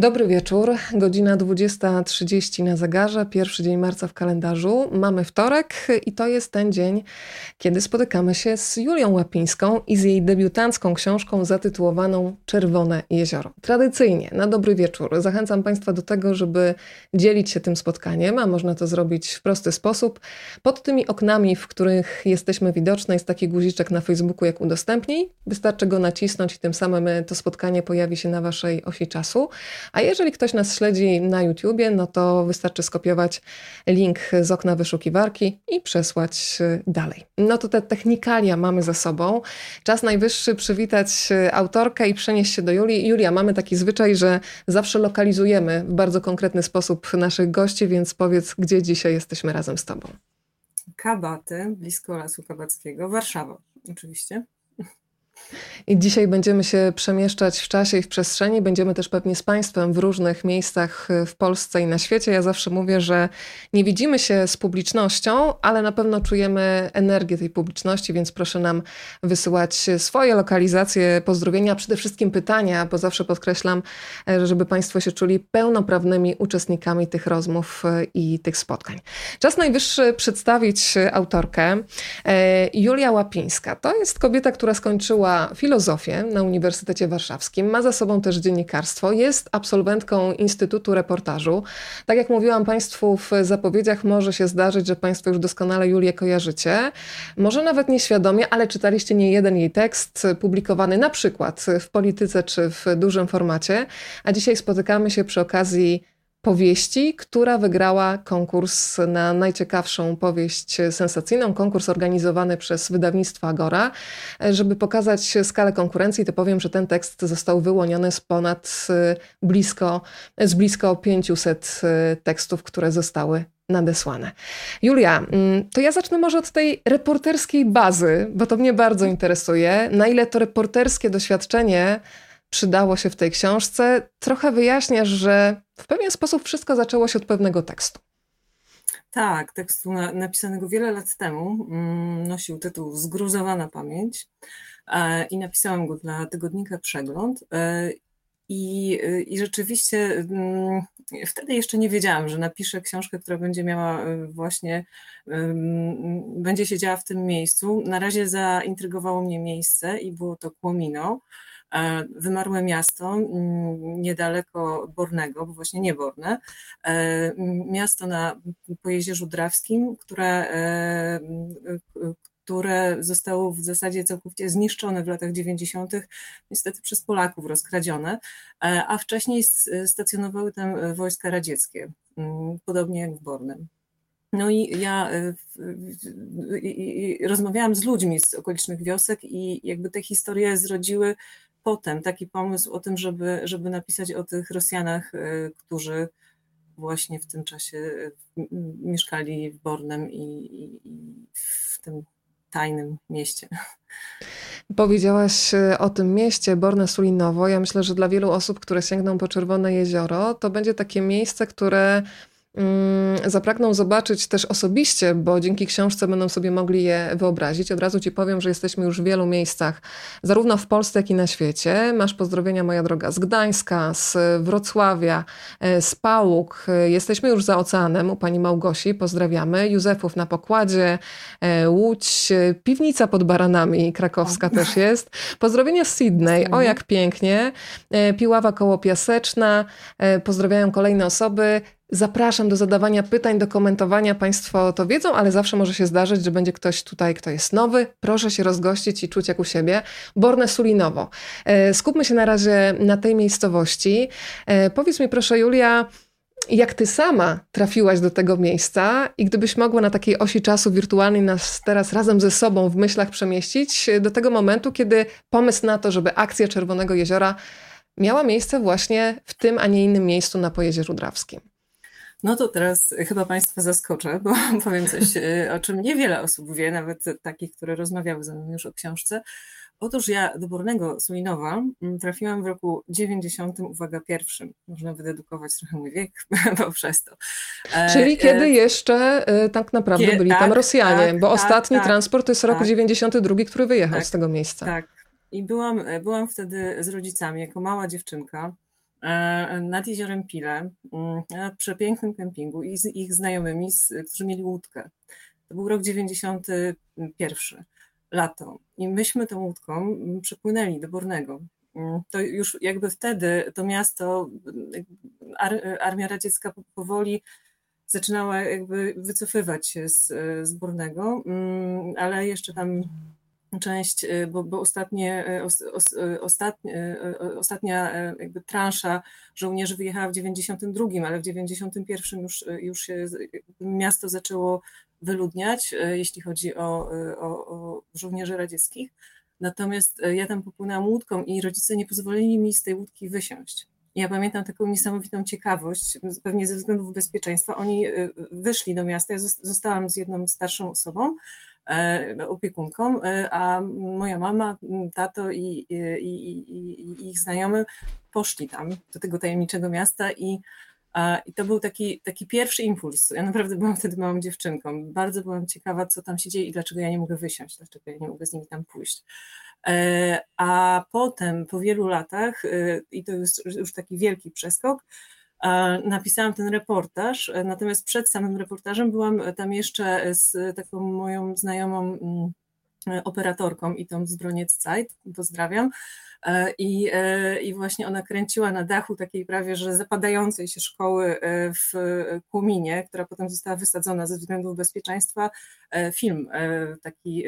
Dobry wieczór, godzina 20.30 na zegarze, pierwszy dzień marca w kalendarzu. Mamy wtorek i to jest ten dzień, kiedy spotykamy się z Julią Łapińską i z jej debiutancką książką zatytułowaną Czerwone Jezioro. Tradycyjnie, na dobry wieczór, zachęcam Państwa do tego, żeby dzielić się tym spotkaniem, a można to zrobić w prosty sposób. Pod tymi oknami, w których jesteśmy widoczne, jest taki guziczek na Facebooku jak udostępnij. Wystarczy go nacisnąć i tym samym to spotkanie pojawi się na Waszej osi czasu. A jeżeli ktoś nas śledzi na YouTubie, no to wystarczy skopiować link z okna wyszukiwarki i przesłać y, dalej. No to te technikalia mamy za sobą. Czas najwyższy przywitać y, autorkę i przenieść się do Julii. Julia, mamy taki zwyczaj, że zawsze lokalizujemy w bardzo konkretny sposób naszych gości, więc powiedz, gdzie dzisiaj jesteśmy razem z Tobą. Kabaty, blisko Lasu Kabackiego, Warszawa oczywiście. I dzisiaj będziemy się przemieszczać w czasie i w przestrzeni. Będziemy też pewnie z Państwem w różnych miejscach w Polsce i na świecie. Ja zawsze mówię, że nie widzimy się z publicznością, ale na pewno czujemy energię tej publiczności, więc proszę nam wysyłać swoje lokalizacje, pozdrowienia, przede wszystkim pytania, bo zawsze podkreślam, żeby Państwo się czuli pełnoprawnymi uczestnikami tych rozmów i tych spotkań. Czas najwyższy przedstawić autorkę. E, Julia Łapińska to jest kobieta, która skończyła filozofię na Uniwersytecie Warszawskim, ma za sobą też dziennikarstwo, jest absolwentką Instytutu Reportażu. Tak jak mówiłam Państwu w zapowiedziach, może się zdarzyć, że Państwo już doskonale Julię kojarzycie. Może nawet nieświadomie, ale czytaliście nie jeden jej tekst publikowany na przykład w Polityce czy w dużym formacie. A dzisiaj spotykamy się przy okazji powieści, która wygrała konkurs na najciekawszą powieść sensacyjną, konkurs organizowany przez wydawnictwo Agora. Żeby pokazać skalę konkurencji, to powiem, że ten tekst został wyłoniony z ponad y, blisko, z blisko 500 y, tekstów, które zostały nadesłane. Julia, mm, to ja zacznę może od tej reporterskiej bazy, bo to mnie bardzo interesuje. Na ile to reporterskie doświadczenie przydało się w tej książce. Trochę wyjaśniasz, że w pewien sposób wszystko zaczęło się od pewnego tekstu. Tak, tekstu na, napisanego wiele lat temu. Mm, nosił tytuł Zgruzowana pamięć e, i napisałam go dla tygodnika Przegląd. E, I, I rzeczywiście mm, wtedy jeszcze nie wiedziałam, że napiszę książkę, która będzie miała e, właśnie, będzie się działa w tym miejscu. Na razie zaintrygowało mnie miejsce i było to Kłomino wymarłe miasto niedaleko Bornego, bo właśnie nie Borne, e, miasto na Pojezierzu Drawskim, które, e, które zostało w zasadzie całkowicie zniszczone w latach 90., niestety przez Polaków rozkradzione, a wcześniej stacjonowały tam wojska radzieckie, podobnie jak w Bornem. No i ja rozmawiałam z ludźmi z okolicznych wiosek i jakby te historie zrodziły potem taki pomysł o tym, żeby, żeby napisać o tych Rosjanach, e, którzy właśnie w tym czasie mieszkali w Bornem i, i, i w tym tajnym mieście. Powiedziałaś e, o tym mieście, Borne Sulinowo. Ja myślę, że dla wielu osób, które sięgną po Czerwone Jezioro, to będzie takie miejsce, które zapragną zobaczyć też osobiście, bo dzięki książce będą sobie mogli je wyobrazić. Od razu Ci powiem, że jesteśmy już w wielu miejscach, zarówno w Polsce, jak i na świecie. Masz pozdrowienia, moja droga, z Gdańska, z Wrocławia, e, z Pałuk. Jesteśmy już za oceanem u pani Małgosi, pozdrawiamy. Józefów na pokładzie, e, Łódź, piwnica pod Baranami krakowska o. też jest. Pozdrowienia z Sydney, o jak pięknie. E, Piława koło Piaseczna, pozdrawiają kolejne osoby. Zapraszam do zadawania pytań, do komentowania. Państwo to wiedzą, ale zawsze może się zdarzyć, że będzie ktoś tutaj, kto jest nowy. Proszę się rozgościć i czuć jak u siebie. Borne Sulinowo. E, skupmy się na razie na tej miejscowości. E, powiedz mi proszę, Julia, jak ty sama trafiłaś do tego miejsca i gdybyś mogła na takiej osi czasu wirtualnej nas teraz razem ze sobą w myślach przemieścić e, do tego momentu, kiedy pomysł na to, żeby akcja Czerwonego Jeziora miała miejsce właśnie w tym, a nie innym miejscu na Pojezierzu Drawskim. No to teraz chyba Państwa zaskoczę, bo powiem coś, e, o czym niewiele osób wie, nawet takich, które rozmawiały ze mną już o książce. Otóż ja do Bornego Sulinowa mm, trafiłam w roku 90, uwaga, pierwszym. Można wydedukować trochę mój wiek poprzez to. E, Czyli kiedy e, jeszcze tak naprawdę byli tak, tam Rosjanie, tak, bo tak, ostatni tak, transport to jest rok 92, tak. który wyjechał z tego miejsca. Tak. I byłam, byłam wtedy z rodzicami jako mała dziewczynka. Nad jeziorem Pile, mm, na przepięknym kempingu i z ich znajomymi, którzy mieli łódkę. To był rok 91, lato. I myśmy tą łódką przepłynęli do Bornego. Mm, to już jakby wtedy to miasto, Armia Radziecka powoli zaczynała jakby wycofywać się z, z Bornego, mm, ale jeszcze tam część, y, bo, bo ostatnie, y, os, os, y, ostatnie, ostatnia jakby transza żołnierzy wyjechała w 92, ale w 91 już, już się miasto zaczęło wyludniać, jeśli chodzi o, o, o żołnierzy radzieckich. Natomiast ja tam popłynęłam łódką i rodzice nie pozwolili mi z tej łódki wysiąść. Ja pamiętam taką niesamowitą ciekawość, pewnie ze względów bezpieczeństwa. Oni wyszli do miasta, ja zostałam z jedną starszą osobą, opiekunką, e, a moja mama, tato i, i, i, i ich znajomy poszli tam do tego tajemniczego miasta i i to był taki, taki pierwszy impuls. Ja naprawdę byłam wtedy małą dziewczynką. Bardzo byłam ciekawa, co tam się dzieje i dlaczego ja nie mogę wysiąść, dlaczego ja nie mogę z nimi tam pójść. E, a potem, po wielu latach, i to jest już taki wielki przeskok, napisałam ten reportaż, e, natomiast przed samym reportażem byłam tam jeszcze z taką moją znajomą mm, e, operatorką i tą z Broniec Zeit, pozdrawiam, e, I, I właśnie ona kręciła na dachu takiej prawie, że zapadającej się szkoły w Kłuminie, która potem została wysadzona ze względów bezpieczeństwa, film taki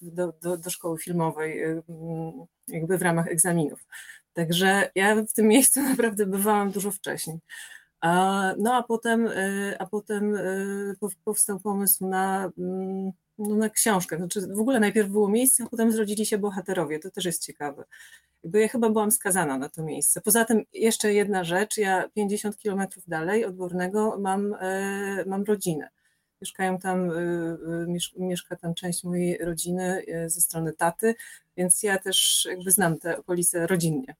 do, do, do szkoły filmowej, jakby w ramach egzaminów. Także ja w tym miejscu naprawdę bywałam dużo wcześniej. No a potem, y, a potem y, powstał pomysł na, mm, no, na książkę. Znaczy w ogóle najpierw było miejsce, a potem zrodzili się bohaterowie. To też jest ciekawe. Jakby ja chyba byłam skazana na to miejsce. Poza tym jeszcze jedna rzecz, ja 50 kilometrów dalej od Bornego mam, y, mam rodzinę. Mieszkają tam, mieszka tam część mojej rodziny ze strony taty, więc ja też jakby znam te okolice rodzinnie.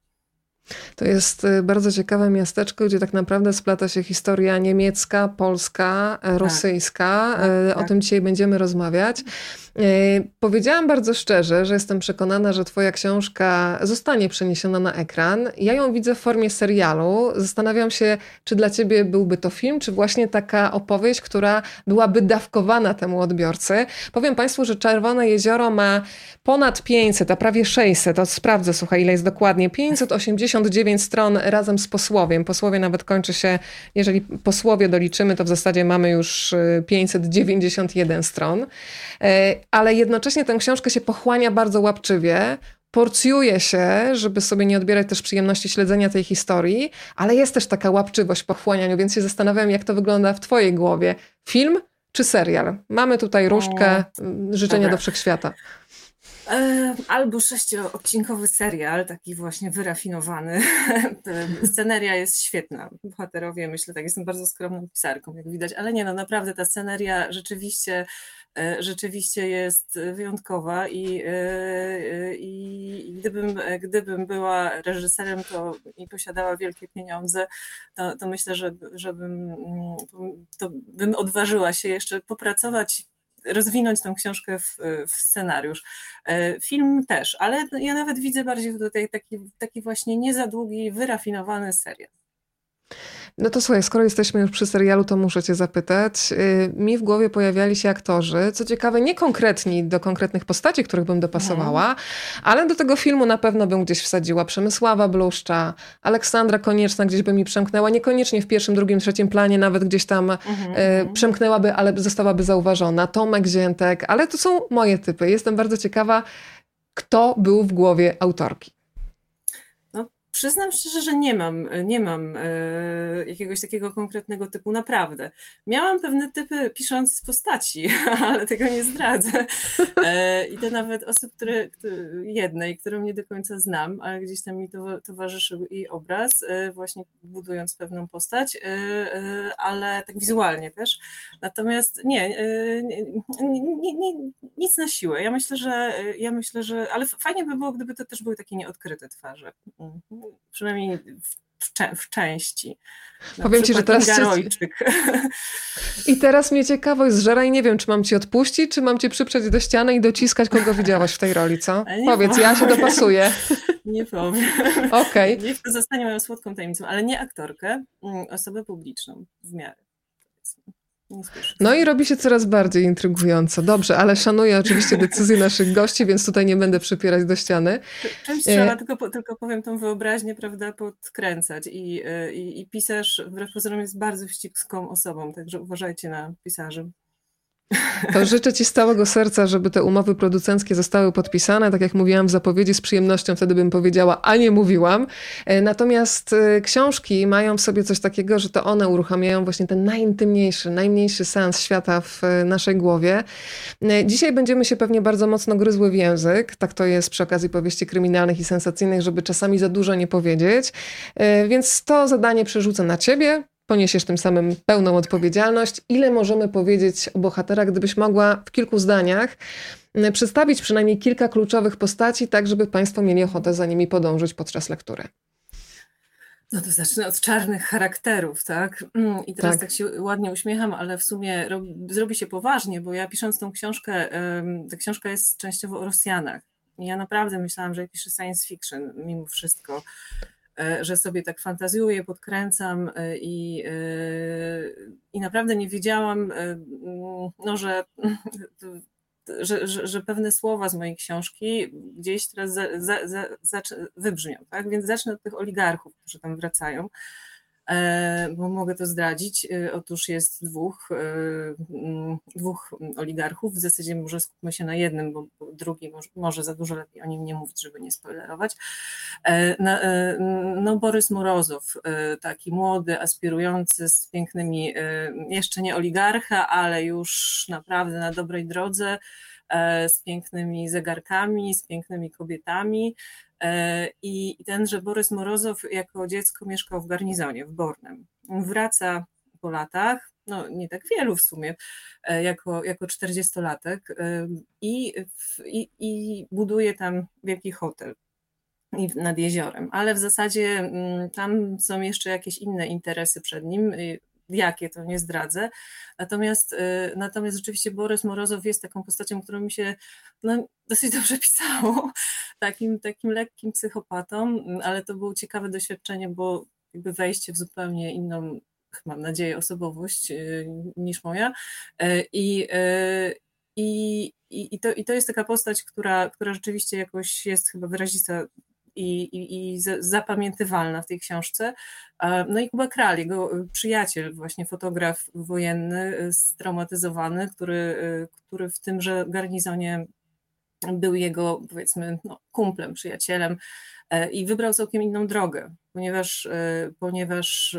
To jest y, bardzo ciekawe miasteczko, gdzie tak naprawdę splata się historia niemiecka, polska, tak. rosyjska. Tak, y, tak, o tym dzisiaj będziemy rozmawiać. Y, powiedziałam bardzo szczerze, że jestem przekonana, że Twoja książka zostanie przeniesiona na ekran. Ja ją widzę w formie serialu. Zastanawiam się, czy dla Ciebie byłby to film, czy właśnie taka opowieść, która byłaby dawkowana temu odbiorcy. Powiem Państwu, że Czerwone Jezioro ma ponad 500, a prawie 600, to sprawdzę, słuchaj, ile jest dokładnie, 589 stron razem z posłowiem. Posłowie nawet kończy się, jeżeli posłowie doliczymy, to w zasadzie mamy już 591 stron ale jednocześnie tę książkę się pochłania bardzo łapczywie, porcjuje się, żeby sobie nie odbierać też przyjemności śledzenia tej historii, ale jest też taka łapczywość pochłanianiu, więc się zastanawiam, jak to wygląda w twojej głowie. Film czy serial? Mamy tutaj różdżkę mm, życzenia Dobra. do wszechświata. Albo sześcioodcinkowy serial, taki właśnie wyrafinowany. Sceneria jest świetna. Bohaterowie, myślę, tak, jestem bardzo skromną pisarką, jak widać, ale nie no, naprawdę ta sceneria rzeczywiście rzeczywiście jest wyjątkowa i, e, i, gdybym, gdybym była reżyserem to i posiadała wielkie pieniądze, to, to myślę, że, że bym, to bym odważyła się jeszcze popracować rozwinąć tą książkę w, w, scenariusz. E, film też, ale ja nawet widzę bardziej tutaj taki, taki właśnie nie za długi, wyrafinowany serial. No to słuchaj, skoro jesteśmy już przy serialu, to muszę cię zapytać. Y, mi w głowie pojawiali się aktorzy, co ciekawe, nie konkretni do konkretnych postaci, których bym dopasowała, mm. ale do tego filmu na pewno bym gdzieś wsadziła Przemysława Bluszcza, Aleksandra Konieczna gdzieś by mi przemknęła, niekoniecznie w pierwszym, drugim, trzecim planie, nawet gdzieś tam mm-hmm. przemknęłaby, ale zostałaby zauważona. Tomek Ziętek, ale to są moje typy. Jestem bardzo ciekawa, kto był w głowie autorki. Przyznam szczerze, że nie mam, nie mam e, jakiegoś takiego konkretnego typu, naprawdę. Miałam pewne typy pisząc postaci, ale tego nie zdradzę. E, I to nawet osób, które, jednej, którą nie do końca znam, ale gdzieś tam mi to, towarzyszył i obraz, e, właśnie budując pewną postać, ale tak wizualnie też. Natomiast nie, nie, nie, nic na siłę. Ja myślę, że ja myślę, że, ale fajnie by było, gdyby to też były takie nieodkryte twarze. Przynajmniej w, cze w części. Na Powiem ci, że teraz. Cię... I teraz mnie ciekawość zżera i nie wiem, czy mam ci odpuścić, czy mam cię przyprzeć do ściany i dociskać, kogo widziałaś w tej roli, co? Powiedz, ja się dopasuję. Nie powiem. Okej. Okay. Niech to zostanie moją słodką tajemnicą, ale nie aktorkę, mm, osobę publiczną w miarę. No i robi się coraz bardziej intrygująco. Dobrze, ale szanuję oczywiście decyzje naszych gości, więc tutaj nie będę przypierać do ściany. Czymś trzeba, e... tylko, tylko powiem tą wyobraźnię, prawda, podkręcać. I, e, i, i pisarz wbrew pozorom jest bardzo wścibską osobą, także uważajcie na pisarzy. To życzę Ci z całego serca, żeby te umowy producenckie zostały podpisane. Tak jak mówiłam w zapowiedzi, z przyjemnością wtedy bym powiedziała, a nie mówiłam. E, natomiast e, książki mają w sobie coś takiego, że to one uruchamiają właśnie ten najintymniejszy, najmniejszy sens świata w e, naszej głowie. Dzisiaj będziemy się pewnie bardzo mocno gryzły w język. Tak to jest przy okazji powieści kryminalnych i sensacyjnych, żeby czasami za dużo nie powiedzieć. Więc to zadanie przerzucę na Ciebie poniesiesz tym samym pełną odpowiedzialność. Ile możemy powiedzieć o bohaterach, gdybyś mogła w kilku zdaniach mm, przedstawić przynajmniej kilka kluczowych postaci, tak żeby Państwo mieli ochotę za nimi podążyć podczas lektury? No to zacznę od czarnych charakterów, tak? Mm, I teraz tak, tak się ładnie uśmiecham, ale w sumie robi, zrobi się poważnie, bo ja pisząc tą książkę, ta książka jest częściowo o Rosjanach. Ja naprawdę myślałam, że piszę science fiction mimo wszystko. E, że sobie tak fantazjuję, podkręcam e, i, e, i naprawdę nie wiedziałam, no, że, że, że, że pewne słowa z mojej książki gdzieś teraz za, za, za, wybrzmią. Tak? Więc zacznę od tych oligarchów, którzy tam wracają. E, bo mogę to zdradzić. E, otóż jest dwóch, e, dwóch oligarchów, w zasadzie może skupmy się na jednym, bo drugi może za dużo lepiej o nim nie mówić, żeby nie spoilerować. No Borys Morozow, taki młody, aspirujący z pięknymi, jeszcze nie oligarcha, ale już naprawdę na dobrej drodze, z pięknymi zegarkami, z pięknymi kobietami, I tenże Borys Morozow jako dziecko mieszkał w garnizonie w Bornem. Wraca po latach, no nie tak wielu w sumie, e, jako, jako 40-latek e, i, i, i buduje tam wielki hotel nad jeziorem, ale w zasadzie mm, tam są jeszcze jakieś inne interesy przed nim jakie to nie zdradzę. Natomiast, y, natomiast rzeczywiście Borys Morozow jest taką postacią, którą mi się no, dosyć dobrze pisało, takim, takim lekkim psychopatą, ale to było ciekawe doświadczenie, bo jakby wejście w zupełnie inną, mam nadzieję, osobowość y, niż moja. Y, I, i, i, to, I to jest taka postać, która, która rzeczywiście jakoś jest chyba wyrazista i, i, i zapamiętywalna w tej książce. No i Kuba Kral, jego przyjaciel, właśnie fotograf wojenny, straumatyzowany, który, który w tymże garnizonie był jego, powiedzmy, no, kumplem, przyjacielem e, i wybrał całkiem inną drogę, ponieważ, e, ponieważ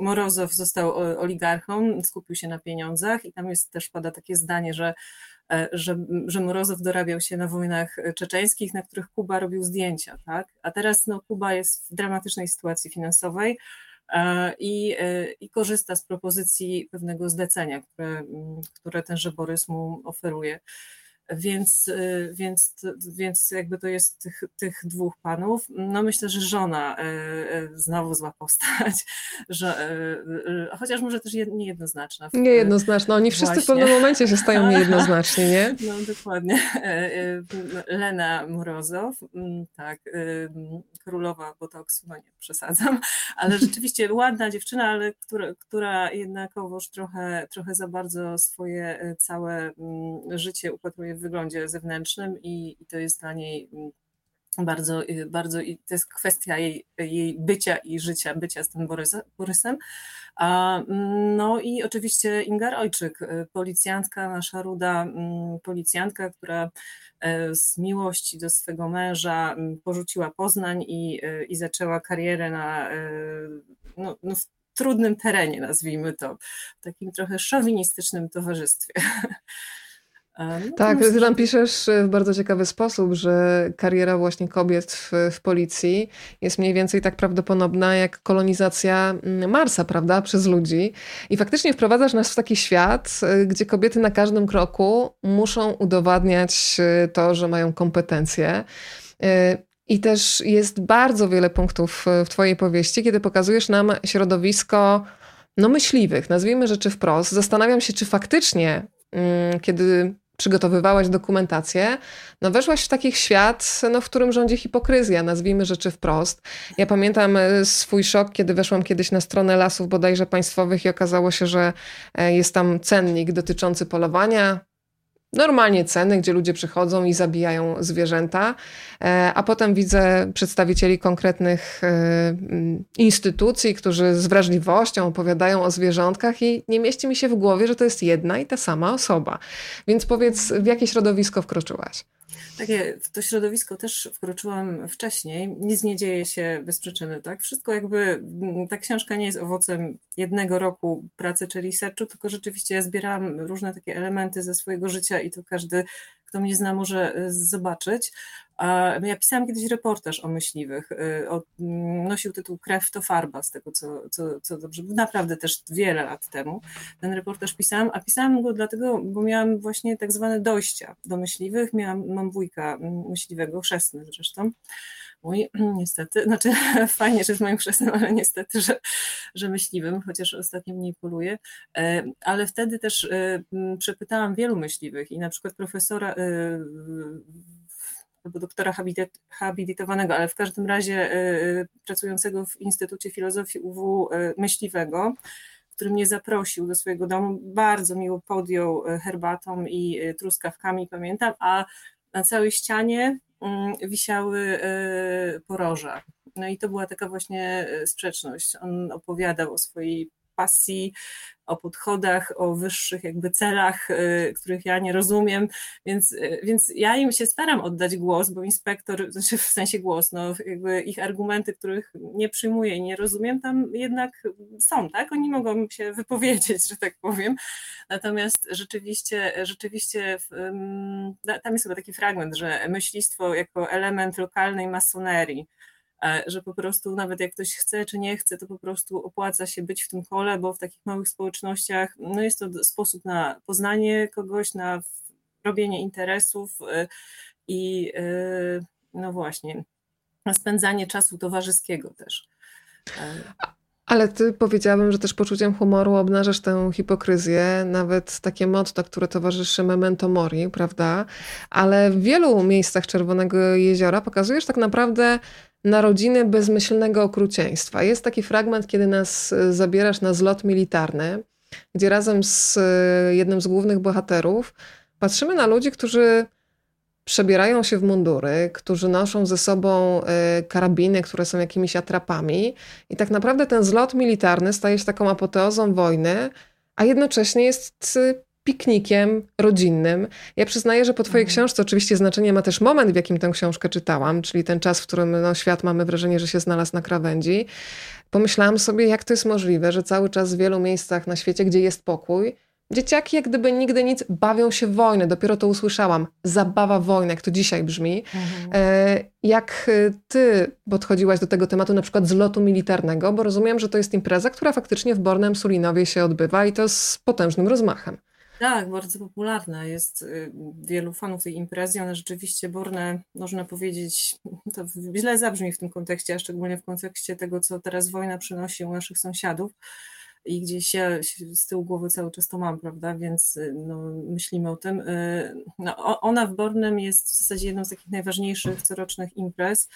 Morozow został oligarchą, skupił się na pieniądzach i tam jest też pada takie zdanie, że E, że, że Morozow dorabiał się na wojnach czeczeńskich, na których Kuba robił zdjęcia, tak? A teraz no, Kuba jest w dramatycznej sytuacji finansowej e, i, e, i korzysta z propozycji pewnego zlecenia, które, które tenże Borys mu oferuje. Więc, y, więc, więc jakby to jest tych, tych dwóch panów. No myślę, że żona y, y, znowu zła postać, że, chociaż może też niejednoznaczna. Niejednoznaczna. Oni wszyscy Właśnie. w pewnym momencie się stają niejednoznaczni, nie? No dokładnie. Lena Morozow, mm, tak, królowa botoksu, no nie przesadzam, ale rzeczywiście ładna dziewczyna, ale która, która jednakowoż trochę, trochę za bardzo swoje całe mm, życie upatruje w wyglądzie zewnętrznym i, i to jest dla niej mm, bardzo, y, bardzo i to jest kwestia jej, jej bycia i życia, bycia z tym Borysem. Mm, no i oczywiście Ingar Ojczyk, y, policjantka, nasza ruda mm, policjantka, która e, z miłości do swego męża porzuciła Poznań i, y, i zaczęła karierę na, e, no, no w trudnym terenie, nazwijmy to, w takim trochę szowinistycznym towarzystwie. No tak, ty tam piszesz w bardzo ciekawy sposób, że kariera właśnie kobiet w, w, policji jest mniej więcej tak prawdopodobna jak kolonizacja mm, Marsa, prawda, przez ludzi. I faktycznie wprowadzasz nas w taki świat, y, gdzie kobiety na każdym kroku muszą udowadniać to, że mają kompetencje. I też jest bardzo wiele punktów w Twojej powieści, kiedy pokazujesz nam środowisko no myśliwych, nazwijmy rzeczy wprost. Zastanawiam się, czy faktycznie, mm, kiedy przygotowywałaś dokumentację, no weszłaś w taki świat, no, w którym rządzi hipokryzja, nazwijmy rzeczy wprost. Ja pamiętam e, swój szok, kiedy weszłam kiedyś na stronę lasów bodajże państwowych i okazało się, że e, jest tam cennik dotyczący polowania, normalnie ceny, gdzie ludzie przychodzą i zabijają zwierzęta, e, a potem widzę przedstawicieli konkretnych e, mm, instytucji, którzy z wrażliwością opowiadają o zwierzątkach i nie mieści mi się w głowie, że to jest jedna i ta sama osoba. Więc powiedz, w jakie środowisko wkroczyłaś? Takie, w to środowisko też wkroczyłam wcześniej. Nic nie dzieje się bez przyczyny, tak? Wszystko jakby, mm, ta książka nie jest owocem jednego roku pracy czy researchu, tylko rzeczywiście ja zbierałam różne takie elementy ze swojego życia i to każdy, kto mnie zna, może y, zobaczyć. Ja pisałam kiedyś reportaż o myśliwych. Y, mm, nosił tytuł Krew to farba, z tego co, co, co dobrze. Naprawdę też wiele lat temu ten reportaż pisałam, a pisałam go dlatego, bo miałam właśnie tak zwane dojścia do myśliwych. Miałam, mam wujka myśliwego, chrzestny zresztą. Mój, niestety, znaczy fajnie, że jest moim chrzestnym, ale niestety, że, że myśliwym, chociaż ostatnio mniej poluje. E, ale wtedy też e, przepytałam wielu myśliwych i na przykład profesora e, albo doktora habilitowanego, ale w każdym razie y, y, pracującego w Instytucie Filozofii UW y, myśliwego, który mnie zaprosił do swojego domu, bardzo miło podjął herbatą i truskawkami, pamiętam, a na całej ścianie mm, wisiały poroża. No i to była taka właśnie sprzeczność. On opowiadał o swojej pasji, o podchodach, o wyższych jakby celach, y, których ja nie rozumiem, więc, y, więc ja im się staram oddać głos, bo inspektor, znaczy w sensie głos, no jakby ich argumenty, których nie przyjmuję i nie rozumiem, tam jednak są, tak? Oni mogą się wypowiedzieć, że tak powiem. Natomiast rzeczywiście, rzeczywiście tam jest chyba taki fragment, że myślistwo jako element lokalnej masonerii, że po prostu nawet jak ktoś chce czy nie chce, to po prostu opłaca się być w tym kole, bo w takich małych społecznościach no jest to sposób na poznanie kogoś, na robienie interesów e, i e, no właśnie, na spędzanie czasu towarzyskiego też. Ale ty powiedziałabym, że też poczuciem humoru obnażasz tę hipokryzję, nawet takie motto, które towarzyszy memento mori, prawda? Ale w wielu miejscach Czerwonego Jeziora pokazujesz tak naprawdę narodziny bezmyślnego okrucieństwa. Jest taki fragment, kiedy nas e, zabierasz na zlot militarny, gdzie razem z e, jednym z głównych bohaterów patrzymy na ludzi, którzy przebierają się w mundury, którzy noszą ze sobą e, karabiny, które są jakimiś atrapami i tak naprawdę ten zlot militarny staje się taką apoteozą wojny, a jednocześnie jest piknikiem rodzinnym. Ja przyznaję, że po Twojej mhm. książce oczywiście znaczenie ma też moment, w jakim tę książkę czytałam, czyli ten czas, w którym no, świat mamy wrażenie, że się znalazł na krawędzi. Pomyślałam sobie, jak to jest możliwe, że cały czas w wielu miejscach na świecie, gdzie jest pokój, Dzieciaki, jak gdyby nigdy nic, bawią się w wojnę. Dopiero to usłyszałam. Zabawa wojny, jak to dzisiaj brzmi. Mhm. E, jak ty podchodziłaś do tego tematu, na przykład z lotu militarnego, bo rozumiem, że to jest impreza, która faktycznie w Bornem Sulinowie się odbywa i to z potężnym rozmachem. Tak, bardzo popularna. Jest y, wielu fanów tej imprezy. Ona rzeczywiście, Borne, można powiedzieć, to źle zabrzmi w tym kontekście, a szczególnie w kontekście tego, co teraz wojna przynosi u naszych sąsiadów. I gdzieś ja z tyłu głowy cały czas to mam, prawda? Więc y, no, myślimy o tym. Y, no, ona w Bornem jest w zasadzie jedną z takich najważniejszych corocznych imprez.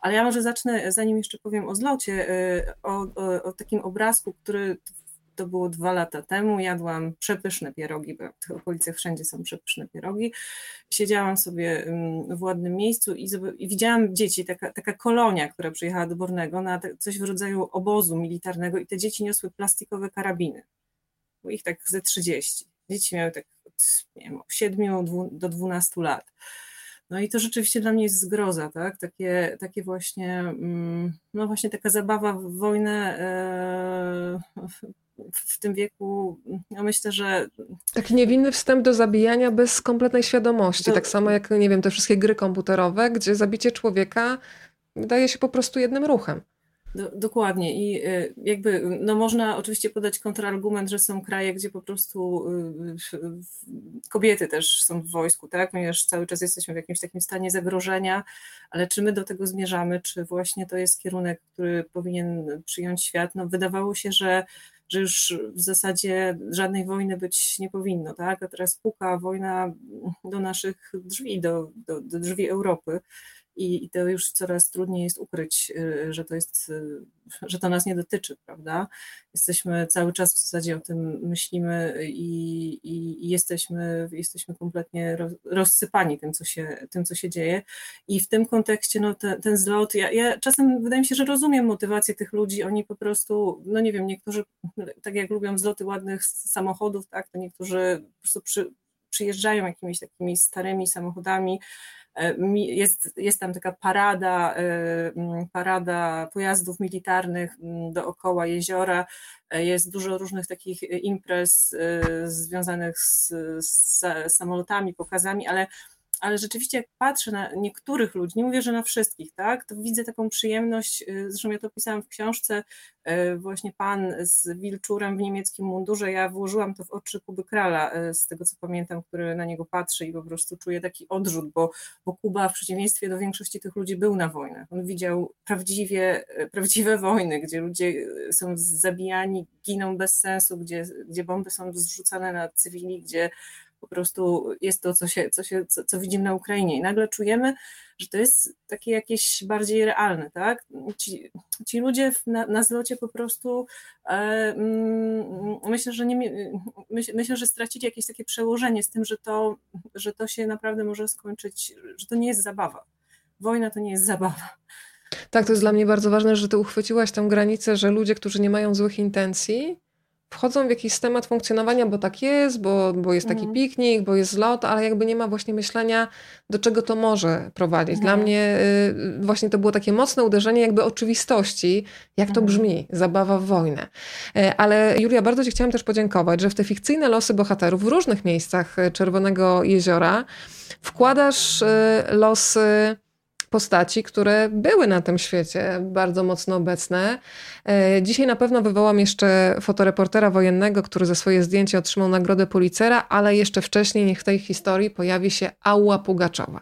Ale ja może zacznę, zanim jeszcze powiem o zlocie, o, o, o takim obrazku, który to było dwa lata temu, jadłam przepyszne pierogi, bo w tych okolicach wszędzie są przepyszne pierogi. Siedziałam sobie mm, w ładnym miejscu i, i widziałam dzieci, taka, taka kolonia, która przyjechała do Bornego na coś w rodzaju obozu militarnego i te dzieci niosły plastikowe karabiny. Było ich tak ze 30. Dzieci miały tak od nie wiem, 7 do 12 lat. No i to rzeczywiście dla mnie jest zgroza, tak? Takie, takie właśnie, mm, no właśnie taka zabawa w wojnę e, w tym wieku, ja myślę, że... Taki niewinny wstęp do zabijania bez kompletnej świadomości. To... Tak samo jak, nie wiem, te wszystkie gry komputerowe, gdzie zabicie człowieka wydaje się po prostu jednym ruchem. Do, dokładnie i y, jakby, no można oczywiście podać kontrargument, że są kraje, gdzie po prostu y, kobiety też są w wojsku, tak, ponieważ cały czas jesteśmy w jakimś takim stanie zagrożenia, ale czy my do tego zmierzamy, czy właśnie to jest kierunek, który powinien przyjąć świat, no wydawało się, że że już w zasadzie żadnej wojny być nie powinno, tak? A teraz puka wojna do naszych drzwi, do, do, do drzwi Europy i, i to już coraz trudniej jest ukryć, y, że to jest, y, że to nas nie dotyczy, prawda? Jesteśmy cały czas w zasadzie o tym myślimy i, i, i jesteśmy, jesteśmy kompletnie rozsypani tym co, się, tym, co się dzieje. I w tym kontekście no, te, ten zlot, ja, ja czasem wydaje mi się, że rozumiem motywację tych ludzi, oni po prostu, no nie wiem, niektórzy, tak jak lubią zloty ładnych samochodów, tak, to niektórzy po prostu przy, przyjeżdżają jakimiś takimi starymi samochodami, jest, jest tam taka parada, e, parada pojazdów militarnych dookoła jeziora, e, jest dużo różnych takich imprez związanych z, z samolotami, pokazami, ale ale rzeczywiście jak patrzę na niektórych ludzi, nie mówię, że na wszystkich, tak, to widzę taką przyjemność, y, zresztą ja to pisałam w książce, y, właśnie pan z wilczurem w niemieckim mundurze, ja włożyłam to w oczy Kuby Krala, y, z tego co pamiętam, który na niego patrzy i po prostu czuje taki odrzut, bo, bo Kuba w przeciwieństwie do większości tych ludzi był na wojnach, on widział prawdziwie, prawdziwe wojny, gdzie ludzie są zabijani, giną bez sensu, gdzie, gdzie bomby są zrzucane na cywili, gdzie po prostu jest to, co, się, co, się, co, co widzimy na Ukrainie. I nagle czujemy, że to jest takie jakieś bardziej realne, tak? Ci, ci ludzie na, na zlocie po prostu e, mm, myślę, że nie, myśl, myślę, że stracili jakieś takie przełożenie z tym, że to, że to się naprawdę może skończyć, że to nie jest zabawa. Wojna to nie jest zabawa. Tak, to jest dla mnie bardzo ważne, że ty uchwyciłaś tę granicę, że ludzie, którzy nie mają złych intencji, wchodzą w jakiś schemat funkcjonowania, bo tak jest, bo, bo jest taki mhm. piknik, bo jest zlot, ale jakby nie ma właśnie myślenia, do czego to może prowadzić. Dla mhm. mnie y, właśnie to było takie mocne uderzenie jakby oczywistości, jak to mhm. brzmi, zabawa w wojnę. Y, ale Julia, bardzo Ci chciałam też podziękować, że w te fikcyjne losy bohaterów w różnych miejscach e, Czerwonego Jeziora wkładasz y, losy postaci, które były na tym świecie bardzo mocno obecne. E, dzisiaj na pewno wywołam jeszcze fotoreportera wojennego, który za swoje zdjęcie otrzymał nagrodę Policera, ale jeszcze wcześniej niech w tej historii pojawi się Ała Pugaczowa.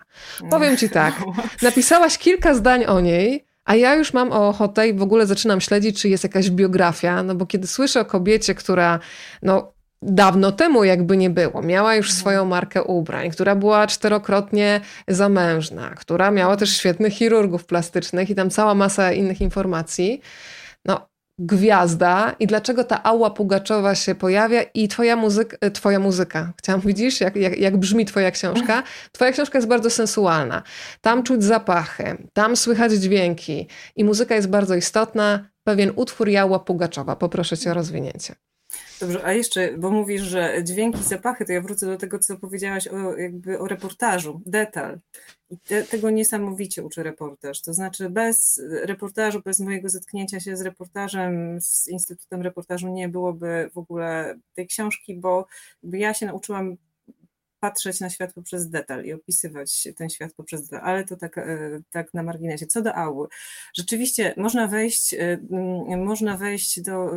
Powiem ci tak, napisałaś kilka zdań o niej, a ja już mam ochotę i w ogóle zaczynam śledzić, czy jest jakaś biografia, no bo kiedy słyszę o kobiecie, która no, dawno temu jakby nie było. Miała już mhm. swoją markę ubrań, która była czterokrotnie zamężna, która miała też świetnych chirurgów plastycznych i tam cała masa innych informacji. No, gwiazda i dlaczego ta Ała Pugaczowa się pojawia i twoja, muzyka, e, twoja muzyka. Chciałam, widzisz, jak, jak, jak brzmi twoja książka? Twoja książka jest bardzo sensualna. Tam czuć zapachy, tam słychać dźwięki i muzyka jest bardzo istotna. Pewien utwór Jała Pugaczowa. Poproszę cię o rozwinięcie. Dobrze, a jeszcze, bo mówisz, że dźwięki, zapachy, to ja wrócę do tego, co powiedziałaś o, jakby o reportażu, detal. I te, tego niesamowicie uczy reportaż. To znaczy, bez reportażu, bez mojego zetknięcia się z reportażem, z Instytutem Reportażu, nie byłoby w ogóle tej książki, bo ja się nauczyłam patrzeć na świat poprzez detal i opisywać ten świat poprzez detal, ale to tak, e, tak na marginesie. Co do Ały, rzeczywiście można wejść, e, można wejść do,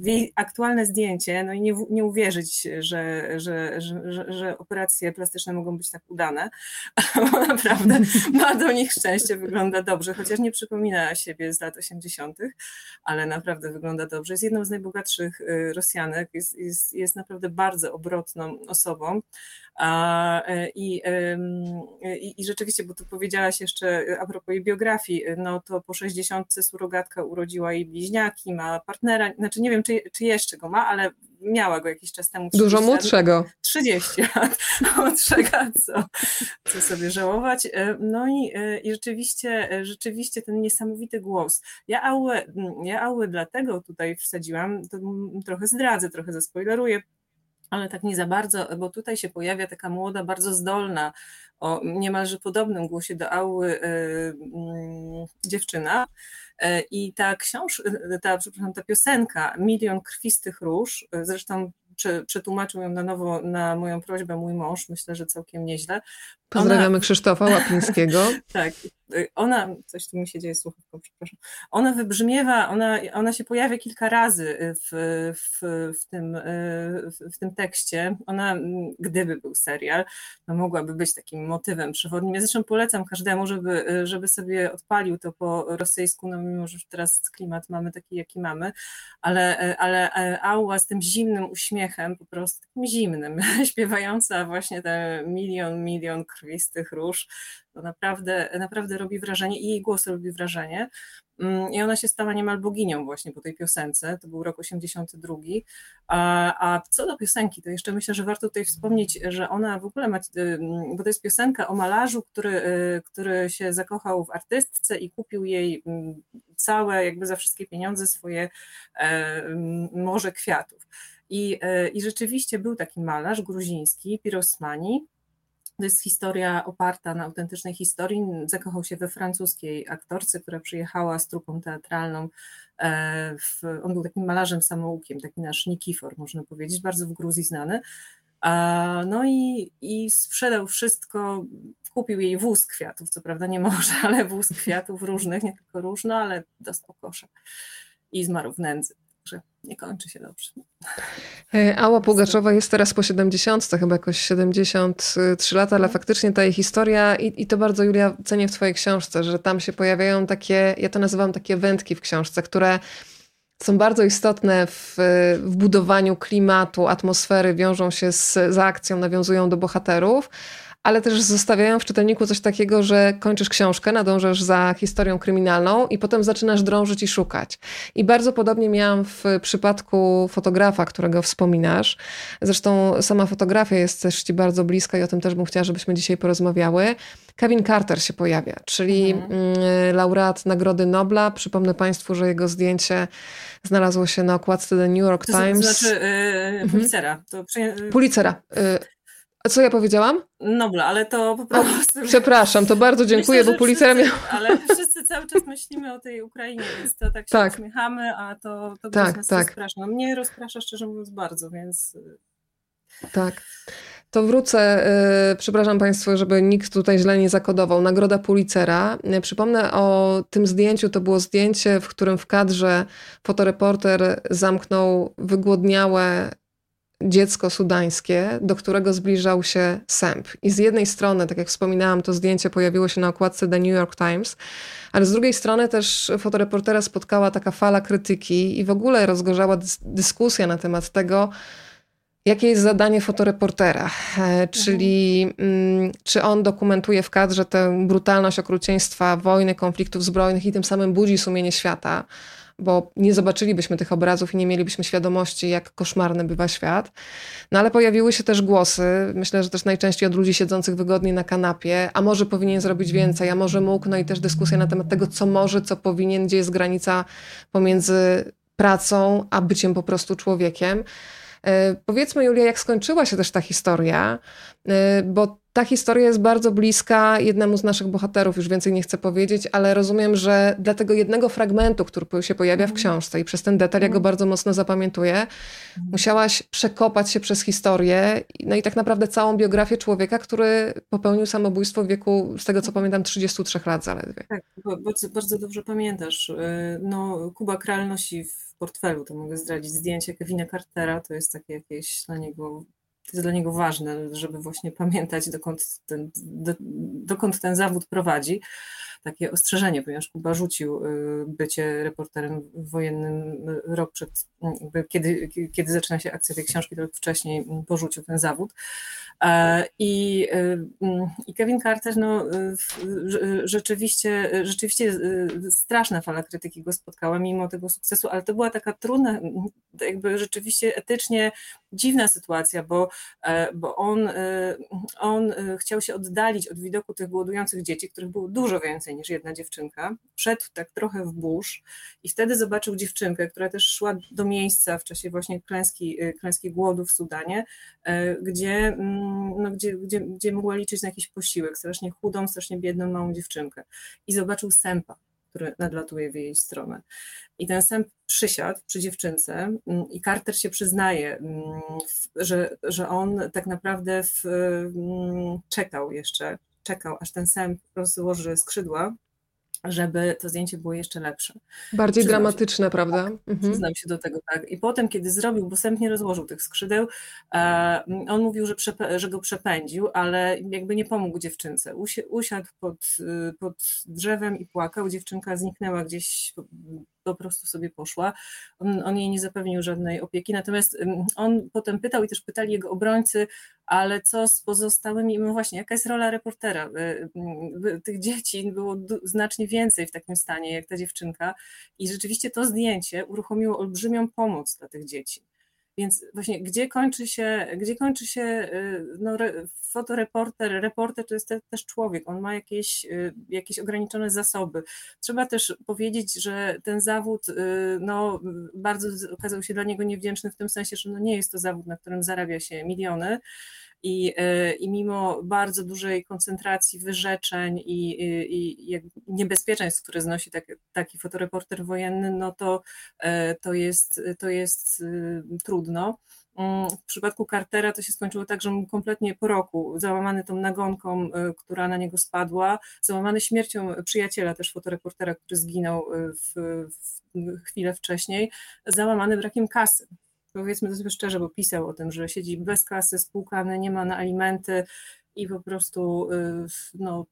w jej aktualne zdjęcie, no i nie, nie uwierzyć, że, że, że, że, operacje plastyczne mogą być tak udane, bo naprawdę ma do nich szczęście, wygląda dobrze, chociaż nie przypomina siebie z lat 80., ale naprawdę wygląda dobrze. Jest jedną z najbogatszych e, Rosjanek, jest, jest, jest naprawdę bardzo obrotną osobą. E, I, i, I rzeczywiście, bo tu powiedziałaś jeszcze a propos jej biografii, no to po 60 surogatka urodziła jej bliźniaki, ma partnera, znaczy nie wiem, czy, czy jeszcze go ma, ale miała go jakiś czas temu. Dużo młodszego. 30 lat młodszego, co, co sobie żałować. E, no i, e, i rzeczywiście, rzeczywiście ten niesamowity głos. Ja Auę, ja Auę dlatego tutaj wsadziłam, to trochę zdradzę, trochę zaspoileruję, ale tak nie za bardzo, bo tutaj się pojawia taka młoda, bardzo zdolna, o niemalże podobnym głosie do Ały y, y, dziewczyna. Y, I ta książka, ta, przepraszam, ta piosenka Milion krwistych róż, zresztą przetłumaczył ją na nowo na moją prośbę mój mąż, myślę, że całkiem nieźle. Pozdrawiamy Ona... Krzysztofa Łapińskiego. tak, ona, coś tu mi się dzieje słuchawką, przepraszam, ona wybrzmiewa, ona, ona się pojawia kilka razy w, w, w, tym, w, w tym tekście. Ona, gdyby był serial, no mogłaby być takim motywem przewodnim. Ja zresztą polecam każdemu, żeby, żeby sobie odpalił to po rosyjsku, no mimo, że teraz klimat mamy taki, jaki mamy, ale, ale Ała z tym zimnym uśmiechem, po prostu zimnym, śpiewająca właśnie te milion, milion krwistych róż, to naprawdę, naprawdę robi wrażenie i jej głos robi wrażenie. Mm, I ona się stała niemal boginią właśnie po tej piosence, to był rok 82. A, a co do piosenki, to jeszcze myślę, że warto tutaj wspomnieć, że ona w ogóle ma, y, bo to jest piosenka o malarzu, który, y, który się zakochał w artystce i kupił jej mm, całe, jakby za wszystkie pieniądze swoje e, morze kwiatów. I, e, I rzeczywiście był taki malarz gruziński, Pirosmani, to jest historia oparta na autentycznej historii. Zakochał się we francuskiej aktorce, która przyjechała z trupą teatralną. E, w, on był takim malarzem samoukiem, taki nasz Nikifor, można powiedzieć, bardzo w Gruzji znany. No i, i sprzedał wszystko, kupił jej wóz kwiatów, co prawda nie może, ale wóz kwiatów różnych, nie tylko różne, ale dostał kosza i zmarł w nędzy że nie kończy się dobrze. E, Ała Pugaczowa jest teraz po 70, chyba jakoś 73 lata, ale no. faktycznie ta jej historia i, i to bardzo Julia cenię w twojej książce, że tam się pojawiają takie, ja to nazywam takie wędki w książce, które są bardzo istotne w, w budowaniu klimatu, atmosfery, wiążą się z, z akcją, nawiązują do bohaterów, ale też zostawiają w czytelniku coś takiego, że kończysz książkę, nadążasz za historią kryminalną i potem zaczynasz drążyć i szukać. I bardzo podobnie miałam w przypadku fotografa, którego wspominasz. Zresztą sama fotografia jest też ci bardzo bliska i o tym też bym chciała, żebyśmy dzisiaj porozmawiały. Kevin Carter się pojawia, czyli mhm. Mm, laureat Nagrody Nobla. Przypomnę Państwu, że jego zdjęcie znalazło się na okładce The New York Times. To znaczy yy, Pulitzera. To przy... Pulitzera. Yy, a co ja powiedziałam? Nobla, ale to po prostu... O, przepraszam, to bardzo dziękuję, Myślę, bo Pulitzera miał... Ale wszyscy cały czas myślimy o tej Ukrainie, więc to tak się tak. uśmiechamy, a to, to tak, nas tak. rozprasza. Mnie rozprasza szczerze mówiąc bardzo, więc... Tak. To wrócę, yy, przepraszam Państwa, żeby nikt tutaj źle nie zakodował. Nagroda Pulitzera. Yy, przypomnę o tym zdjęciu. To było zdjęcie, w którym w kadrze fotoreporter zamknął wygłodniałe dziecko sudańskie, do którego zbliżał się sęp. I z jednej strony, tak jak wspominałam, to zdjęcie pojawiło się na okładce The New York Times, ale z drugiej strony też fotoreportera spotkała taka fala krytyki i w ogóle rozgorzała dys dyskusja na temat tego, Jakie jest zadanie fotoreportera? E, czyli mm, czy on dokumentuje w kadrze tę brutalność okrucieństwa wojny, konfliktów zbrojnych i tym samym budzi sumienie świata? Bo nie zobaczylibyśmy tych obrazów i nie mielibyśmy świadomości, jak koszmarny bywa świat. No ale pojawiły się też głosy, myślę, że też najczęściej od ludzi siedzących wygodnie na kanapie, a może powinien zrobić więcej, a może mógł, no i też dyskusja na temat tego, co może, co powinien, gdzie jest granica pomiędzy pracą, a byciem po prostu człowiekiem. E, powiedzmy, Julia, jak skończyła się też ta historia, e, bo ta historia jest bardzo bliska jednemu z naszych bohaterów, już więcej nie chcę powiedzieć, ale rozumiem, że dla tego jednego fragmentu, który się pojawia w mhm. książce i przez ten detal ja go mhm. bardzo mocno zapamiętuję, mhm. musiałaś przekopać się przez historię, no i tak naprawdę całą biografię człowieka, który popełnił samobójstwo w wieku, z tego co pamiętam, 33 lat zaledwie. Tak, bardzo, bardzo dobrze pamiętasz. Y, no, Kuba Kral nosi w portfelu, to mogę zdradzić zdjęcie Kevina Cartera, to jest takie jakieś dla niego to jest dla niego ważne, żeby właśnie pamiętać, dokąd ten, do, dokąd ten zawód prowadzi. Takie ostrzeżenie, ponieważ Kuba rzucił y, bycie reporterem wojennym rok przed, kiedy, kiedy zaczyna się akcja tej książki, to wcześniej porzucił ten zawód. E, I, y, i Kevin Carter, no, rzeczywiście, rzeczywiście straszna fala krytyki go spotkała mimo tego sukcesu, ale to była taka trudna, jakby rzeczywiście etycznie dziwna sytuacja, bo, bo on, e, on chciał się oddalić od widoku tych głodujących dzieci, których było dużo więcej niż jedna dziewczynka. Wszedł tak trochę w burz i wtedy zobaczył dziewczynkę, która też szła do miejsca w czasie właśnie klęski, klęski głodu w Sudanie, gdzie mm, no, gdzie, gdzie, gdzie mogła liczyć na jakiś posiłek, strasznie chudą, strasznie biedną małą dziewczynkę. I zobaczył sępa, który nadlatuje w jej stronę. I ten sęp przysiadł przy dziewczynce mm, i Carter się przyznaje, mm, że, że on tak naprawdę w, mm, czekał jeszcze czekał, aż ten sęp rozłoży skrzydła, żeby to zdjęcie było jeszcze lepsze. Bardziej przyznam dramatyczne, się, prawda? Tak, mhm. Przyznam się do tego, tak. I potem, kiedy zrobił, bo sęp nie rozłożył tych skrzydeł, e, on mówił, że, że, go przepędził, ale jakby nie pomógł dziewczynce. usiadł pod, y, pod drzewem i płakał. Dziewczynka zniknęła gdzieś po prostu sobie poszła. On, on, jej nie zapewnił żadnej opieki, natomiast on potem pytał i też pytali jego obrońcy, ale co z pozostałymi, no właśnie, jaka jest rola reportera? E, tych dzieci było znacznie więcej w takim stanie jak ta dziewczynka i rzeczywiście to zdjęcie uruchomiło olbrzymią pomoc dla tych dzieci. Więc właśnie gdzie kończy się, gdzie kończy się y, no, fotoreporter, reporter to jest te, też człowiek, on ma jakieś, y, jakieś ograniczone zasoby. Trzeba też powiedzieć, że ten zawód y, no, bardzo okazał się dla niego niewdzięczny w tym sensie, że no, nie jest to zawód, na którym zarabia się miliony, i, e, i mimo bardzo dużej koncentracji wyrzeczeń i, i, i niebezpieczeństw, które znosi taki, taki fotoreporter wojenny, no to, e, to, jest, to jest y, trudno. Mm, w przypadku Cartera to się skończyło tak, że mu kompletnie po roku, załamany tą nagonką, e, która na niego spadła, załamany śmiercią przyjaciela też fotoreportera, który zginął w, w chwilę wcześniej, załamany brakiem kasy powiedzmy sobie szczerze, bo pisał o tym, że siedzi bez kasy, spłukany, nie ma na alimenty i po prostu y, no,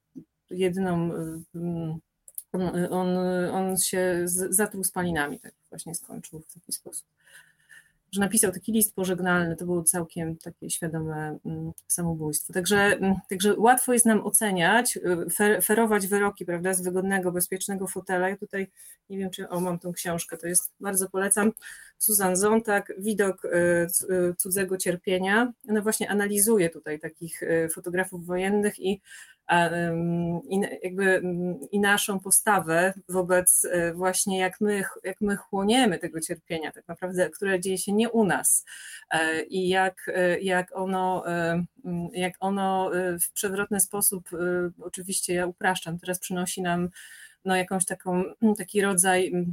jedyną y, mm, on, on, on się zatruł spalinami, tak właśnie skończył w taki sposób że napisał taki list pożegnalny, to było całkiem takie świadome mm, samobójstwo. Także, mm, także łatwo jest nam oceniać, y, ferować wyroki, prawda, z wygodnego, bezpiecznego fotela. Ja tutaj nie wiem, czy o, mam tą książkę, to jest, bardzo polecam, Susan Zontag, Widok y, y, cudzego cierpienia. Ona właśnie analizuje tutaj takich fotografów wojennych i i, jakby, i naszą postawę wobec właśnie jak my, jak my chłoniemy tego cierpienia, tak naprawdę, które dzieje się u nas. E, i jak, e, jak, ono, jak ono w przewrotny sposób, oczywiście ja upraszczam, teraz przynosi nam no, jakąś taką, taki rodzaj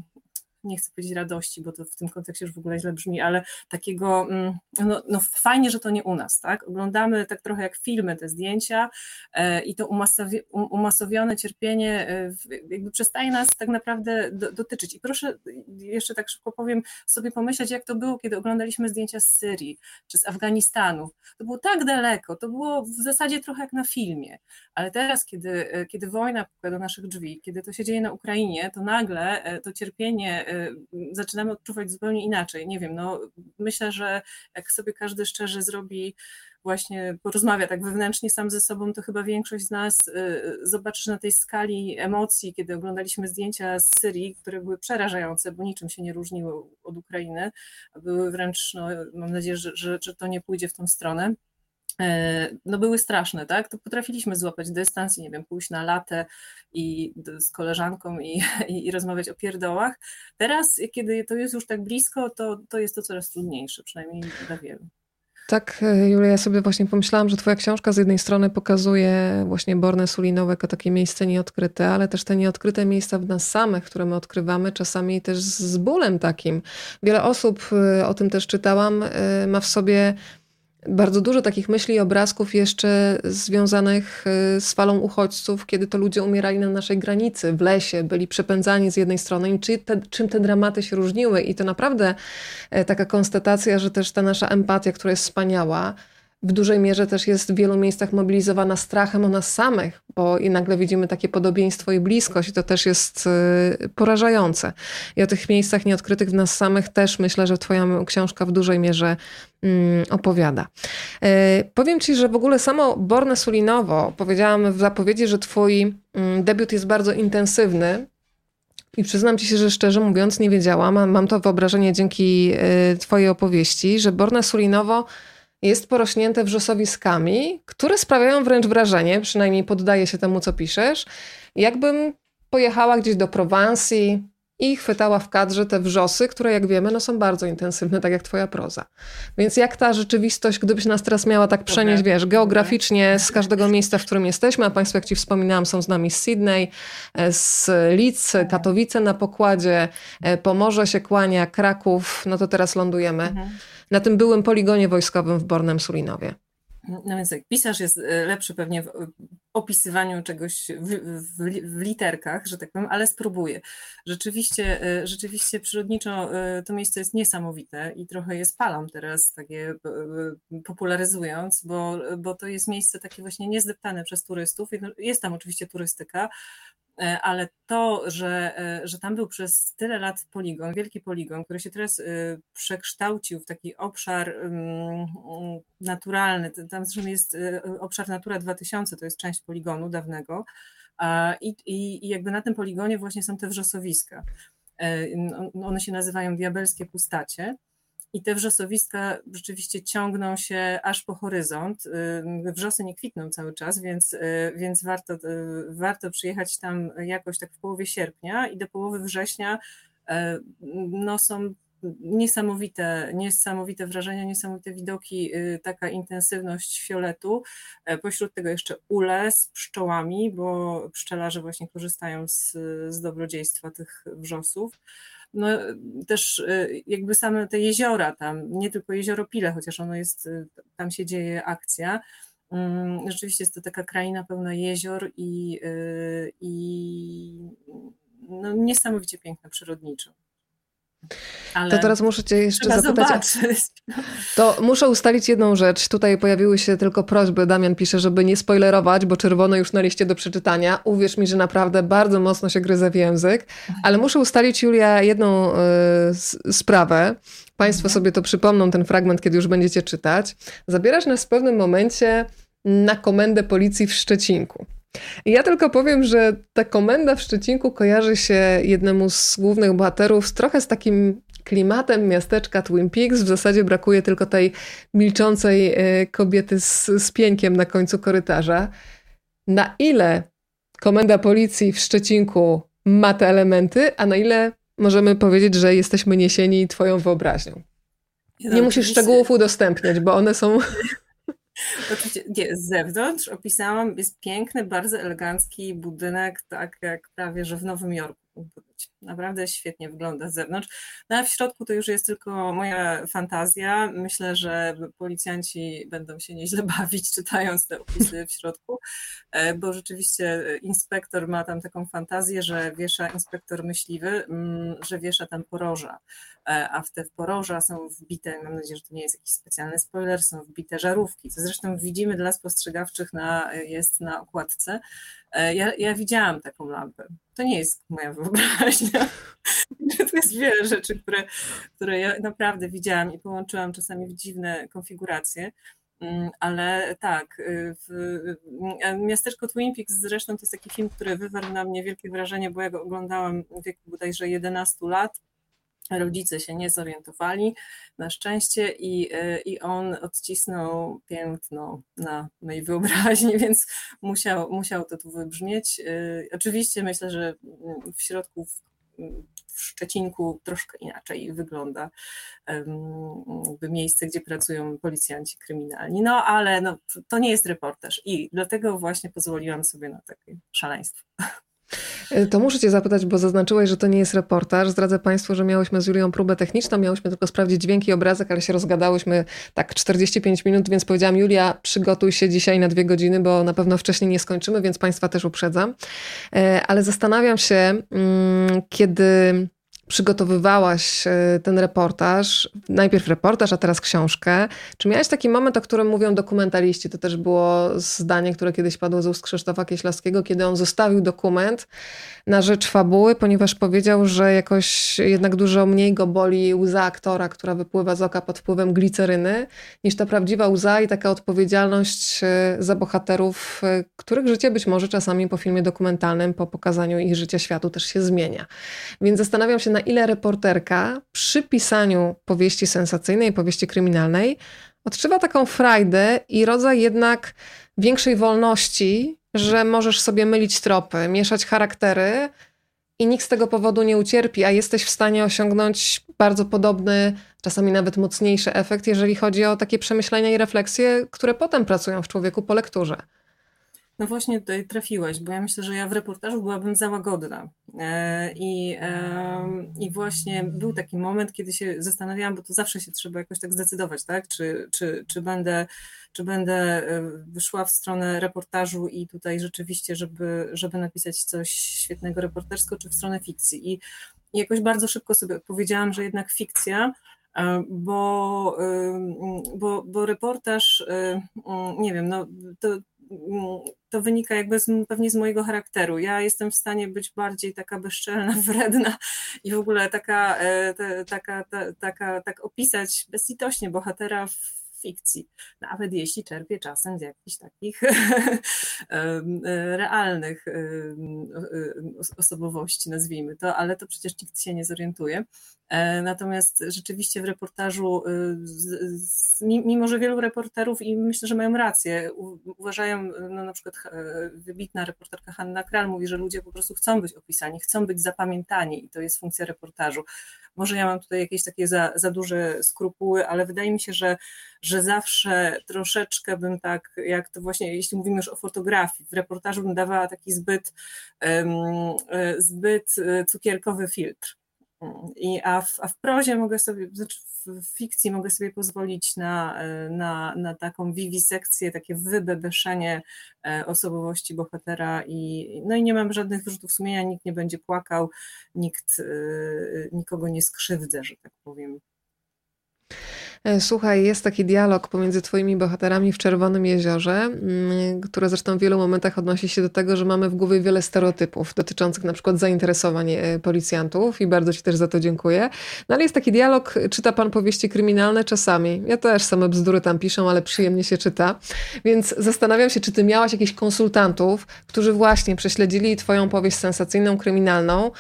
nie chcę powiedzieć radości, bo to w tym kontekście już w ogóle źle brzmi, ale takiego, mm, no, no fajnie, że to nie u nas, tak? Oglądamy tak trochę jak filmy te zdjęcia e, i to umasowi umasowione cierpienie e, jakby przestaje nas tak naprawdę do, dotyczyć. I proszę jeszcze tak szybko powiem, sobie pomyśleć, jak to było, kiedy oglądaliśmy zdjęcia z Syrii czy z Afganistanu. To było tak daleko, to było w zasadzie trochę jak na filmie, ale teraz, kiedy, e, kiedy wojna puka do naszych drzwi, kiedy to się dzieje na Ukrainie, to nagle to cierpienie zaczynamy odczuwać zupełnie inaczej. Nie wiem, no myślę, że jak sobie każdy szczerze zrobi właśnie porozmawia tak wewnętrznie sam ze sobą, to chyba większość z nas y, zobaczy na tej skali emocji, kiedy oglądaliśmy zdjęcia z Syrii, które były przerażające, bo niczym się nie różniły od Ukrainy, były wręcz, no, mam nadzieję, że, że, że to nie pójdzie w tą stronę. E, no były straszne, tak? To potrafiliśmy złapać dystans i nie wiem, pójść na latę i z koleżanką i, i, i, rozmawiać o pierdołach. Teraz, kiedy to jest już tak blisko, to, to jest to coraz trudniejsze, przynajmniej dla wielu. Tak, e, Julia, ja sobie właśnie pomyślałam, że twoja książka z jednej strony pokazuje właśnie Bornę Sulinowe jako takie miejsce nieodkryte, ale też te nieodkryte miejsca w nas samych, które my odkrywamy, czasami też z bólem takim. Wiele osób, e, o tym też czytałam, ma w sobie bardzo dużo takich myśli i obrazków jeszcze związanych y, z falą uchodźców, kiedy to ludzie umierali na naszej granicy, w lesie, byli przepędzani z jednej strony i czy te, czym te dramaty się różniły. I to naprawdę e, taka konstatacja, że też ta nasza empatia, która jest wspaniała, w dużej mierze też jest w wielu miejscach mobilizowana strachem o nas samych, bo i nagle widzimy takie podobieństwo i bliskość i to też jest y, porażające. I o tych miejscach nieodkrytych w nas samych też myślę, że twoja książka w dużej mierze mm, opowiada. Y, powiem ci, że w ogóle samo Borne Sulinowo, powiedziałam w zapowiedzi, że twój mm, debiut jest bardzo intensywny, i przyznam ci się, że szczerze mówiąc nie wiedziałam, mam to wyobrażenie dzięki y, twojej opowieści, że Borne Sulinowo jest porośnięte wrzosowiskami, które sprawiają wręcz wrażenie, przynajmniej poddaje się temu, co piszesz, jakbym pojechała gdzieś do Prowansji i chwytała w kadrze te wrzosy, które jak wiemy no, są bardzo intensywne, tak jak twoja proza. Więc jak ta rzeczywistość, gdybyś nas teraz miała tak przenieść, wiesz, geograficznie z każdego miejsca, w którym jesteśmy, a państwo, jak ci wspominałam, są z nami z Sydney, e, z Leeds, Katowice na pokładzie, e, Pomorze się kłania, Kraków, no to teraz lądujemy. Mhm na tym byłym poligonie wojskowym w Bornem Sulinowie. No więc tak, pisarz jest e, lepszy pewnie w opisywaniu czegoś w, w, w, literkach, że tak powiem, ale spróbuję. Rzeczywiście, e, rzeczywiście przyrodniczo e, to miejsce jest niesamowite i trochę je spalam teraz, takie popularyzując, bo, bo to jest miejsce takie właśnie niezdeptane przez turystów. Jest tam oczywiście turystyka, ale to, że, e, że tam był przez tyle lat poligon, wielki poligon, który się teraz e, przekształcił w taki obszar naturalny, tam zresztą jest obszar Natura 2000, to jest część poligonu dawnego i, i, i jakby na tym poligonie właśnie są te wrzosowiska. One się nazywają diabelskie pustacie. I te wrzosowiska rzeczywiście ciągną się aż po horyzont. Y, wrzosy nie kwitną cały czas, więc, y, więc warto, y, warto przyjechać tam jakoś tak w połowie sierpnia i do połowy września no, są niesamowite, niesamowite wrażenia, niesamowite widoki, taka intensywność fioletu. E, pośród tego jeszcze ule z pszczołami, bo pszczelarze właśnie korzystają z, z dobrodziejstwa tych wrzosów no, też y, jakby same te jeziora tam, nie tylko jezioro Pile, chociaż ono jest, y, tam się dzieje akcja. Mm, rzeczywiście jest to taka kraina pełna jezior i, y, i no, niesamowicie piękna przyrodniczo. Ale to teraz muszę Cię jeszcze zapytać. Zobaczyć. To muszę ustalić jedną rzecz. Tutaj pojawiły się tylko prośby. Damian pisze, żeby nie spoilerować, bo czerwono już na liście do przeczytania. Uwierz mi, że naprawdę bardzo mocno się gryzę w język. Ale muszę ustalić, Julia, jedną y, sprawę. Państwo mhm. sobie to przypomną, ten fragment, kiedy już będziecie czytać. Zabierasz nas w pewnym momencie na komendę policji w Szczecinku. Ja tylko powiem, że ta komenda w Szczecinku kojarzy się jednemu z głównych bohaterów trochę z takim klimatem miasteczka Twin Peaks. W zasadzie brakuje tylko tej milczącej e, kobiety z, z pieńkiem na końcu korytarza. Na ile komenda policji w Szczecinku ma te elementy, a na ile możemy powiedzieć, że jesteśmy niesieni twoją wyobraźnią? Nie musisz szczegółów udostępniać, bo one są Oczywiście, nie, z zewnątrz opisałam, jest piękny, bardzo elegancki budynek, tak jak prawie, że w Nowym Jorku Naprawdę świetnie wygląda z zewnątrz. No a w środku to już jest tylko moja fantazja. Myślę, że policjanci będą się nieźle bawić czytając te opisy w środku, e, bo rzeczywiście inspektor ma tam taką fantazję, że wiesza inspektor myśliwy, mm, że wiesza tam poroża, e, a w te poroża są wbite, mam nadzieję, że to nie jest jakiś specjalny spoiler, są wbite żarówki, co zresztą widzimy dla spostrzegawczych na, jest na okładce. E, ja, ja widziałam taką lampę. To nie jest moja wyobraźnia. to jest wiele rzeczy, które, które ja naprawdę widziałam i połączyłam czasami w dziwne konfiguracje. Mm, ale tak, y, w, y, miasteczko Twin Peaks zresztą to jest taki film, który wywarł na mnie wielkie wrażenie, bo ja go oglądałam w wieku bodajże 11 lat Rodzice się nie zorientowali na szczęście i, e, i on odcisnął piętno na mojej wyobraźni, więc musiał, musiał to tu wybrzmieć. E, oczywiście myślę, że w środku w, w Szczecinku troszkę inaczej wygląda jakby miejsce, gdzie pracują policjanci kryminalni. No ale no, to nie jest reportaż i dlatego właśnie pozwoliłam sobie na takie szaleństwo. E, to muszę Cię zapytać, bo zaznaczyłeś, że to nie jest reportaż. Zdradzę Państwu, że miałyśmy z Julią próbę techniczną, miałyśmy tylko sprawdzić dźwięki i obrazek, ale się rozgadałyśmy tak 45 minut, więc powiedziałam, Julia, przygotuj się dzisiaj na dwie godziny, bo na pewno wcześniej nie skończymy, więc Państwa też uprzedzam. E, ale zastanawiam się, mm, kiedy przygotowywałaś e, ten reportaż, najpierw reportaż, a teraz książkę. Czy miałeś taki moment, o którym mówią dokumentaliści? To też było zdanie, które kiedyś padło z ust Krzysztofa Kieślowskiego, kiedy on zostawił dokument na rzecz fabuły, ponieważ powiedział, że jakoś jednak dużo mniej go boli łza aktora, która wypływa z oka pod wpływem gliceryny, niż ta prawdziwa łza i taka odpowiedzialność e, za bohaterów, e, których życie być może czasami po filmie dokumentalnym, po pokazaniu ich życia światu też się zmienia. Więc zastanawiam się, na ile reporterka przy pisaniu powieści sensacyjnej, powieści kryminalnej odczuwa taką frajdę i rodzaj jednak większej wolności, że możesz sobie mylić tropy, mieszać charaktery i nikt z tego powodu nie ucierpi, a jesteś w stanie osiągnąć bardzo podobny, czasami nawet mocniejszy efekt, jeżeli chodzi o takie przemyślenia i refleksje, które potem pracują w człowieku po lekturze. No właśnie tutaj trafiłaś, bo ja myślę, że ja w reportażu byłabym za łagodna. E, I, I właśnie był taki moment, kiedy się zastanawiałam, bo to zawsze się trzeba jakoś tak zdecydować, tak? Czy, czy, czy, będę, czy będę e, wyszła w stronę reportażu i tutaj rzeczywiście, żeby, żeby napisać coś świetnego reportersko, czy w stronę fikcji. I jakoś bardzo szybko sobie odpowiedziałam, że jednak fikcja, e, bo, bo, bo reportaż, nie wiem, no to to wynika jakby z, pewnie z mojego charakteru. Ja jestem w stanie być bardziej taka bezczelna, wredna i w ogóle taka, e, taka, ta, taka, tak opisać bezlitośnie bohatera w fikcji, nawet jeśli czerpie czasem z jakichś takich realnych osobowości, nazwijmy to, ale to przecież nikt się nie zorientuje. E, natomiast rzeczywiście w reportażu, mimo że wielu reporterów i myślę, że mają rację, uważają, no na przykład e, wybitna reporterka Hanna Kral mówi, że ludzie po prostu chcą być opisani, chcą być zapamiętani i to jest funkcja reportażu. Może ja mam tutaj jakieś takie za, za duże skrupuły, ale wydaje mi się, że, że zawsze troszeczkę bym tak, jak to właśnie, jeśli mówimy już o fotografii, w reportażu bym dawała taki zbyt, um, zbyt cukierkowy filtr i, a, w, a w prozie mogę sobie, znaczy w fikcji mogę sobie pozwolić na, na, na taką wiwisekcję, takie wybebeszenie e, osobowości bohatera i, no i nie mam żadnych wyrzutów sumienia, nikt nie będzie płakał, nikt, e, nikogo nie skrzywdzę, że tak powiem. E, słuchaj, jest taki dialog pomiędzy twoimi bohaterami w Czerwonym Jeziorze, mm, które zresztą w wielu momentach odnosi się do tego, że mamy w głowie wiele stereotypów dotyczących na przykład zainteresowań e, policjantów i bardzo ci też za to dziękuję. No ale jest taki dialog, czyta pan powieści kryminalne czasami. Ja też same bzdury tam piszę, ale przyjemnie się czyta. Więc zastanawiam się, czy ty miałaś jakichś konsultantów, którzy właśnie prześledzili twoją powieść sensacyjną, kryminalną,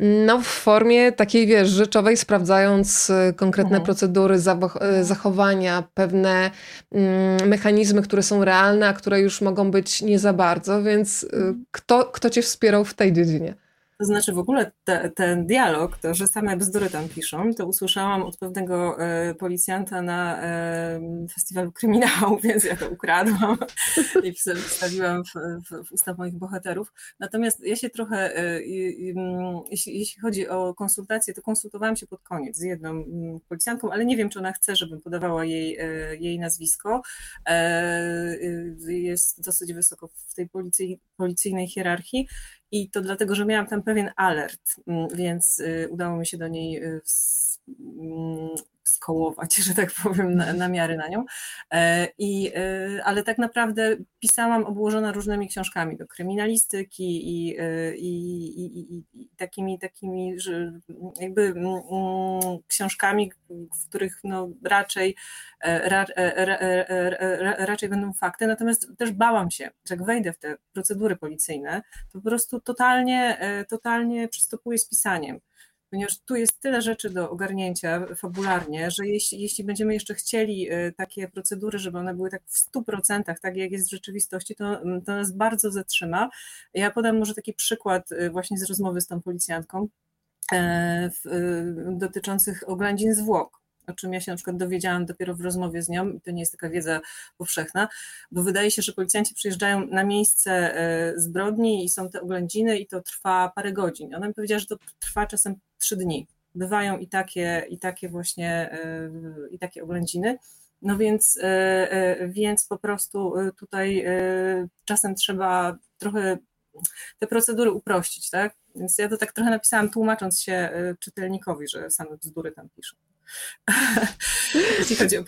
no, w formie takiej, wiesz, rzeczowej, sprawdzając e, konkretne mhm. procedury, e, zachowania, pewne mm, mechanizmy, które są realne, a które już mogą być nie za bardzo, więc e, mhm. kto, kto cię wspierał w tej dziedzinie? To znaczy w ogóle te, ten dialog, to, że same bzdury tam piszą, to usłyszałam od pewnego e, policjanta na e, festiwalu kryminału, więc ja to ukradłam i wstawiłam w, w, w usta moich bohaterów. Natomiast ja się trochę, e, jeśli, jeśli chodzi o konsultacje, to konsultowałam się pod koniec z jedną mm, policjantką, ale nie wiem, czy ona chce, żebym podawała jej, e, jej nazwisko. E, jest dosyć wysoko w tej policji, policyjnej hierarchii i to dlatego, że miałam tam pewien alert, mm, więc y, udało mi się do niej y, skołować, że tak powiem, na, miary na nią. E, I, y, ale tak naprawdę pisałam obłożona różnymi książkami do kryminalistyki i, i, i, i takimi, takimi że jakby mm, książkami, w których no raczej, e, ra, e, ra, ra, raczej będą fakty, natomiast też bałam się, że jak wejdę w te procedury policyjne, to po prostu totalnie, totalnie przystopuję z pisaniem ponieważ tu jest tyle rzeczy do ogarnięcia fabularnie, że jeśli, jeśli będziemy jeszcze chcieli y, takie procedury, żeby one były tak w 100%, tak jak jest w rzeczywistości, to, mm, to nas bardzo zatrzyma. Ja podam może taki przykład y, właśnie z rozmowy z tą policjantką e, w, y, dotyczących oględzin zwłok o czym ja się na przykład dowiedziałam dopiero w rozmowie z nią, i to nie jest taka wiedza powszechna, bo wydaje się, że policjanci przyjeżdżają na miejsce e, zbrodni i są te oględziny i to trwa parę godzin. Ona mi powiedziała, że to trwa czasem trzy dni. Bywają i takie, i takie właśnie, e, i takie oględziny. No więc, e, więc po prostu tutaj czasem trzeba trochę te procedury uprościć, tak? Więc ja to tak trochę napisałam, tłumacząc się czytelnikowi, że same bzdury tam piszą. jeśli chodzi o.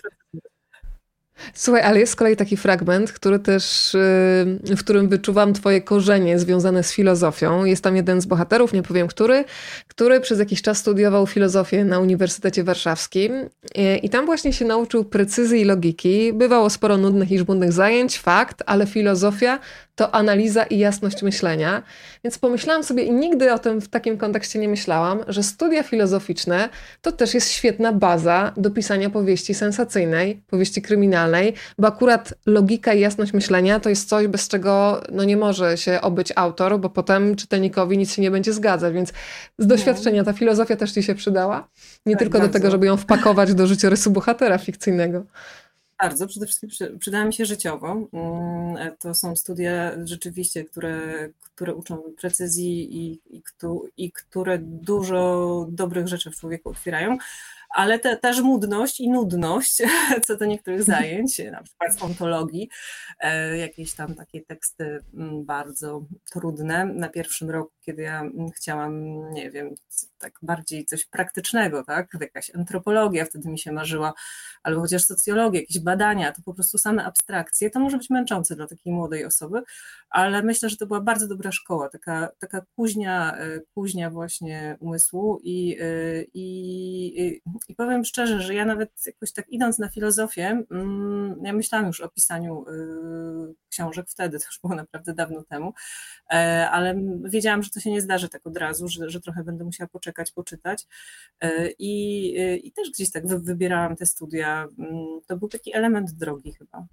Słuchaj, ale jest z kolei taki fragment, który też, y, w którym wyczuwam twoje korzenie związane z filozofią. Jest tam jeden z bohaterów, nie powiem który, który przez jakiś czas studiował filozofię na Uniwersytecie Warszawskim i tam właśnie się nauczył precyzji i logiki. Bywało sporo nudnych i żmudnych zajęć, fakt, ale filozofia to analiza i jasność myślenia. Więc pomyślałam sobie i nigdy o tym w takim kontekście nie myślałam, że studia filozoficzne to też jest świetna baza do pisania powieści sensacyjnej, powieści kryminalnej, bo akurat logika i jasność myślenia to jest coś, bez czego no, nie może się obyć autor, bo potem czytelnikowi nic się nie będzie zgadzać. Więc z doświadczenia ta filozofia też ci się przydała? Nie tak, tylko bardzo. do tego, żeby ją wpakować do życiorysu bohatera fikcyjnego. Bardzo, przede wszystkim przydała mi się życiowo. Mm, to są studia rzeczywiście, które, które uczą precyzji i, i, i które dużo dobrych rzeczy w człowieku otwierają ale te, ta żmudność i nudność co do niektórych zajęć, na przykład z ontologii, e, jakieś tam takie teksty mm, bardzo trudne na pierwszym roku, kiedy ja mm, chciałam, nie wiem, tak bardziej coś praktycznego, tak, jakaś antropologia wtedy mi się marzyła, albo chociaż socjologia, jakieś badania, to po prostu same abstrakcje, to może być męczące dla takiej młodej osoby, ale myślę, że to była bardzo dobra szkoła, taka, taka kuźnia, e, kuźnia właśnie umysłu i, e, i, i powiem szczerze, że ja nawet jakoś tak idąc na filozofię, mm, ja myślałam już o pisaniu y, książek wtedy, to już było naprawdę dawno temu, e, ale wiedziałam, że to się nie zdarzy tak od razu, że, że trochę będę musiała poczekać, poczytać e, i, y, i też gdzieś tak wybierałam te studia. Mm, to był taki element drogi chyba.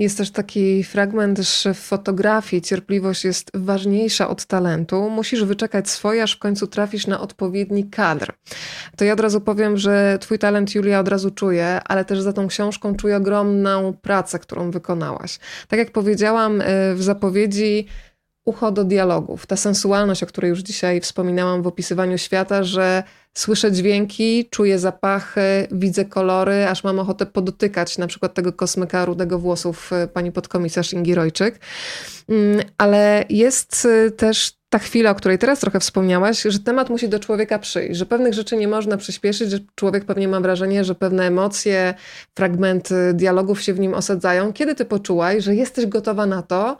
Jest też taki fragment, że w fotografii cierpliwość jest ważniejsza od talentu. Musisz wyczekać swoje, aż w końcu trafisz na odpowiedni kadr. To ja od razu powiem, że twój talent Julia od razu czuję, ale też za tą książką czuję ogromną pracę, którą wykonałaś. Tak jak powiedziałam y, w zapowiedzi, ucho do dialogów, ta sensualność, o której już dzisiaj wspominałam w opisywaniu świata, że słyszę dźwięki, czuję zapachy, widzę kolory, aż mam ochotę podotykać na przykład tego kosmyka rudego włosów e, pani podkomisarz Ingi Rojczyk. Mm, ale jest e, też ta chwila, o której teraz trochę wspomniałaś, że temat musi do człowieka przyjść, że pewnych rzeczy nie można przyspieszyć, że człowiek pewnie ma wrażenie, że pewne emocje, fragmenty dialogów się w nim osadzają. Kiedy ty poczułaś, że jesteś gotowa na to,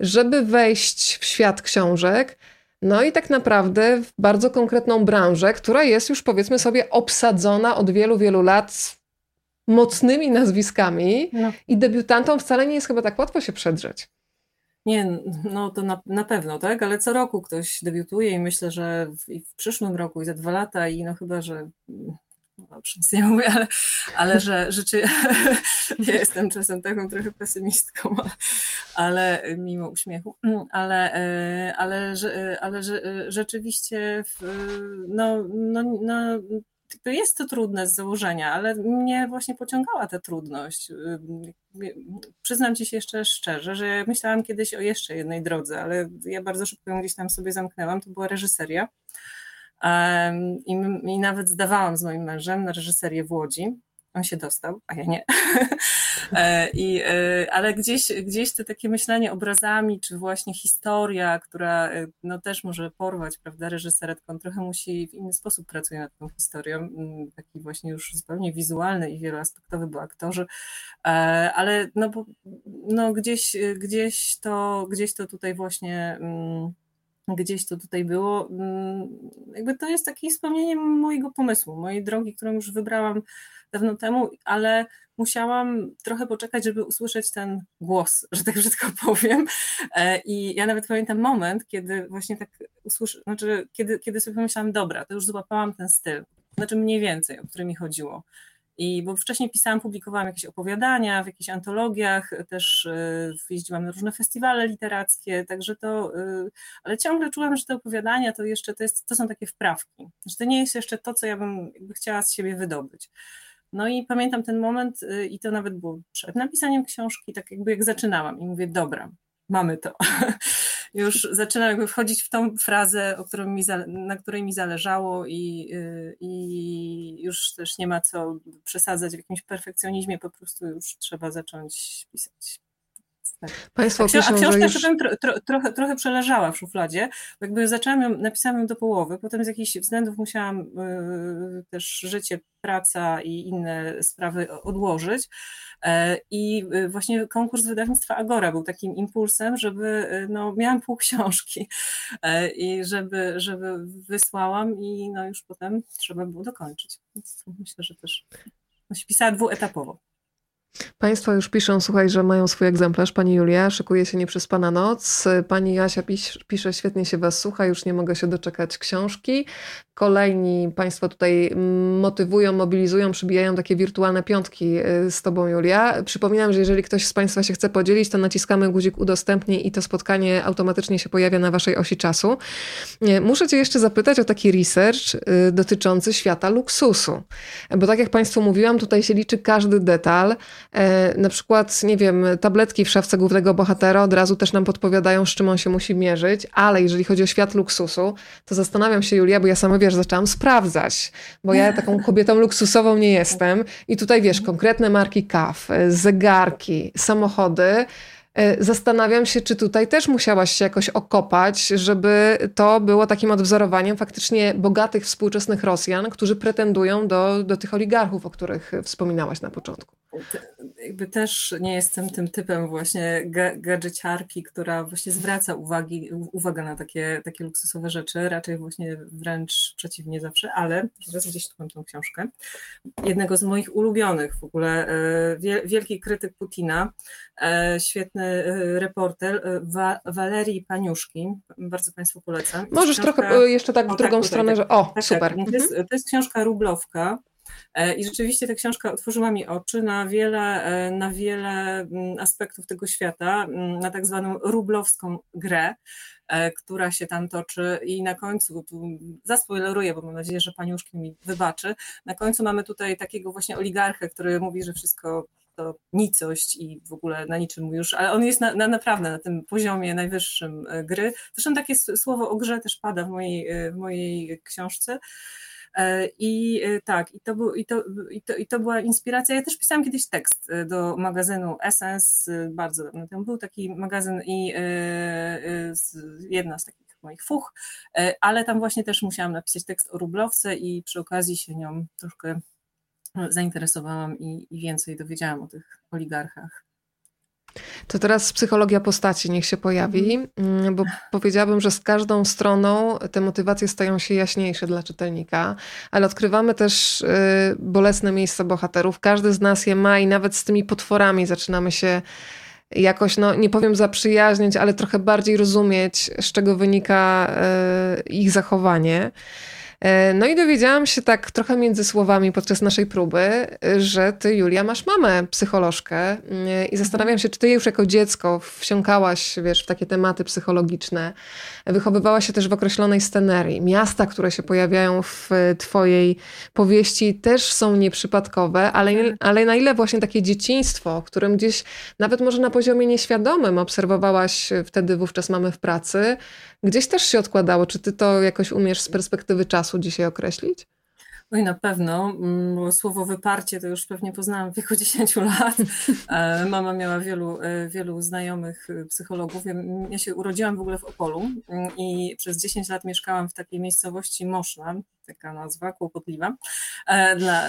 żeby wejść w świat książek, no i tak naprawdę w bardzo konkretną branżę, która jest już powiedzmy sobie obsadzona od wielu, wielu lat mocnymi nazwiskami no. i debiutantom wcale nie jest chyba tak łatwo się przedrzeć. Nie, no to na, na pewno, tak, ale co roku ktoś debiutuje i myślę, że w, w przyszłym roku i za dwa lata i no chyba, że dobrze, nic nie mówię, ale, ale że rzeczy, ja jestem czasem taką trochę pesymistką, ale mimo uśmiechu, ale, ale, ale, ale rzeczywiście no, no, no, jest to trudne z założenia, ale mnie właśnie pociągała ta trudność. Przyznam ci się jeszcze szczerze, że myślałam kiedyś o jeszcze jednej drodze, ale ja bardzo szybko ją gdzieś tam sobie zamknęłam, to była reżyseria. I, I nawet zdawałam z moim mężem na reżyserię w Łodzi. On się dostał, a ja nie. E, I, e, ale gdzieś, gdzieś to takie myślenie obrazami, czy właśnie historia, która e, no, też może porwać, prawda, reżyseretką, trochę musi w inny sposób pracuje nad tą historią, mm, taki właśnie już zupełnie wizualny i wieloaspektowy, bo aktorzy, ale no, no gdzieś, gdzieś, to, gdzieś to tutaj właśnie mm, gdzieś to tutaj było. Mm, jakby to jest takie wspomnienie mojego pomysłu, mojej drogi, którą już wybrałam dawno temu, ale musiałam trochę poczekać, żeby usłyszeć ten głos, że tak brzydko powiem. E, I ja nawet pamiętam moment, kiedy właśnie tak usłyszę, znaczy kiedy, kiedy sobie pomyślałam, dobra, to już złapałam ten styl, znaczy mniej więcej, o który mi chodziło. I bo wcześniej pisałam, publikowałam jakieś opowiadania w jakichś antologiach, też e, jeździłam na różne festiwale literackie, także to, e, ale ciągle czułam, że te opowiadania to jeszcze to, jest, to są takie wprawki, że to nie jest jeszcze to, co ja bym chciała z siebie wydobyć. No i pamiętam ten moment e, i to nawet było przed napisaniem książki, tak jakby jak zaczynałam i mówię, dobra, mamy to. już zaczynam jakby wchodzić w tą frazę, mi, na której mi zależało i, y, i już też nie ma co przesadzać w jakimś perfekcjonizmie, po prostu już trzeba zacząć pisać. Tak. Państwo a, a książka już... tro, tro, trochę, trochę przeleżała w szufladzie, jakby zaczęłam ją, napisałam ją do połowy, potem z jakichś względów musiałam y, też życie, praca i inne sprawy odłożyć e, i y, właśnie konkurs wydawnictwa Agora był takim impulsem, żeby, y, no miałam pół książki e, i żeby, żeby wysłałam i no już potem trzeba było dokończyć, więc myślę, że też no, się pisała dwuetapowo. Państwo już piszą, słuchaj, że mają swój egzemplarz. Pani Julia szykuje się nie przez Pana noc. Pani Jasia pisz, pisze, świetnie się Was słucha, już nie mogę się doczekać książki. Kolejni Państwo tutaj motywują, mobilizują, przybijają takie wirtualne piątki y, z Tobą, Julia. Przypominam, że jeżeli ktoś z Państwa się chce podzielić, to naciskamy guzik udostępnij i to spotkanie automatycznie się pojawia na Waszej osi czasu. Y, muszę Cię jeszcze zapytać o taki research y, dotyczący świata luksusu. Bo tak jak Państwu mówiłam, tutaj się liczy każdy detal. E, na przykład, nie wiem, tabletki w szafce głównego bohatera od razu też nam podpowiadają, z czym on się musi mierzyć, ale jeżeli chodzi o świat luksusu, to zastanawiam się, Julia, bo ja sama, wiesz, zaczęłam sprawdzać, bo ja taką kobietą luksusową nie jestem i tutaj, wiesz, konkretne marki kaw, e, zegarki, samochody, E, zastanawiam się, czy tutaj też musiałaś się jakoś okopać, żeby to było takim odwzorowaniem faktycznie bogatych współczesnych Rosjan, którzy pretendują do, do tych oligarchów, o których wspominałaś na początku. Jakby też nie jestem tym typem właśnie gadżeciarki, która właśnie zwraca uwagi, uwagę na takie, takie luksusowe rzeczy, raczej właśnie wręcz przeciwnie zawsze, ale teraz gdzieś tu mam tą książkę, jednego z moich ulubionych w ogóle, e, wielki krytyk Putina, e, świetny E, reporter Wa Walerii Paniuszki. Bardzo Państwu polecam. Możesz książka... trochę jeszcze tak w o, drugą tak, stronę, tutaj, że o, tak, tak super. Tak. To, jest, to jest książka rublowka. E, I rzeczywiście ta książka otworzyła mi oczy na wiele, na wiele mm, aspektów tego świata, mm, na tak zwaną rublowską grę, która się tam toczy i na końcu, tu zaspoileruję, bo mam nadzieję, że Paniuszki mi wybaczy, na końcu mamy tutaj takiego właśnie oligarchę, który mówi, że wszystko to nicość i w ogóle na niczym mu już, ale on jest na, na, naprawdę na tym poziomie najwyższym e, gry. Zresztą takie słowo o grze też pada w mojej, e, w mojej książce. E, I tak, i to, był, i, to, i, to, i to była inspiracja. Ja też pisałam kiedyś tekst do magazynu Essence, bardzo dawno temu był taki magazyn i jedna z takich moich fuch, ale tam właśnie też musiałam napisać tekst o rublowce i przy okazji się nią troszkę zainteresowałam i, i więcej dowiedziałam o tych oligarchach. To teraz psychologia postaci niech się pojawi, mhm. mm, bo powiedziałabym, że z każdą stroną te motywacje stają się jaśniejsze dla czytelnika, ale odkrywamy też y, bolesne miejsca bohaterów. Każdy z nas je ma i nawet z tymi potworami zaczynamy się jakoś, no nie powiem zaprzyjaźniać, ale trochę bardziej rozumieć, z czego wynika y, ich zachowanie. E, no i dowiedziałam się tak trochę między słowami podczas naszej próby, że ty, Julia, masz mamę psycholożkę e, i zastanawiam się, czy ty już jako dziecko wsiąkałaś, wiesz, w takie tematy psychologiczne, wychowywałaś się też w określonej scenerii. Miasta, które się pojawiają w twojej powieści też są nieprzypadkowe, ale, ale na ile właśnie takie dzieciństwo, którym gdzieś nawet może na poziomie nieświadomym obserwowałaś wtedy wówczas mamy w pracy, gdzieś też się odkładało. Czy ty to jakoś umiesz z perspektywy czasu dzisiaj określić? Oj, na pewno, mm, słowo wyparcie to już pewnie poznałam w wieku 10 lat. E, mama miała wielu, e, wielu znajomych e, psychologów. Ja się urodziłam w ogóle w Opolu mm, i przez 10 lat mieszkałam w takiej miejscowości Moszna, taka nazwa kłopotliwa, dla,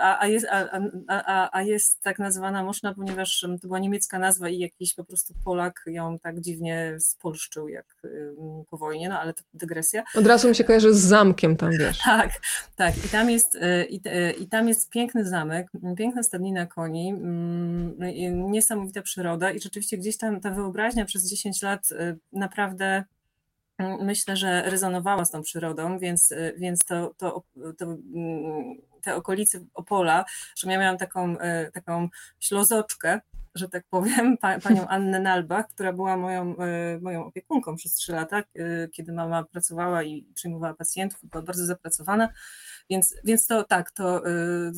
a, a, jest, a, a, a jest tak nazwana Moszna, ponieważ to była niemiecka nazwa i jakiś po prostu Polak ją tak dziwnie spolszczył jak po wojnie, no ale to dygresja. Od razu mi się kojarzy z zamkiem tam, wiesz. Tak, tak. I tam jest, y, i, i tam jest piękny zamek, piękna stadnina koni, mm, niesamowita przyroda i rzeczywiście gdzieś tam ta wyobraźnia przez 10 lat naprawdę myślę, że rezonowała z tą przyrodą, więc, więc to, to, to mm, te okolice Opola, że ja miałam taką, taką ślozoczkę, że tak powiem, panią Annę Nalbach, która była moją, moją opiekunką przez trzy lata, kiedy mama pracowała i przyjmowała pacjentów, była bardzo zapracowana. Więc, więc to tak, to, y,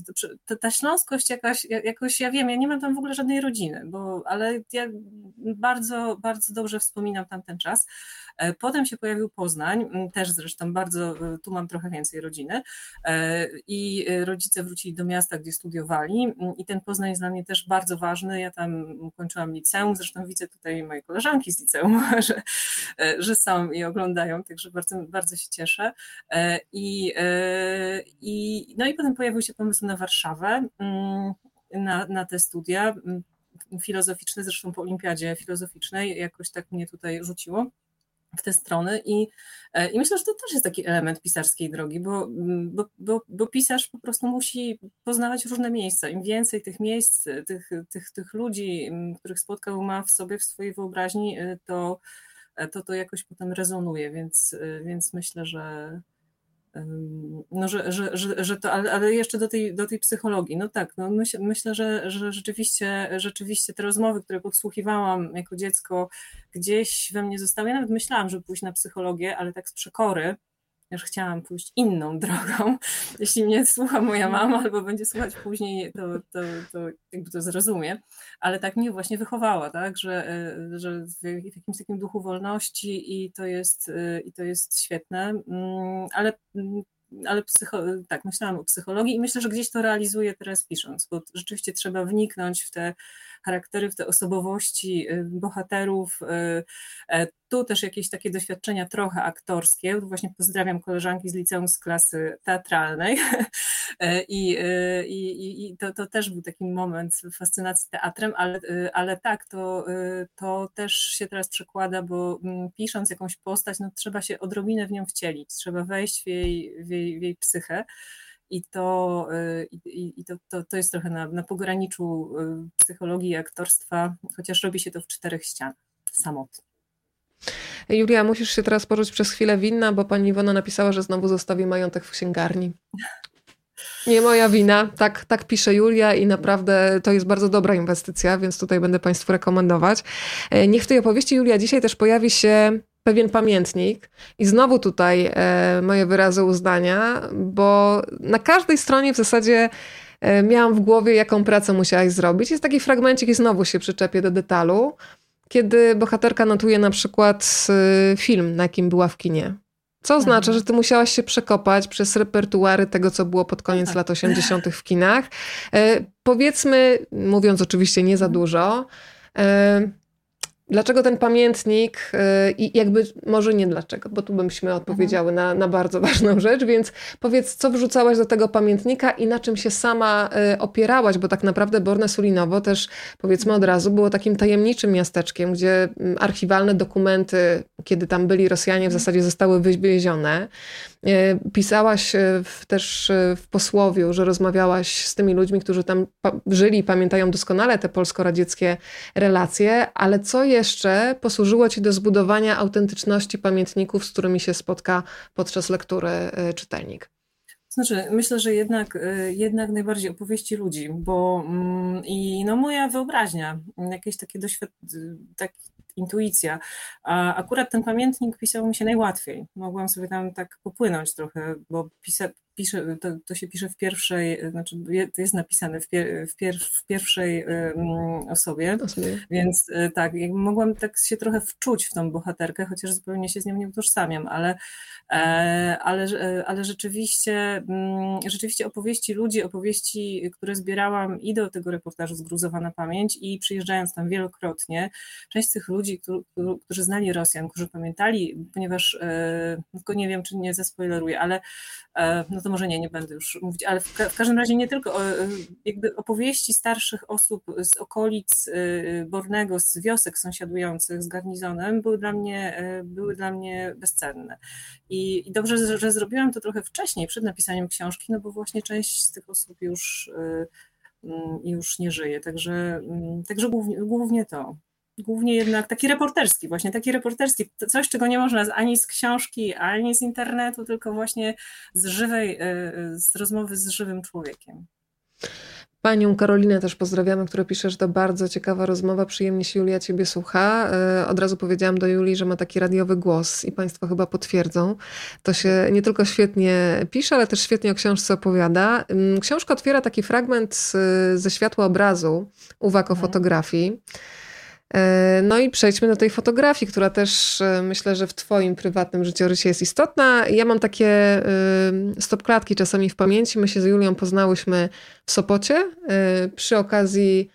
to, ta śląskość jakaś, jakoś, ja wiem, ja nie mam tam w ogóle żadnej rodziny, bo, ale ja bardzo, bardzo dobrze wspominam tamten czas. E, potem się pojawił Poznań, też zresztą bardzo, y, tu mam trochę więcej rodziny e, i rodzice wrócili do miasta, gdzie studiowali i ten Poznań jest dla mnie też bardzo ważny. Ja tam kończyłam liceum, zresztą widzę tutaj moje koleżanki z liceum, że, e, że są i oglądają, także bardzo, bardzo się cieszę. I i, no i potem pojawił się pomysł na Warszawę, mm, na, na te studia mm, filozoficzne, zresztą po olimpiadzie filozoficznej jakoś tak mnie tutaj rzuciło w te strony i, e, i myślę, że to też jest taki element pisarskiej drogi, bo, mm, bo, bo, bo, pisarz po prostu musi poznawać różne miejsca. Im więcej tych miejsc, tych, tych, tych ludzi, których spotkał, ma w sobie, w swojej wyobraźni, e, to, e, to to jakoś potem rezonuje, więc, więc myślę, że, no, że, że, że, że to, ale, ale, jeszcze do tej, do tej psychologii. No tak, no myśl, myślę, że, że rzeczywiście, rzeczywiście te rozmowy, które podsłuchiwałam jako dziecko, gdzieś we mnie zostały. Ja nawet myślałam, żeby pójść na psychologię, ale tak z przekory, już chciałam pójść inną drogą. Jeśli mnie słucha moja mama albo będzie słuchać później, to, to, to jakby to zrozumie. Ale tak mnie właśnie wychowała, tak? że, e, że w jakimś takim duchu wolności i to jest, e, i to jest świetne. Mm, ale mm, ale psycho, tak, myślałam o psychologii i myślę, że gdzieś to realizuję teraz pisząc, bo rzeczywiście trzeba wniknąć w te charaktery, w te osobowości y, bohaterów. Y, e, tu też jakieś takie doświadczenia trochę aktorskie. Właśnie pozdrawiam koleżanki z liceum z klasy teatralnej i, y, i, i to, to też był taki moment fascynacji teatrem, ale, ale tak, to, to też się teraz przekłada, bo mm, pisząc jakąś postać, no trzeba się odrobinę w nią wcielić, trzeba wejść w jej, w jej, w jej psychę i to, i, i to, to, to jest trochę na, na pograniczu psychologii i aktorstwa, chociaż robi się to w czterech ścianach, samotnie. Julia, musisz się teraz poczuć przez chwilę winna, bo pani Iwona napisała, że znowu zostawi majątek w księgarni. Nie moja wina, tak, tak pisze Julia i naprawdę to jest bardzo dobra inwestycja, więc tutaj będę Państwu rekomendować. E, niech w tej opowieści Julia dzisiaj też pojawi się pewien pamiętnik. I znowu tutaj e, moje wyrazy uznania, bo na każdej stronie w zasadzie e, miałam w głowie, jaką pracę musiałaś zrobić. Jest taki fragmencik i znowu się przyczepię do detalu, kiedy bohaterka notuje na przykład film, na jakim była w kinie. Co mhm. oznacza, że ty musiałaś się przekopać przez repertuary tego, co było pod koniec tak. lat 80. w kinach. E, powiedzmy, mówiąc oczywiście nie za dużo, e, Dlaczego ten pamiętnik y, i jakby może nie dlaczego, bo tu byśmy odpowiedziały na, na bardzo ważną rzecz, więc powiedz, co wrzucałaś do tego pamiętnika i na czym się sama y, opierałaś, bo tak naprawdę Borne Sulinowo też powiedzmy od razu było takim tajemniczym miasteczkiem, gdzie mm, archiwalne dokumenty, kiedy tam byli Rosjanie w zasadzie zostały wywiezione. E, pisałaś e, w, też e, w posłowiu, że rozmawiałaś z tymi ludźmi, którzy tam żyli i pamiętają doskonale te polsko-radzieckie relacje, ale co jeszcze posłużyło ci do zbudowania autentyczności pamiętników, z którymi się spotka podczas lektury czytelnik? Znaczy, myślę, że jednak, jednak najbardziej opowieści ludzi, bo mm, i no moja wyobraźnia, jakieś takie doświadczenie, tak, intuicja. A akurat ten pamiętnik pisał mi się najłatwiej. Mogłam sobie tam tak popłynąć trochę, bo pisa, pisze, to, to się pisze w pierwszej, znaczy to jest napisane w, pier, w, pier, w pierwszej um, osobie, więc e, tak, mogłam tak się trochę wczuć w tą bohaterkę, chociaż zupełnie się z nią nie utożsamiam, ale, e, ale, e, ale rzeczywiście, mm, rzeczywiście opowieści ludzi, opowieści, które zbierałam i do tego reportażu zgruzowana pamięć i przyjeżdżając tam wielokrotnie, część z tych ludzi, którzy znali Rosjan, którzy pamiętali, ponieważ tylko nie wiem, czy nie zaspoileruję, ale no to może nie, nie będę już mówić, ale w, ka w każdym razie nie tylko jakby opowieści starszych osób z okolic y, Bornego, z wiosek sąsiadujących z garnizonem były dla mnie, y, były dla mnie bezcenne. I, i dobrze, że, zrobiłam to trochę wcześniej, przed napisaniem książki, no bo właśnie część z tych osób już, mm, już nie żyje, także, mm, także głównie, głównie to. Głównie jednak taki reporterski, właśnie taki reporterski, coś, czego nie można ani z książki, ani z internetu, tylko właśnie z żywej, e, z rozmowy z żywym człowiekiem. Panią Karolinę też pozdrawiamy, która pisze, że to bardzo ciekawa rozmowa, przyjemnie się Julia ciebie słucha. E, od razu powiedziałam do Julii, że ma taki radiowy głos i państwo chyba potwierdzą. To się nie tylko świetnie pisze, ale też świetnie o książce opowiada. Książka otwiera taki fragment ze światła obrazu, uwag o mhm. fotografii. E, no i przejdźmy do tej fotografii, która też e, myślę, że w Twoim prywatnym życiorysie jest istotna. Ja mam takie e, stopklatki czasami w pamięci. My się z Julią poznałyśmy w Sopocie przy okazji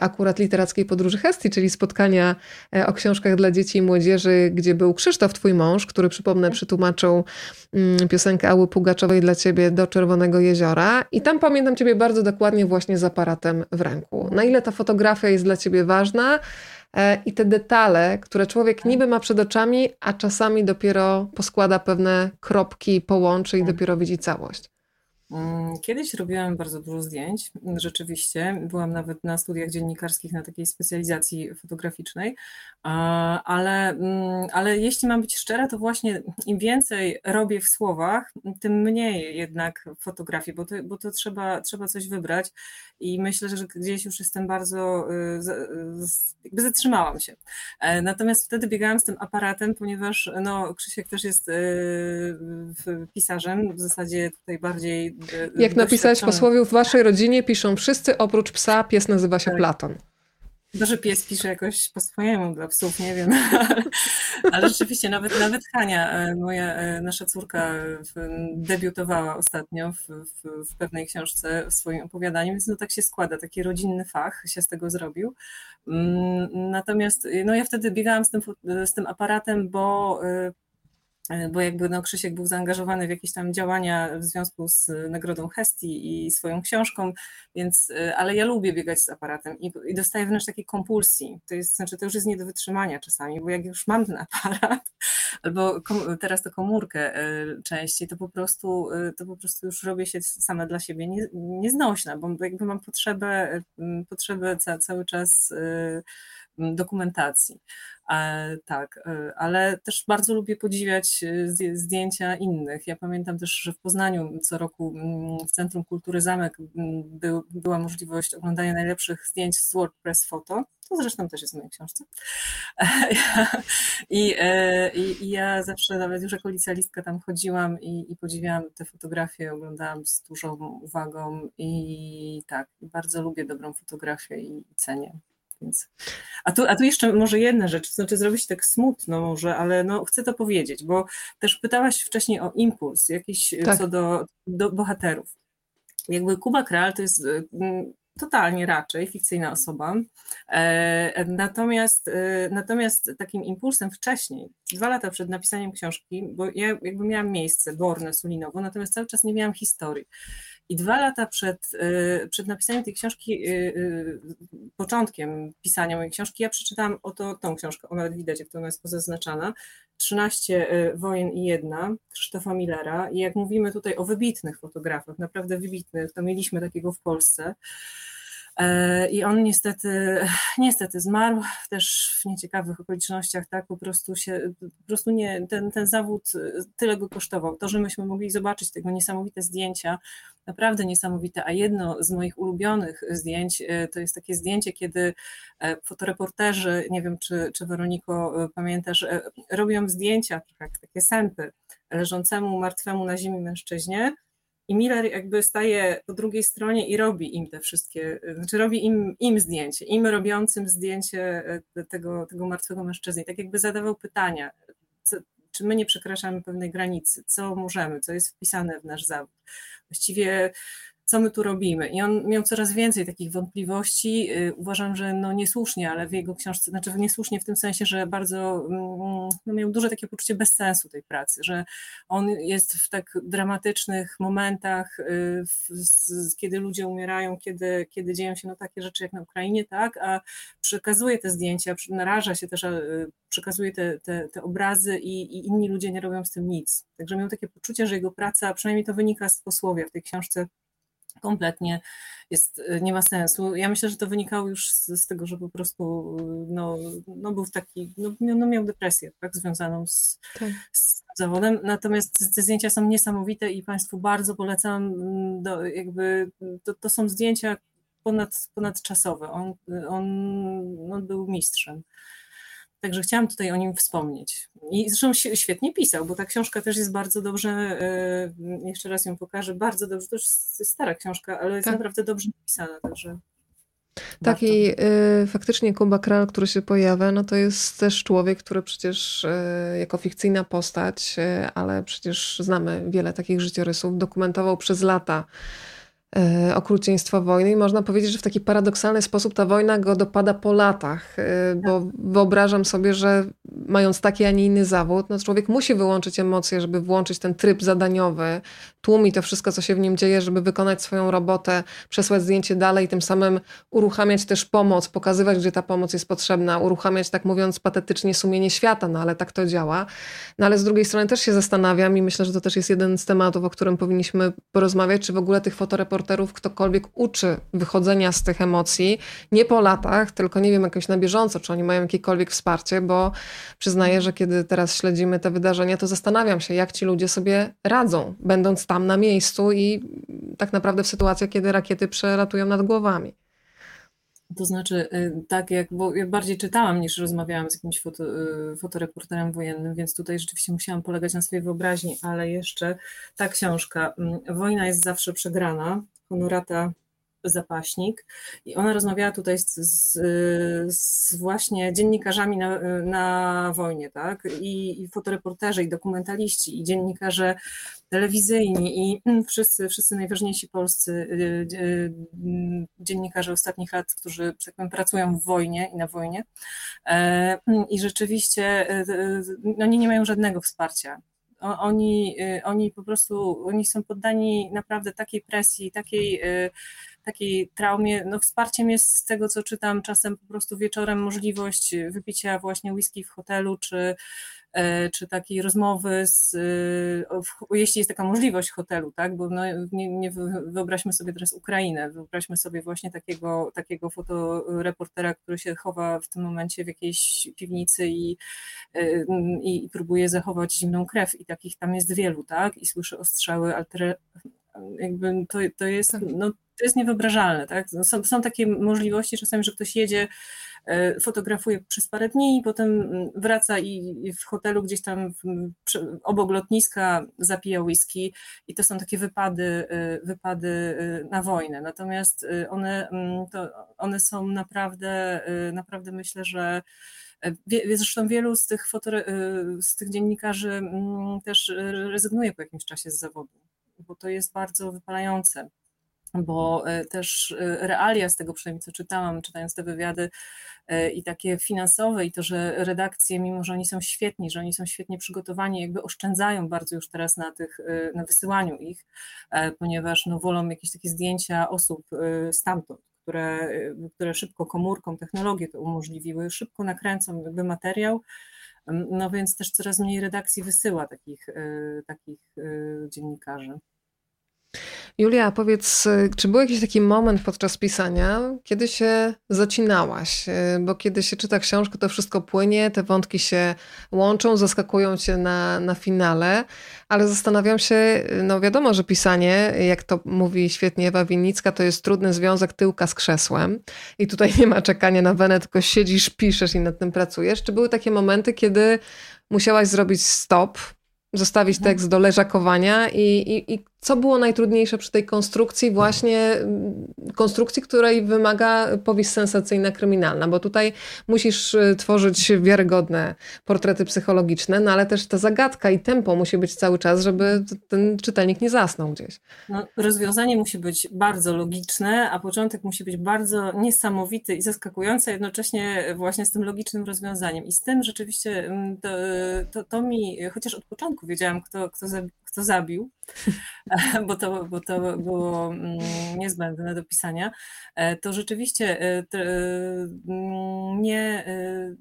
akurat literackiej podróży Hestii, czyli spotkania e, o książkach dla dzieci i młodzieży, gdzie był Krzysztof, twój mąż, który przypomnę tak. przetłumaczył mm, piosenkę Ały Pugaczowej dla ciebie do Czerwonego Jeziora. I tam pamiętam ciebie bardzo dokładnie właśnie z aparatem w ręku. Na ile ta fotografia jest dla ciebie ważna? E, i te detale, które człowiek niby ma przed oczami, a czasami dopiero poskłada pewne kropki, połączy i tak. dopiero widzi całość. Mm, kiedyś robiłam bardzo dużo zdjęć, rzeczywiście. Byłam nawet na studiach dziennikarskich na takiej specjalizacji fotograficznej, ale, mm, ale jeśli mam być szczera, to właśnie im więcej robię w słowach, tym mniej jednak fotografii, bo to, bo to trzeba, trzeba coś wybrać i myślę, że gdzieś już jestem bardzo, y, jakby zatrzymałam się. E, natomiast wtedy biegałam z tym aparatem, ponieważ no, Krzysiek też jest y, pisarzem, w zasadzie tutaj bardziej Jak napisałeś posłowie, w waszej rodzinie piszą wszyscy oprócz psa, pies nazywa się tak. Platon. To, że pies pisze jakoś po swojemu dla psów, nie wiem. Ale rzeczywiście nawet, nawet Hania, e, moja, e, nasza córka debiutowała ostatnio w, w, w, pewnej książce w swoim opowiadaniu, więc no tak się składa, taki rodzinny fach się z tego zrobił. Mm, natomiast no ja wtedy biegałam z tym, z tym aparatem, bo E, bo jakby no, Krzysiek był zaangażowany w jakieś tam działania w związku z Nagrodą Hestii i swoją książką, więc, e, ale ja lubię biegać z aparatem i, i dostaję wręcz takiej kompulsji, to jest, znaczy to już jest nie do wytrzymania czasami, bo jak już mam ten aparat, albo kom, teraz to komórkę e, częściej, to po prostu, to po prostu już robię się sama dla siebie nie, nieznośna, bo jakby mam potrzebę, potrzebę ca, cały czas dokumentacji. Tak, e, ale też bardzo lubię podziwiać e, zdjęcia innych. Ja pamiętam też, że w Poznaniu co roku mm, w Centrum Kultury Zamek mm, był, była możliwość oglądania najlepszych zdjęć z WordPress Photo. To zresztą też jest w mojej książce. I, e, i, i ja zawsze, nawet już jako licealistka tam chodziłam i, i podziwiałam te fotografie, oglądałam z dużą uwagą i tak, bardzo lubię dobrą fotografię i cenię. Więc. A, tu, a tu jeszcze może jedna rzecz, to znaczy zrobić tak smutno może, ale no chcę to powiedzieć, bo też pytałaś wcześniej o impuls jakiś tak. co do, do bohaterów. Jakby Kuba Kral to jest mm, totalnie raczej fikcyjna osoba. E, natomiast, e, natomiast takim impulsem wcześniej, dwa lata przed napisaniem książki, bo ja jakby miałam miejsce, Borne, Sulinowo, natomiast cały czas nie miałam historii. I dwa lata przed, y, przed napisaniem tej książki, y, y, początkiem pisania mojej książki, ja przeczytałam oto tą książkę, ona nawet widać, jak to ona jest pozaznaczana, 13 wojen i jedna Krzysztofa Millera. I jak mówimy tutaj o wybitnych fotografach, naprawdę wybitnych, to mieliśmy takiego w Polsce. E, I on niestety, niestety zmarł też w nieciekawych okolicznościach, tak, po prostu się, po prostu nie, ten, ten zawód tyle go kosztował. To, że myśmy mogli zobaczyć tego niesamowite zdjęcia, naprawdę niesamowite, a jedno z moich ulubionych zdjęć e, to jest takie zdjęcie, kiedy e, fotoreporterzy, nie wiem czy, czy Weroniko pamiętasz, robią zdjęcia, tak, takie sępy leżącemu martwemu na ziemi mężczyźnie, i Miller jakby staje po drugiej stronie i robi im te wszystkie, znaczy robi im, im zdjęcie, im robiącym zdjęcie e, tego, tego martwego mężczyzny. I tak jakby zadawał pytania, co, czy my nie przekraczamy pewnej granicy, co możemy, co jest wpisane w nasz zawód. Właściwie co my tu robimy. I on miał coraz więcej takich wątpliwości. Y, uważam, że no niesłusznie, ale w jego książce, znaczy niesłusznie w tym sensie, że bardzo mm, no miał duże takie poczucie bezsensu tej pracy, że on jest w tak dramatycznych momentach, y, kiedy ludzie umierają, kiedy, kiedy dzieją się no takie rzeczy jak na Ukrainie, tak, a przekazuje te zdjęcia, naraża się też, y, przekazuje te, te, te obrazy i, i inni ludzie nie robią z tym nic. Także miał takie poczucie, że jego praca, przynajmniej to wynika z posłowia w tej książce, kompletnie jest, y, nie ma sensu. Ja myślę, że to wynikało już z, z tego, że po prostu y, no, no był taki, no, no miał depresję tak, związaną z, tak. z zawodem. Natomiast te zdjęcia są niesamowite i Państwu bardzo polecam, mm, do, jakby to, to są zdjęcia ponad, ponadczasowe. On, on, on był mistrzem. Także chciałam tutaj o nim wspomnieć. I zresztą świetnie pisał, bo ta książka też jest bardzo dobrze, e, jeszcze raz ją pokażę, bardzo dobrze, to już jest stara książka, ale jest tak. naprawdę dobrze napisana, także... Tak i y, faktycznie Kuba Kral, który się pojawia, no to jest też człowiek, który przecież y, jako fikcyjna postać, y, ale przecież znamy wiele takich życiorysów, dokumentował przez lata okrucieństwo wojny i można powiedzieć, że w taki paradoksalny sposób ta wojna go dopada po latach, e, bo wyobrażam sobie, że mając taki, a nie inny zawód, no człowiek musi wyłączyć emocje, żeby włączyć ten tryb zadaniowy, tłumić to wszystko, co się w nim dzieje, żeby wykonać swoją robotę, przesłać zdjęcie dalej, tym samym uruchamiać też pomoc, pokazywać, gdzie ta pomoc jest potrzebna, uruchamiać, tak mówiąc patetycznie, sumienie świata, no ale tak to działa. No ale z drugiej strony też się zastanawiam i myślę, że to też jest jeden z tematów, o którym powinniśmy porozmawiać, czy w ogóle tych fotoreportaży reporterów ktokolwiek uczy wychodzenia z tych emocji, nie po latach, tylko nie wiem, jakoś na bieżąco, czy oni mają jakiekolwiek wsparcie, bo przyznaję, że kiedy teraz śledzimy te wydarzenia, to zastanawiam się, jak ci ludzie sobie radzą, będąc tam na miejscu i tak naprawdę w sytuacjach, kiedy rakiety przelatują nad głowami. To znaczy, y, tak jak, bo ja bardziej czytałam niż rozmawiałam z jakimś foto, y, fotoreporterem wojennym, więc tutaj rzeczywiście musiałam polegać na swojej wyobraźni, ale jeszcze ta książka, mm, Wojna jest zawsze przegrana, Honorata Zapaśnik i ona rozmawiała tutaj z, z, z właśnie dziennikarzami na, na wojnie, tak? I, I fotoreporterzy, i dokumentaliści, i dziennikarze telewizyjni, i wszyscy, wszyscy najważniejsi polscy y, y, dziennikarze ostatnich lat, którzy tak powiem, pracują w wojnie i na wojnie. E, I rzeczywiście y, no, oni nie mają żadnego wsparcia oni, oni po prostu, oni są poddani naprawdę takiej presji, takiej takiej traumie, no wsparciem jest z tego, co czytam, czasem po prostu wieczorem możliwość wypicia właśnie whisky w hotelu, czy, e, czy takiej rozmowy z, e, jeśli jest taka możliwość hotelu, tak, bo no, nie, nie wyobraźmy sobie teraz Ukrainę, wyobraźmy sobie właśnie takiego, takiego fotoreportera, który się chowa w tym momencie w jakiejś piwnicy i, e, i, i próbuje zachować zimną krew i takich tam jest wielu, tak, i słyszy ostrzały alter, jakby to, to jest, tak. no to jest niewyobrażalne. Tak? No, są, są takie możliwości czasami, że ktoś jedzie, e, fotografuje przez parę dni i potem mm, wraca i w hotelu gdzieś tam obok lotniska zapija whisky i to są takie wypady, e, wypady e, na wojnę. Natomiast one, mm, to one są naprawdę, naprawdę myślę, że Zresztą wielu z tych, foto, z tych dziennikarzy mm, też rezygnuje po jakimś czasie z zawodu, bo to jest bardzo wypalające bo e, też e, realia z tego przynajmniej co czytałam, czytając te wywiady e, i takie finansowe i to, że redakcje, mimo że oni są świetni, że oni są świetnie przygotowani, jakby oszczędzają bardzo już teraz na tych, na wysyłaniu ich, ponieważ no, wolą jakieś takie zdjęcia osób stamtąd, które, które szybko komórką, technologie to umożliwiły, szybko nakręcą jakby materiał, no więc też coraz mniej redakcji wysyła takich, takich dziennikarzy. Julia, powiedz, czy był jakiś taki moment podczas pisania, kiedy się zacinałaś? Bo kiedy się czyta książkę, to wszystko płynie, te wątki się łączą, zaskakują cię na, na finale, ale zastanawiam się, no wiadomo, że pisanie, jak to mówi świetnie Ewa Winnicka, to jest trudny związek tyłka z krzesłem i tutaj nie ma czekania na wenę, tylko siedzisz, piszesz i nad tym pracujesz. Czy były takie momenty, kiedy musiałaś zrobić stop, zostawić mhm. tekst do leżakowania i, i, i co było najtrudniejsze przy tej konstrukcji, właśnie mm, konstrukcji, której wymaga powieść sensacyjna, kryminalna, bo tutaj musisz y, tworzyć wiarygodne portrety psychologiczne, no ale też ta zagadka i tempo musi być cały czas, żeby ten czytelnik nie zasnął gdzieś. No, rozwiązanie musi być bardzo logiczne, a początek musi być bardzo niesamowity i zaskakujący, jednocześnie właśnie z tym logicznym rozwiązaniem. I z tym rzeczywiście mm, to, to, to mi, chociaż od początku wiedziałam, kto, kto, kto zabił, bo to, bo to było mm, niezbędne do pisania, e, to rzeczywiście e, mm, nie, e,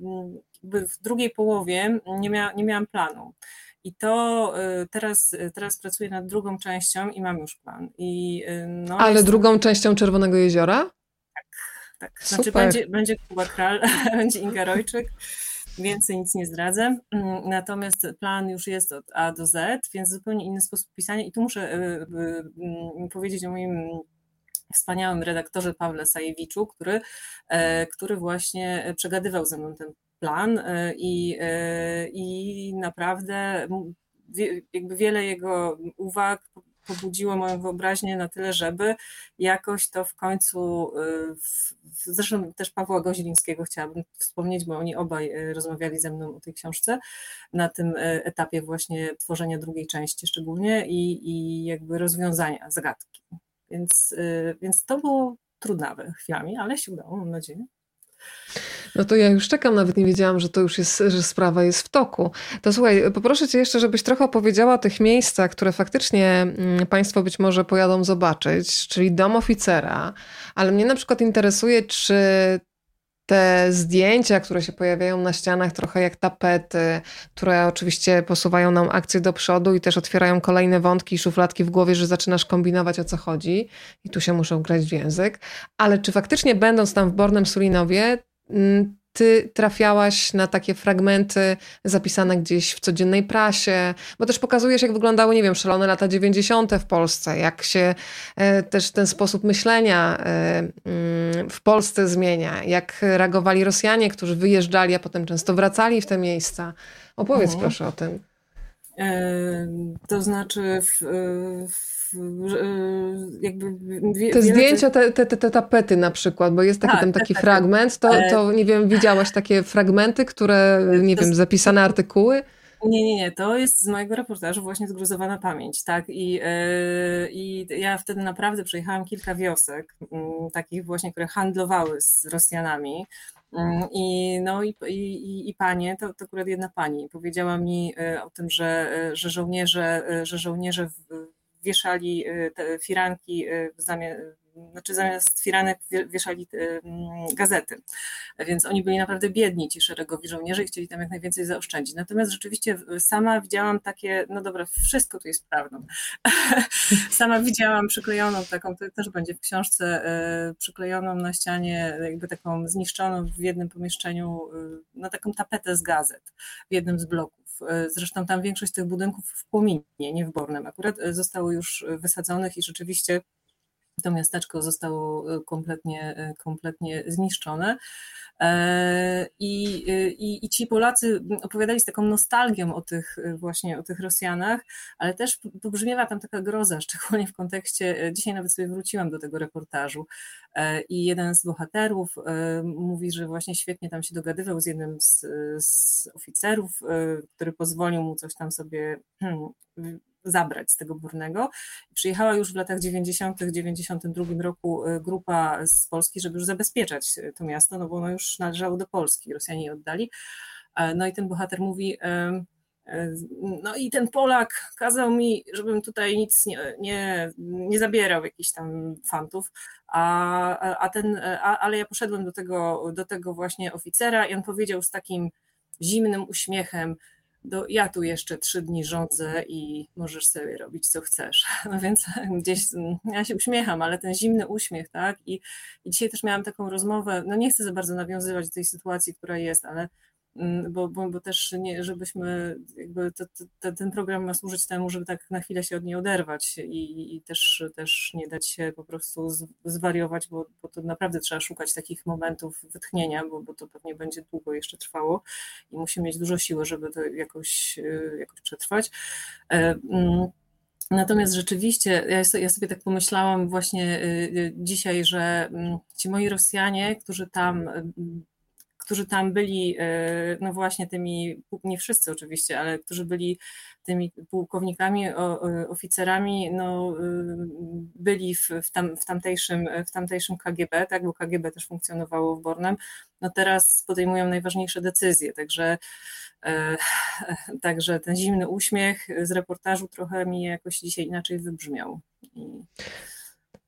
w drugiej połowie nie, mia, nie miałam planu. I to teraz, teraz pracuję nad drugą częścią i mam już plan. I, no, Ale jest... drugą częścią Czerwonego Jeziora? Tak, tak. Znaczy będzie, będzie Kuba Kral, będzie Inga Rojczyk. Więcej nic nie zdradzę. Mm, natomiast plan już jest od A do Z, więc zupełnie inny sposób pisania. I tu muszę y, y, y, powiedzieć o moim wspaniałym redaktorze Pawle Sajewiczu, który, e, który właśnie przegadywał ze mną ten plan e, i, e, i naprawdę jakby wiele jego uwag pobudziło moją wyobraźnię na tyle, żeby jakoś to w końcu, y, zresztą też Pawła Gozilińskiego chciałabym wspomnieć, bo oni obaj y, rozmawiali ze mną o tej książce na tym y, etapie właśnie tworzenia drugiej części szczególnie i, i jakby rozwiązania zagadki. Więc, więc to było trudnawe chwilami, ale się udało, mam nadzieję. No to ja już czekam, nawet nie wiedziałam, że to już jest, że sprawa jest w toku. To słuchaj, poproszę cię jeszcze, żebyś trochę opowiedziała o tych miejscach, które faktycznie mm, Państwo być może pojadą zobaczyć, czyli dom oficera, ale mnie na przykład interesuje, czy te zdjęcia, które się pojawiają na ścianach, trochę jak tapety, które oczywiście posuwają nam akcję do przodu i też otwierają kolejne wątki i szufladki w głowie, że zaczynasz kombinować o co chodzi i tu się muszą grać w język. Ale czy faktycznie będąc tam w Bornem Sulinowie, mm, ty trafiałaś na takie fragmenty zapisane gdzieś w codziennej prasie, bo też pokazujesz, jak wyglądały, nie wiem, szalone lata 90. w Polsce, jak się e, też ten sposób myślenia e, mm, w Polsce zmienia, jak reagowali Rosjanie, którzy wyjeżdżali, a potem często wracali w te miejsca. Opowiedz mhm. proszę o tym. E, to znaczy w, w jakby... te zdjęcia, te, te, te, tapety na przykład, bo jest taki tak, tam taki tak, fragment, to, e, to nie wiem, widziałaś takie fragmenty, które, nie wiem, zapisane artykuły? Nie, nie, nie, to jest z mojego reportażu właśnie zgruzowana pamięć, tak, i, yy, i ja wtedy naprawdę przejechałam kilka wiosek, yy, takich właśnie, które handlowały z Rosjanami, mm, i, no i, i, i panie, to, to akurat jedna pani powiedziała mi o tym, że, że żołnierze, że żołnierze w, wieszali y, te firanki y, zamiast znaczy zamiast firanek wieszali y, mm, gazety. Więc oni byli naprawdę biedni, ci szeregowi żołnierze i chcieli tam jak najwięcej zaoszczędzić. Natomiast rzeczywiście sama widziałam takie, no dobra, wszystko tu jest prawdą. sama widziałam przyklejoną taką, to też będzie w książce, przyklejoną na ścianie, jakby taką zniszczoną w jednym pomieszczeniu, na taką tapetę z gazet w jednym z bloków zresztą tam większość tych budynków w Płominie, nie w Bornem akurat, e, zostało już wysadzonych i rzeczywiście to miasteczko zostało e, kompletnie, kompletnie zniszczone. I, i, I ci Polacy opowiadali z taką nostalgią o tych właśnie o tych Rosjanach, ale też pobrzmiewa tam taka groza, szczególnie w kontekście, dzisiaj nawet sobie wróciłam do tego reportażu i jeden z bohaterów mówi, że właśnie świetnie tam się dogadywał z jednym z, z oficerów, który pozwolił mu coś tam sobie hmm, zabrać z tego Burnego. Przyjechała już w latach 90., 92 roku y, grupa z Polski, żeby już zabezpieczać y, to miasto, no bo ono już należało do Polski, Rosjanie je oddali. E, no i ten bohater mówi, e, no i ten Polak kazał mi, żebym tutaj nic nie, nie, nie zabierał jakichś tam fantów, a, a ten, a, ale ja poszedłem do tego, do tego właśnie oficera i on powiedział z takim zimnym uśmiechem, do, ja tu jeszcze trzy dni rządzę i możesz sobie robić co chcesz. No więc gdzieś ja się uśmiecham, ale ten zimny uśmiech, tak? I, i dzisiaj też miałam taką rozmowę, no nie chcę za bardzo nawiązywać do tej sytuacji, która jest, ale Mm, bo, bo, bo też nie, żebyśmy, jakby to, to, ten program ma służyć temu, żeby tak na chwilę się od niej oderwać i, i też, też nie dać się po prostu zwariować, bo, bo to naprawdę trzeba szukać takich momentów wytchnienia, bo, bo to pewnie będzie długo jeszcze trwało i musimy mieć dużo siły, żeby to jakoś, y, jakoś przetrwać. E, mm, natomiast rzeczywiście, ja, ja sobie tak pomyślałam właśnie y, y, dzisiaj, że mm, ci moi Rosjanie, którzy tam którzy tam byli, e, no właśnie tymi, nie wszyscy oczywiście, ale którzy byli tymi pułkownikami, oficerami, no y, byli w, w, tam, w, tamtejszym, w tamtejszym KGB, tak, bo KGB też funkcjonowało w Bornem, no teraz podejmują najważniejsze decyzje, także e, Także ten zimny uśmiech z reportażu trochę mi jakoś dzisiaj inaczej wybrzmiał.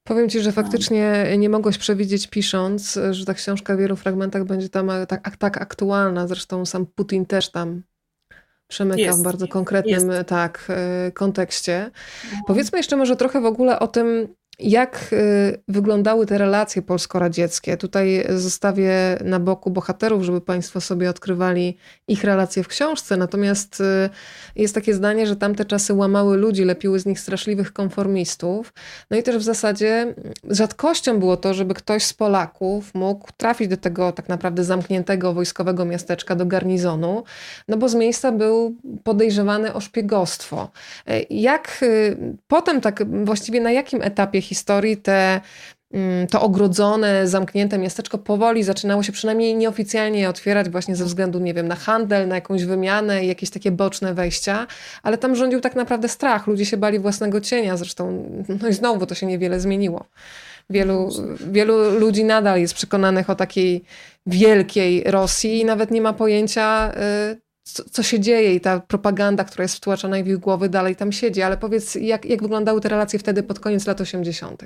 Powiem ci, że no. faktycznie nie mogłeś przewidzieć pisząc, że ta książka w wielu fragmentach będzie tam tak, tak aktualna. Zresztą sam Putin też tam przemyka jest, w bardzo konkretnym tak, e, kontekście. Mhm. Powiedzmy jeszcze może trochę w ogóle o tym, jak y, wyglądały te relacje polsko-radzieckie? Tutaj zostawię na boku bohaterów, żeby Państwo sobie odkrywali ich relacje w książce. Natomiast y, jest takie zdanie, że tamte czasy łamały ludzi, lepiły z nich straszliwych konformistów. No i też w zasadzie rzadkością było to, żeby ktoś z Polaków mógł trafić do tego tak naprawdę zamkniętego wojskowego miasteczka, do garnizonu, no bo z miejsca był podejrzewany o szpiegostwo. Jak y, potem tak właściwie na jakim etapie historii te mm, to ogrodzone, zamknięte miasteczko powoli zaczynało się przynajmniej nieoficjalnie otwierać właśnie ze względu, nie wiem, na handel, na jakąś wymianę i jakieś takie boczne wejścia, ale tam rządził tak naprawdę strach. Ludzie się bali własnego cienia, zresztą, no i znowu to się niewiele zmieniło. Wielu, wielu ludzi nadal jest przekonanych o takiej wielkiej Rosji i nawet nie ma pojęcia, y, co, co, się dzieje i ta propaganda, która jest wtłaczana w ich głowy, dalej tam siedzi. Ale powiedz, jak, jak wyglądały te relacje wtedy pod koniec lat 80.?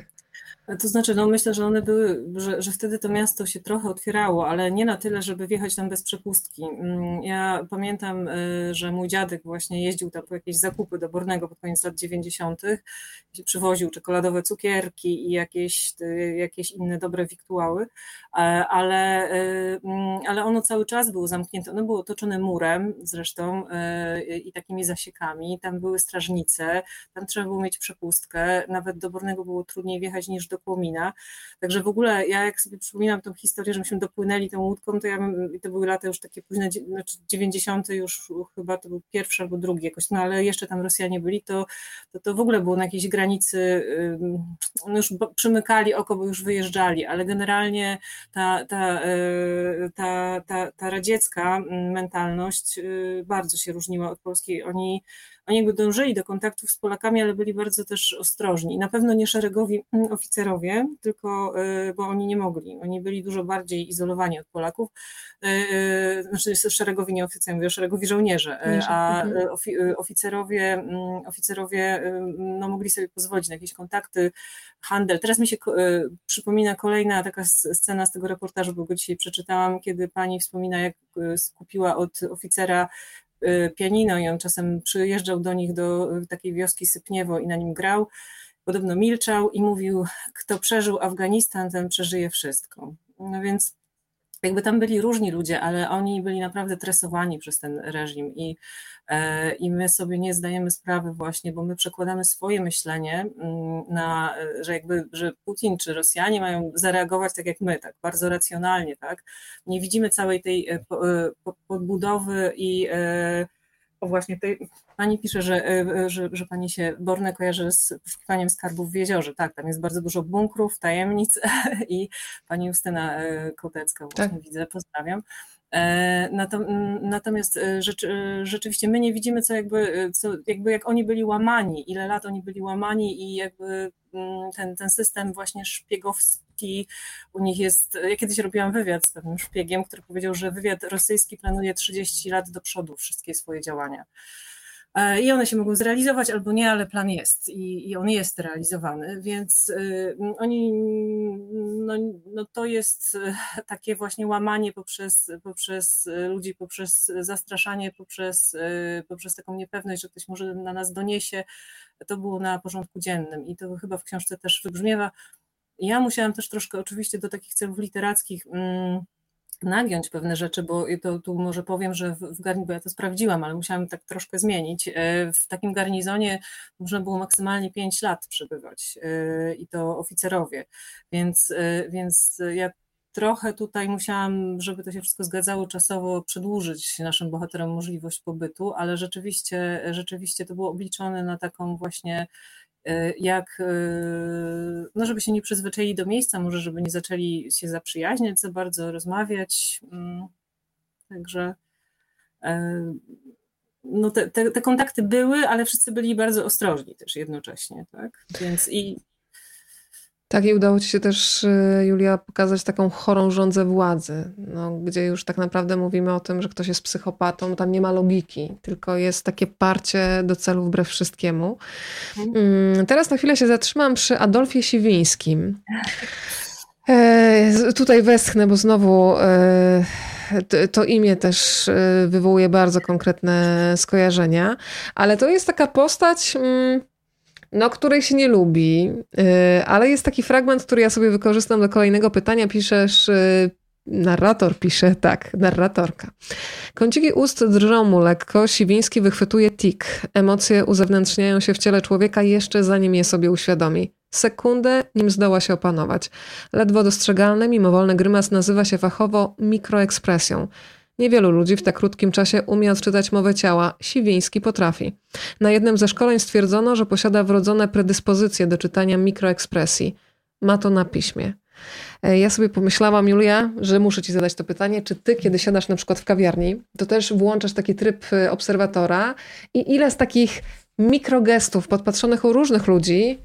To znaczy, no myślę, że one były, że, że wtedy to miasto się trochę otwierało, ale nie na tyle, żeby wjechać tam bez przepustki. Mm, ja pamiętam, y, że mój dziadek właśnie jeździł tam po jakieś zakupy do Bornego pod koniec lat 90., przywoził czekoladowe cukierki i jakieś, y, jakieś inne dobre wiktuały, ale, y, mm, ale ono cały czas było zamknięte. Ono było otoczone murem zresztą i takimi zasiekami. Tam były strażnice, tam trzeba było mieć przepustkę. Nawet do Bornego było trudniej wjechać niż do Płomina. Także w ogóle ja jak sobie przypominam tą historię, że myśmy dopłynęli tą łódką, to ja to były lata już takie późne, znaczy 90. już chyba to był pierwszy albo drugi jakoś, no ale jeszcze tam Rosjanie byli, to, to, to w ogóle było na jakiejś granicy, no już przymykali oko, bo już wyjeżdżali, ale generalnie ta, ta, e, ta, ta, ta radziecka mentalność y, bardzo się różniła od polskiej. Oni oni jakby dążyli do kontaktów z Polakami, ale byli bardzo też ostrożni. Na pewno nie szeregowi mm, oficerowie, tylko, y, bo oni nie mogli. Oni byli dużo bardziej izolowani od Polaków. Y, y, znaczy szeregowi nie oficerowie, mówię szeregowi żołnierze, a mhm. oficerowie, mm, oficerowie no, mogli sobie pozwolić na jakieś kontakty, handel. Teraz mi się przypomina kolejna taka scena z tego reportażu, bo go dzisiaj przeczytałam, kiedy pani wspomina, jak skupiła od oficera pianino i on czasem przyjeżdżał do nich do y, takiej wioski Sypniewo i na nim grał. Podobno milczał i mówił, kto przeżył Afganistan, ten przeżyje wszystko. No więc jakby tam byli różni ludzie, ale oni byli naprawdę tresowani przez ten reżim i, e, i my sobie nie zdajemy sprawy właśnie, bo my przekładamy swoje myślenie mm, na, że jakby, że Putin czy Rosjanie mają zareagować tak jak my, tak bardzo racjonalnie, tak? Nie widzimy całej tej e, e, podbudowy i o właśnie pani pisze, że, e, że, że pani się Borne kojarzy z poszukiwaniem skarbów w jeziorze. Tak, tam jest bardzo dużo bunkrów, tajemnic i pani Justyna e, Kotecka właśnie tak. widzę, pozdrawiam. E, natomiast rzeczywiście my nie widzimy, co jakby, co jakby jak oni byli łamani, ile lat oni byli łamani i jakby ten, ten system właśnie szpiegowski u nich jest, ja kiedyś robiłam wywiad z pewnym szpiegiem, który powiedział, że wywiad rosyjski planuje 30 lat do przodu wszystkie swoje działania. E, I one się mogą zrealizować albo nie, ale plan jest i, i on jest realizowany, więc y, oni, no, no to jest e, takie właśnie łamanie poprzez, poprzez ludzi, poprzez zastraszanie, poprzez, poprzez taką niepewność, że ktoś może na nas doniesie. To było na porządku dziennym i to chyba w książce też wybrzmiewa. Ja musiałam też troszkę oczywiście do takich celów literackich mm, nagiąć pewne rzeczy, bo to tu może powiem, że w, garnizonie, bo ja to sprawdziłam, ale musiałam tak troszkę zmienić. E, w takim garnizonie można było maksymalnie 5 lat przebywać e, i to oficerowie, więc, e, więc ja trochę tutaj musiałam, żeby to się wszystko zgadzało czasowo, przedłużyć naszym bohaterom możliwość pobytu, ale rzeczywiście, rzeczywiście to było obliczone na taką właśnie jak, e, no żeby się nie przyzwyczaili do miejsca, może żeby nie zaczęli się zaprzyjaźniać za bardzo, rozmawiać. Mm, także e, no te, te, te, kontakty były, ale wszyscy byli bardzo ostrożni też jednocześnie, tak? Więc i tak, i udało Ci się też, y, Julia, pokazać taką chorą rządzę władzy, no, gdzie już tak naprawdę mówimy o tym, że ktoś jest psychopatą, tam nie ma logiki, tylko jest takie parcie do celu wbrew wszystkiemu. Mhm. Teraz na chwilę się zatrzymam przy Adolfie Siwińskim. E, tutaj westchnę, bo znowu e, to imię też e, wywołuje bardzo konkretne skojarzenia, ale to jest taka postać... Mm, no, której się nie lubi, y, ale jest taki fragment, który ja sobie wykorzystam do kolejnego pytania. Piszesz, y, narrator pisze, tak, narratorka. Kąciki ust drżą mu lekko, Siwiński wychwytuje tik. Emocje uzewnętrzniają się w ciele człowieka jeszcze zanim je sobie uświadomi. Sekundę, nim zdoła się opanować. Ledwo dostrzegalny, mimowolny grymas nazywa się fachowo mikroekspresją. Niewielu ludzi w tak krótkim czasie umie odczytać mowę ciała. Siwiński potrafi. Na jednym ze szkoleń stwierdzono, że posiada wrodzone predyspozycje do czytania mikroekspresji. ma to na piśmie. E, ja sobie pomyślałam, Julia, że muszę ci zadać to pytanie, czy ty, kiedy siadasz na przykład w kawiarni, to też włączasz taki tryb e, obserwatora i ile z takich mikrogestów podpatrzonych u różnych ludzi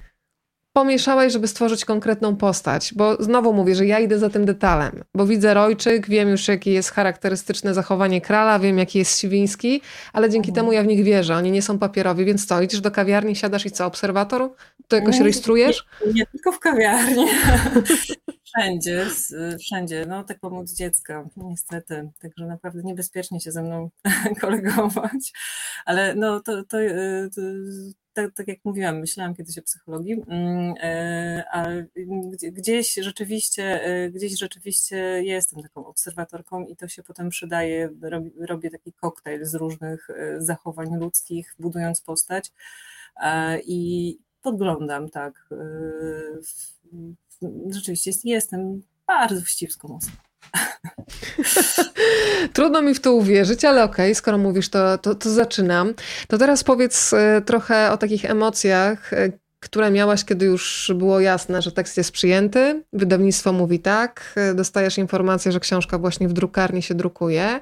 pomieszałeś, żeby stworzyć konkretną postać? Bo znowu mówię, że ja idę za tym detalem, bo widzę rojczyk, wiem już, jakie jest charakterystyczne zachowanie krala, wiem, jaki jest siwiński, ale dzięki mhm. temu ja w nich wierzę. Oni nie są papierowi, więc co? Idziesz do kawiarni, siadasz i co? Obserwator? To jakoś nie, rejestrujesz? Nie, nie, tylko w kawiarni. wszędzie, wszędzie. No tak pomóc dziecka, niestety. Także naprawdę niebezpiecznie się ze mną kolegować. Ale no to, to, y, to tak, tak, jak mówiłam, myślałam kiedyś o psychologii, mm, e, a gdzieś rzeczywiście, e, gdzieś rzeczywiście jestem taką obserwatorką i to się potem przydaje, robię, taki koktajl z różnych e, zachowań ludzkich, budując postać i podglądam, tak. Rzeczywiście jestem bardzo wścibską osobą. Trudno mi w to uwierzyć, ale okej, okay, skoro mówisz, to, to, to, zaczynam. To teraz powiedz e, trochę o takich emocjach, e, które miałaś, kiedy już było jasne, że tekst jest przyjęty, wydawnictwo mówi tak, e, dostajesz informację, że książka właśnie w drukarni się drukuje.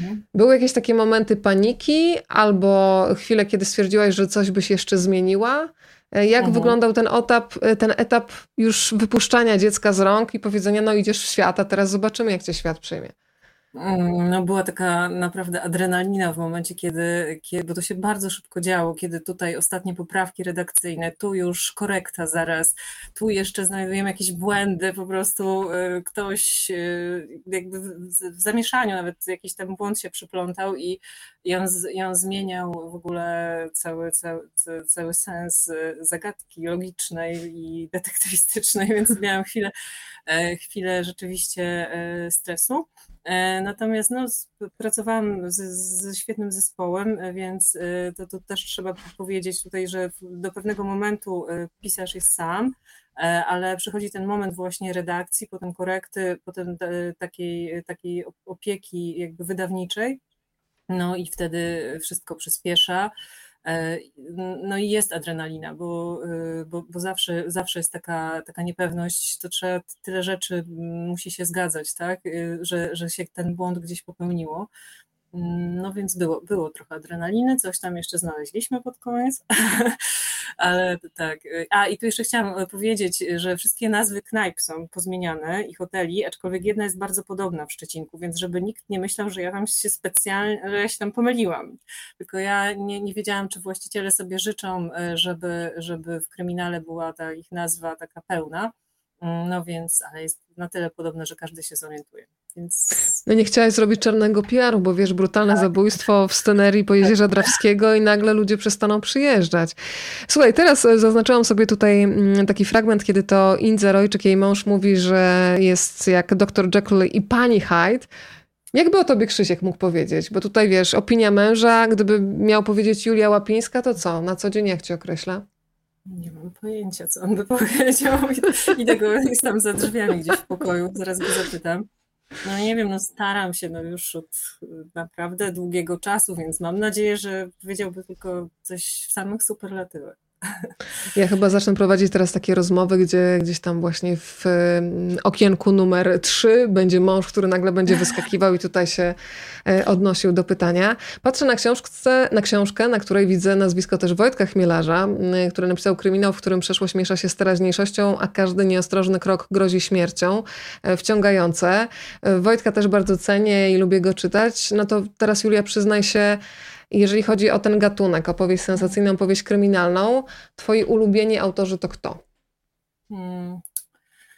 Mhm. Były jakieś takie momenty paniki albo chwile, kiedy stwierdziłaś, że coś byś jeszcze zmieniła? Jak mhm. wyglądał ten etap, ten etap już wypuszczania dziecka z rąk i powiedzenia, no idziesz w świat, a teraz zobaczymy, jak cię świat przyjmie? Mm, no była taka naprawdę adrenalina w momencie, kiedy, kiedy, bo to się bardzo szybko działo, kiedy tutaj ostatnie poprawki redakcyjne, tu już korekta zaraz, tu jeszcze znajdujemy jakieś błędy, po prostu y, ktoś y, jakby w zamieszaniu nawet jakiś tam błąd się przyplątał i, i, on, i on zmieniał w ogóle cały, cały, cały sens y, zagadki logicznej i detektywistycznej, więc miałam chwilę, e, chwilę rzeczywiście e, stresu. E, natomiast no, pracowałam z, ze świetnym zespołem, e, więc e, to, to też trzeba powiedzieć tutaj, że do pewnego momentu pisarz jest sam, ale przychodzi ten moment właśnie redakcji, potem korekty, potem takiej, takiej opieki jakby wydawniczej, no i wtedy wszystko przyspiesza. E, no i jest adrenalina, bo, e, bo, bo, zawsze, zawsze jest taka, taka niepewność, to trzeba tyle rzeczy musi się zgadzać, tak? E, że, że się ten błąd gdzieś popełniło. No więc było, było trochę adrenaliny, coś tam jeszcze znaleźliśmy pod koniec, ale tak. A i tu jeszcze chciałam powiedzieć, że wszystkie nazwy knajp są pozmieniane i hoteli, aczkolwiek jedna jest bardzo podobna w Szczecinku, więc żeby nikt nie myślał, że ja tam się specjalnie, że ja się tam pomyliłam. Tylko ja nie, nie wiedziałam, czy właściciele sobie życzą, żeby, żeby w kryminale była ta ich nazwa taka pełna. No więc, ale jest na tyle podobne, że każdy się zorientuje. Więc... No nie chciałaś zrobić czarnego PR-u, bo wiesz, brutalne tak. zabójstwo w scenerii po Jezierza Drawskiego i nagle ludzie przestaną przyjeżdżać. Słuchaj, teraz e, zaznaczyłam sobie tutaj mm, taki fragment, kiedy to Indze Rojczyk, jej mąż, mówi, że jest jak dr Jekyll i pani Hyde. Jakby o tobie Krzysiek mógł powiedzieć? Bo tutaj wiesz, opinia męża, gdyby miał powiedzieć Julia Łapińska, to co? Na co dzień jak cię określa? Nie mam pojęcia, co on by powiedział. Idę go, jest tam za drzwiami gdzieś w pokoju, zaraz go zapytam. No nie wiem, no staram się no już od y, naprawdę długiego czasu, więc mam nadzieję, że powiedziałby tylko coś w samych superlatywach. Ja chyba zacznę prowadzić teraz takie rozmowy, gdzie gdzieś tam właśnie w okienku numer 3 będzie mąż, który nagle będzie wyskakiwał i tutaj się e, odnosił do pytania. Patrzę na, książce, na książkę, na której widzę nazwisko też Wojtka Chmielarza, który napisał kryminał, w którym przeszłość miesza się z teraźniejszością, a każdy nieostrożny krok grozi śmiercią. E, wciągające. E, Wojtka też bardzo cenię i lubię go czytać. No to teraz Julia przyznaj się, jeżeli chodzi o ten gatunek, opowieść sensacyjną, opowieść kryminalną, twoi ulubieni autorzy to kto? Hmm.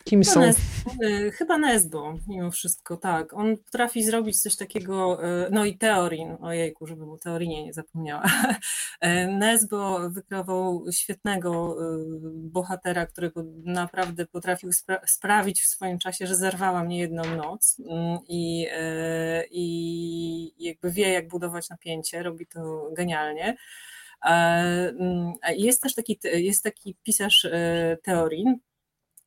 Kim chyba są? Y, chyba Nesbo, mimo wszystko, tak. On potrafi zrobić coś takiego, y, no i Teorin, ojejku, żeby mu Teorinie nie zapomniała. Y, Nesbo wykreował świetnego bohatera, który naprawdę potrafił spra sprawić w swoim czasie, że zerwała mnie jedną noc mm, i, i jakby wie, jak budować napięcie, robi to genialnie. Mm, jest też taki, jest taki pisarz Teorin,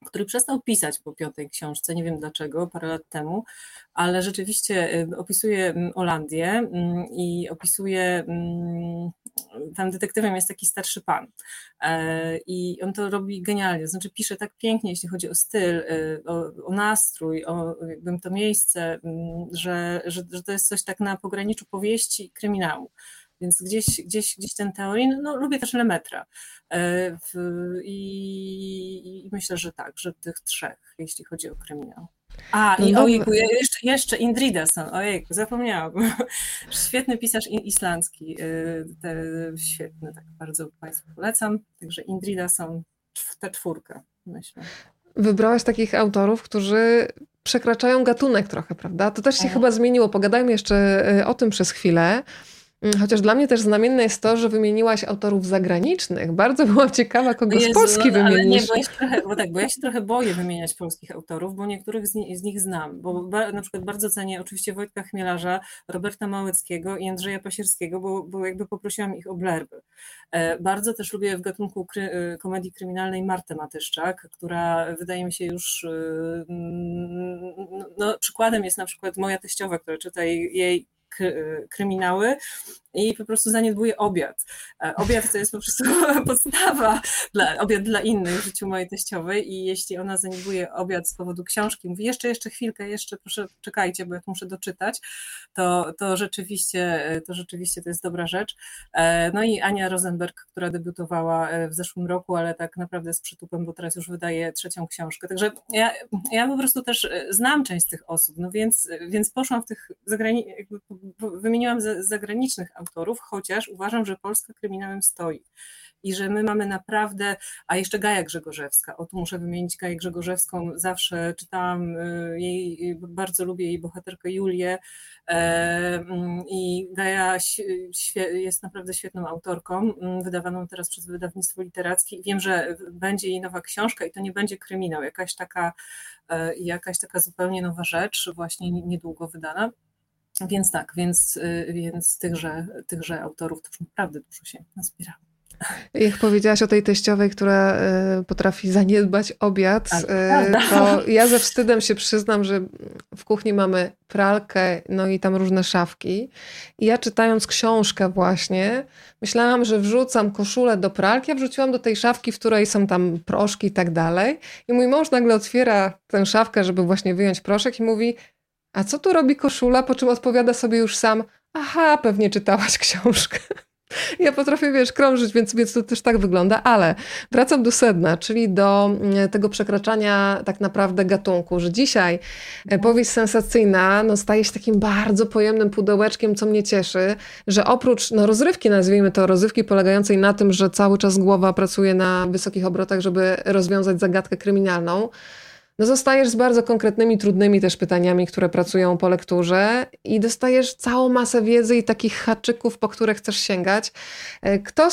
który przestał pisać po piątej książce, nie wiem dlaczego, parę lat temu, ale rzeczywiście y, opisuje mm, Holandię mm, i opisuje, mm, tam detektywem jest taki starszy pan e, i on to robi genialnie, znaczy pisze tak pięknie, jeśli chodzi o styl, y, o, o nastrój, o jakbym to miejsce, że, że, że to jest coś tak na pograniczu powieści i kryminału. Więc gdzieś, gdzieś, gdzieś ten teorii, no, lubię też Lemetra. E, i, i, myślę, że tak, że tych trzech, jeśli chodzi o kryminał. A, no i no ojejku, jeszcze, jeszcze Indridason, ojejku, zapomniałam. Świetny pisarz islandzki, e, te, świetny, tak bardzo Państwu polecam. Także Indridason, tę czwórkę, myślę. Wybrałaś takich autorów, którzy przekraczają gatunek trochę, prawda? To też się Aha. chyba zmieniło. Pogadajmy jeszcze e, o tym przez chwilę. Mm, chociaż dla mnie też znamienne jest to, że wymieniłaś autorów zagranicznych. Bardzo byłam ciekawa, kogo Jezu, z Polski no, wymienisz. Nie, bo, ja trochę, bo, tak, bo ja się trochę boję wymieniać polskich autorów, bo niektórych z, z nich znam. Bo ba, na przykład bardzo cenię oczywiście Wojtka Chmielarza, Roberta Małeckiego i Andrzeja Pasierskiego, bo, bo jakby poprosiłam ich o blerby. E, bardzo też lubię w gatunku kry, e, komedii kryminalnej Martę Matyszczak, która wydaje mi się już e, no, przykładem jest na przykład moja teściowa, która czyta jej, jej kryminały i po prostu zaniedbuje obiad. E, obiad to jest po prostu podstawa, dla, obiad dla innych w życiu mojej teściowej i jeśli ona zaniedbuje obiad z powodu książki, mówi jeszcze, jeszcze chwilkę, jeszcze proszę czekajcie, bo ja to muszę doczytać, to, to, rzeczywiście, to rzeczywiście to jest dobra rzecz. E, no i Ania Rosenberg, która debiutowała e, w zeszłym roku, ale tak naprawdę z przytupem, bo teraz już wydaje trzecią książkę. Także ja, ja po prostu też znam część z tych osób, no więc, więc poszłam w tych zagranicznych, wymieniłam zagranicznych autorów, chociaż uważam, że Polska kryminałem stoi i że my mamy naprawdę, a jeszcze Gaja Grzegorzewska, o tu muszę wymienić Gaję Grzegorzewską, zawsze czytałam y, jej, bardzo lubię jej bohaterkę Julię e, mm, i Gaja jest naprawdę świetną autorką, mm, wydawaną teraz przez wydawnictwo literackie wiem, że będzie jej nowa książka i to nie będzie kryminał, jakaś taka, e, jakaś taka zupełnie nowa rzecz, właśnie niedługo wydana. Więc tak, więc, y, więc tychże, tychże autorów też naprawdę dużo się nazbierało. Jak powiedziałaś o tej teściowej, która y, potrafi zaniedbać obiad, tak, y, to ja ze wstydem się przyznam, że w kuchni mamy pralkę, no i tam różne szafki. I ja czytając książkę właśnie, myślałam, że wrzucam koszulę do pralki, a wrzuciłam do tej szafki, w której są tam proszki i tak dalej. I mój mąż nagle otwiera tę szafkę, żeby właśnie wyjąć proszek i mówi, a co tu robi koszula? Po czym odpowiada sobie już sam, aha, pewnie czytałaś książkę. Ja potrafię, wiesz, krążyć, więc, więc to też tak wygląda, ale wracam do sedna, czyli do mm, tego przekraczania tak naprawdę gatunku, że dzisiaj e, powieść sensacyjna no, staje się takim bardzo pojemnym pudełeczkiem, co mnie cieszy, że oprócz no, rozrywki, nazwijmy to, rozrywki polegającej na tym, że cały czas głowa pracuje na wysokich obrotach, żeby rozwiązać zagadkę kryminalną, no zostajesz z bardzo konkretnymi, trudnymi też pytaniami, które pracują po lekturze i dostajesz całą masę wiedzy i takich haczyków, po które chcesz sięgać. E, kto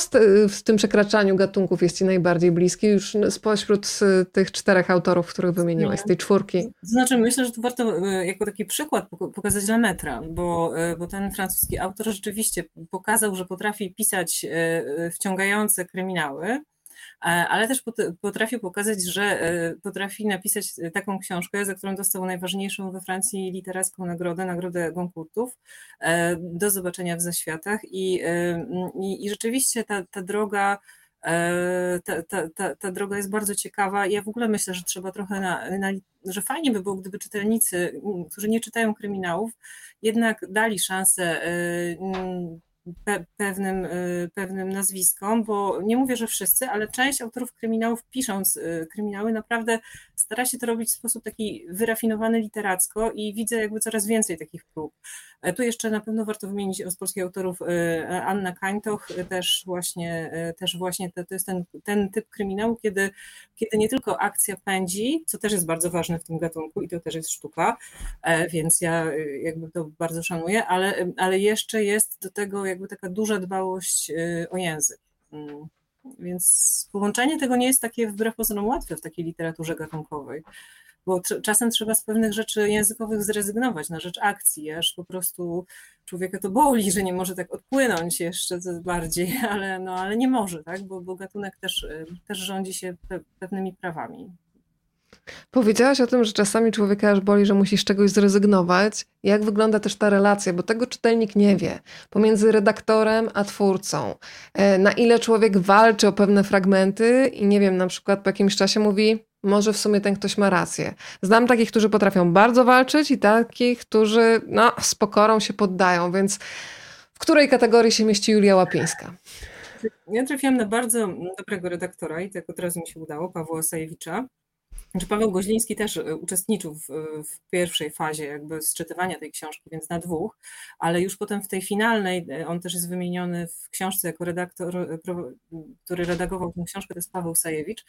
w tym przekraczaniu gatunków jest Ci najbardziej bliski już spośród tych czterech autorów, których wymieniłaś, z tej czwórki? To znaczy myślę, że tu warto e, jako taki przykład pokazać Lemetra, bo, e, bo ten francuski autor rzeczywiście pokazał, że potrafi pisać wciągające kryminały, E, ale też potrafił pokazać, że e, potrafi napisać taką książkę, za którą dostał najważniejszą we Francji literacką nagrodę, nagrodę Goncourtów. E, do zobaczenia w zaświatach i, i, i rzeczywiście ta, ta droga ta, ta, ta, ta, droga jest bardzo ciekawa. Ja w ogóle myślę, że trzeba trochę na, na, że fajnie by było, gdyby czytelnicy, którzy nie czytają kryminałów, jednak dali szansę pe pewnym, y, pewnym nazwiskom, bo nie mówię, że wszyscy, ale część autorów kryminałów pisząc y, kryminały naprawdę stara się to robić w sposób taki wyrafinowany literacko i widzę jakby coraz więcej takich prób. E, tu jeszcze na pewno warto wymienić z polskich autorów y, Anna Kańtoch, też właśnie, też właśnie to, to jest ten, ten typ kryminału, kiedy, kiedy nie tylko akcja pędzi, co też jest bardzo ważne w tym gatunku i to też jest sztuka, e, więc ja jakby to bardzo szanuję, ale, ale jeszcze jest do tego jakby taka duża dbałość o język. Mm. Więc połączenie tego nie jest takie wbrew pozorom łatwe w takiej literaturze gatunkowej, bo czasem trzeba z pewnych rzeczy językowych zrezygnować na rzecz akcji, aż po prostu człowieka to boli, że nie może tak odpłynąć jeszcze bardziej, ale, no, ale nie może, tak? bo, bo gatunek też, też rządzi się pewnymi prawami. Powiedziałaś o tym, że czasami człowieka aż boli, że musisz czegoś zrezygnować. Jak wygląda też ta relacja, bo tego czytelnik nie wie, pomiędzy redaktorem a twórcą. E, na ile człowiek walczy o pewne fragmenty i nie wiem, na przykład po jakimś czasie mówi, może w sumie ten ktoś ma rację. Znam takich, którzy potrafią bardzo walczyć i takich, którzy no, z pokorą się poddają, więc w której kategorii się mieści Julia Łapińska? Ja trafiłam na bardzo dobrego redaktora i tak od razu mi się udało, Pawła Sajewicza, znaczy Paweł Goźliński też e, uczestniczył w, w, pierwszej fazie jakby sczytywania tej książki, więc na dwóch, ale już potem w tej finalnej, e, on też jest wymieniony w książce jako redaktor, e, który redagował tę książkę, to jest Paweł Sajewicz.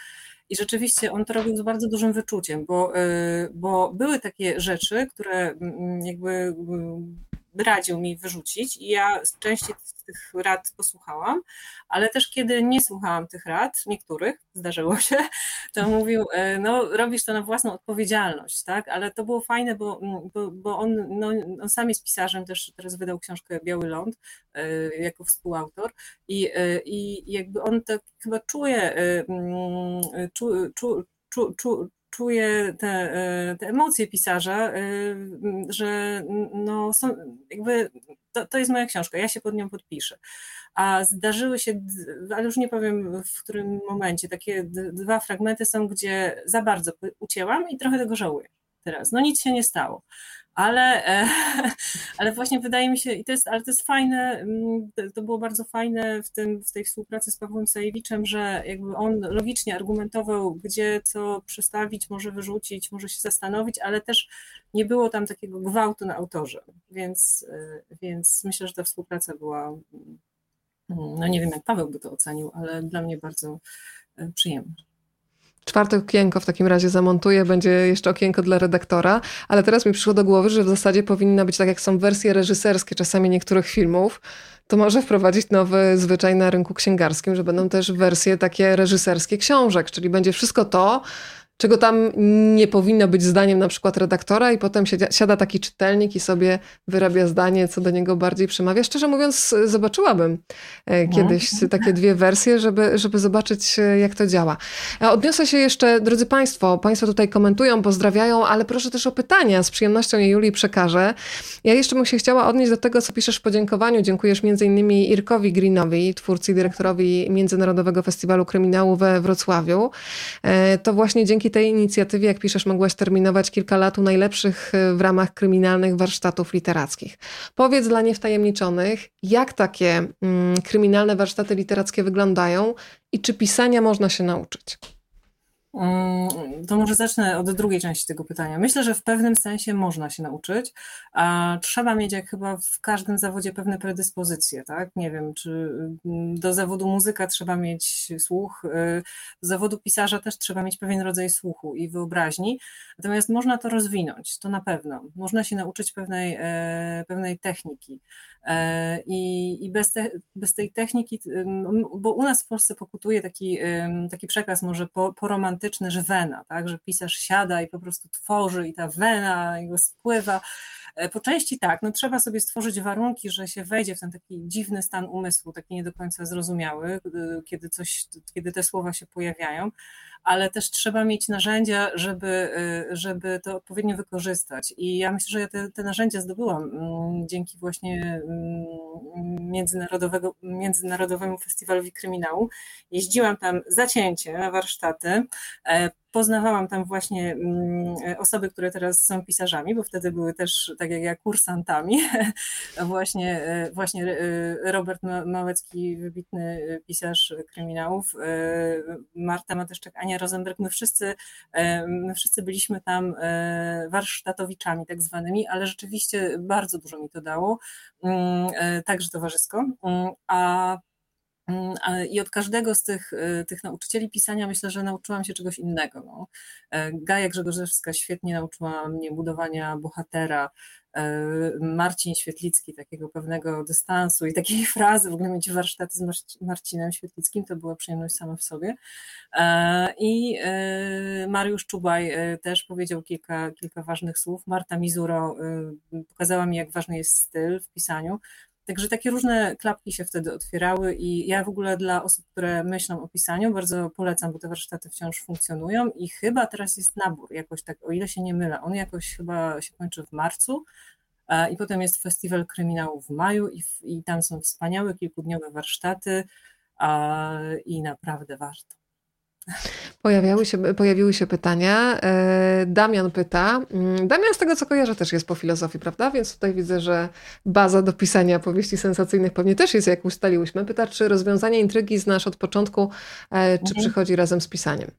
I rzeczywiście on to robił z bardzo dużym wyczuciem, bo, bo były takie rzeczy, które jakby radził mi wyrzucić i ja części z tych rad posłuchałam, ale też kiedy nie słuchałam tych rad, niektórych, zdarzyło się, to mówił, e, no robisz to na własną odpowiedzialność, tak, ale to było fajne, bo, bo, bo on, no, on sam jest pisarzem, też teraz wydał książkę Biały Ląd e, jako współautor i, e, i jakby on tak chyba czuje, czu, czu, czu, czu, czuje te, e, te emocje pisarza, e, że no są, jakby to, to jest moja książka, ja się pod nią podpiszę. A zdarzyły się, ale już nie powiem w którym momencie, takie dwa fragmenty są, gdzie za bardzo ucięłam i trochę tego żałuję teraz. No nic się nie stało ale, e, ale właśnie wydaje mi się, i to jest, ale to jest fajne, mm, to było bardzo fajne w, tym, w tej współpracy z Pawłem Sajewiczem, że jakby on logicznie argumentował, gdzie co przestawić, może wyrzucić, może się zastanowić, ale też nie było tam takiego gwałtu na autorze, więc, e, więc myślę, że ta współpraca była, mm, no nie wiem jak Paweł by to ocenił, ale dla mnie bardzo e, przyjemna. Czwarte okienko w takim razie zamontuję, będzie jeszcze okienko dla redaktora, ale teraz mi przyszło do głowy, że w zasadzie powinna być tak jak są wersje reżyserskie czasami niektórych filmów, to może wprowadzić nowy zwyczaj na rynku księgarskim, że będą też wersje takie reżyserskie książek, czyli będzie wszystko to, czego tam nie powinno być zdaniem na przykład redaktora i potem siada taki czytelnik i sobie wyrabia zdanie, co do niego bardziej przemawia. Szczerze mówiąc, zobaczyłabym e, no. kiedyś takie dwie wersje, żeby, żeby zobaczyć, e, jak to działa. Odniosę się jeszcze, drodzy Państwo, Państwo tutaj komentują, pozdrawiają, ale proszę też o pytania. Z przyjemnością je Julii przekażę. Ja jeszcze bym się chciała odnieść do tego, co piszesz w podziękowaniu. Dziękujesz między innymi Irkowi Greenowi, twórcy i dyrektorowi Międzynarodowego Festiwalu Kryminału we Wrocławiu. E, to właśnie dzięki dzięki tej inicjatywie, jak piszesz, mogłaś terminować kilka lat u najlepszych e, w ramach kryminalnych warsztatów literackich. Powiedz dla niewtajemniczonych, jak takie mm, kryminalne warsztaty literackie wyglądają i czy pisania można się nauczyć? Mm, to może zacznę od drugiej części tego pytania. Myślę, że w pewnym sensie można się nauczyć, a trzeba mieć, jak chyba w każdym zawodzie, pewne predyspozycje, tak? Nie wiem, czy mm, do zawodu muzyka trzeba mieć słuch, y, do zawodu pisarza też trzeba mieć pewien rodzaj słuchu i wyobraźni, natomiast można to rozwinąć, to na pewno. Można się nauczyć pewnej, e, pewnej techniki. E, I, i bez, te, bez tej techniki, bo u nas w Polsce pokutuje taki, taki przekaz może że wena, tak, że pisarz siada i po prostu tworzy i ta wena jego spływa. E, po części tak, no trzeba sobie stworzyć warunki, że się wejdzie w ten taki dziwny stan umysłu, taki nie do końca zrozumiały, kiedy, coś, kiedy te słowa się pojawiają, ale też trzeba mieć narzędzia, żeby, y, żeby to odpowiednio wykorzystać. I ja myślę, że ja te, te narzędzia zdobyłam mm, dzięki właśnie mm, międzynarodowego, Międzynarodowemu Festiwalowi Kryminału. Jeździłam tam zacięcie na warsztaty, e, poznawałam tam właśnie mm, osoby, które teraz są pisarzami, bo wtedy były też, tak jak ja, kursantami. właśnie, e, właśnie e, Robert Małecki, wybitny pisarz kryminałów, Marta Mateszczak, Ania Rosenberg, my wszyscy, my wszyscy byliśmy tam warsztatowiczami tak zwanymi, ale rzeczywiście bardzo dużo mi to dało, mm, także towarzysko. Mm, a Mm, I od każdego z tych, tych nauczycieli pisania myślę, że nauczyłam się czegoś innego. No. E, Gaja Grzegorzewska świetnie nauczyła mnie budowania bohatera, e, Marcin Świetlicki takiego pewnego dystansu i takiej frazy, w ogóle mieć warsztaty z Marcinem Świetlickim, to była przyjemność sama w sobie. E, I Mariusz Czubaj też powiedział kilka, kilka ważnych słów. Marta Mizuro pokazała mi, jak ważny jest styl w pisaniu Także takie różne klapki się wtedy otwierały i ja w ogóle dla osób, które myślą o pisaniu, bardzo polecam, bo te warsztaty wciąż funkcjonują i chyba teraz jest nabór jakoś tak, o ile się nie mylę, on jakoś chyba się kończy w marcu, i potem jest festiwal kryminału w maju i, i tam są wspaniałe kilkudniowe warsztaty i naprawdę warto. Pojawiały się, pojawiły się pytania. E, Damian pyta. Mm, Damian, z tego co kojarzę, też jest po filozofii, prawda? Więc tutaj widzę, że baza do pisania powieści sensacyjnych pewnie też jest, jak ustaliłyśmy. Pyta, czy rozwiązanie intrygi znasz od początku, e, czy mhm. przychodzi razem z pisaniem?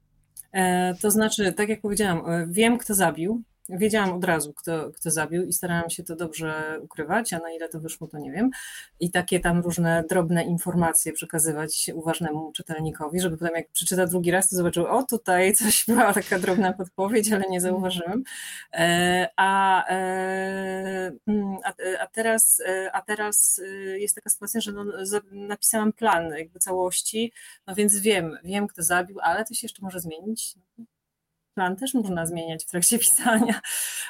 E, to znaczy, tak jak powiedziałam, wiem, kto zabił, wiedziałam od razu, kto, kto zabił i starałam się to dobrze ukrywać, a na ile to wyszło, to nie wiem. I takie tam różne drobne informacje przekazywać uważnemu czytelnikowi, żeby potem jak przeczyta drugi raz, to zobaczył, o tutaj coś była taka drobna podpowiedź, ale nie zauważyłem. E, a, e, mm, a, a, teraz, e, a teraz jest taka sytuacja, że no, napisałam plan jakby całości, no więc wiem, wiem kto zabił, ale to się jeszcze może zmienić plan też można zmieniać w trakcie pisania,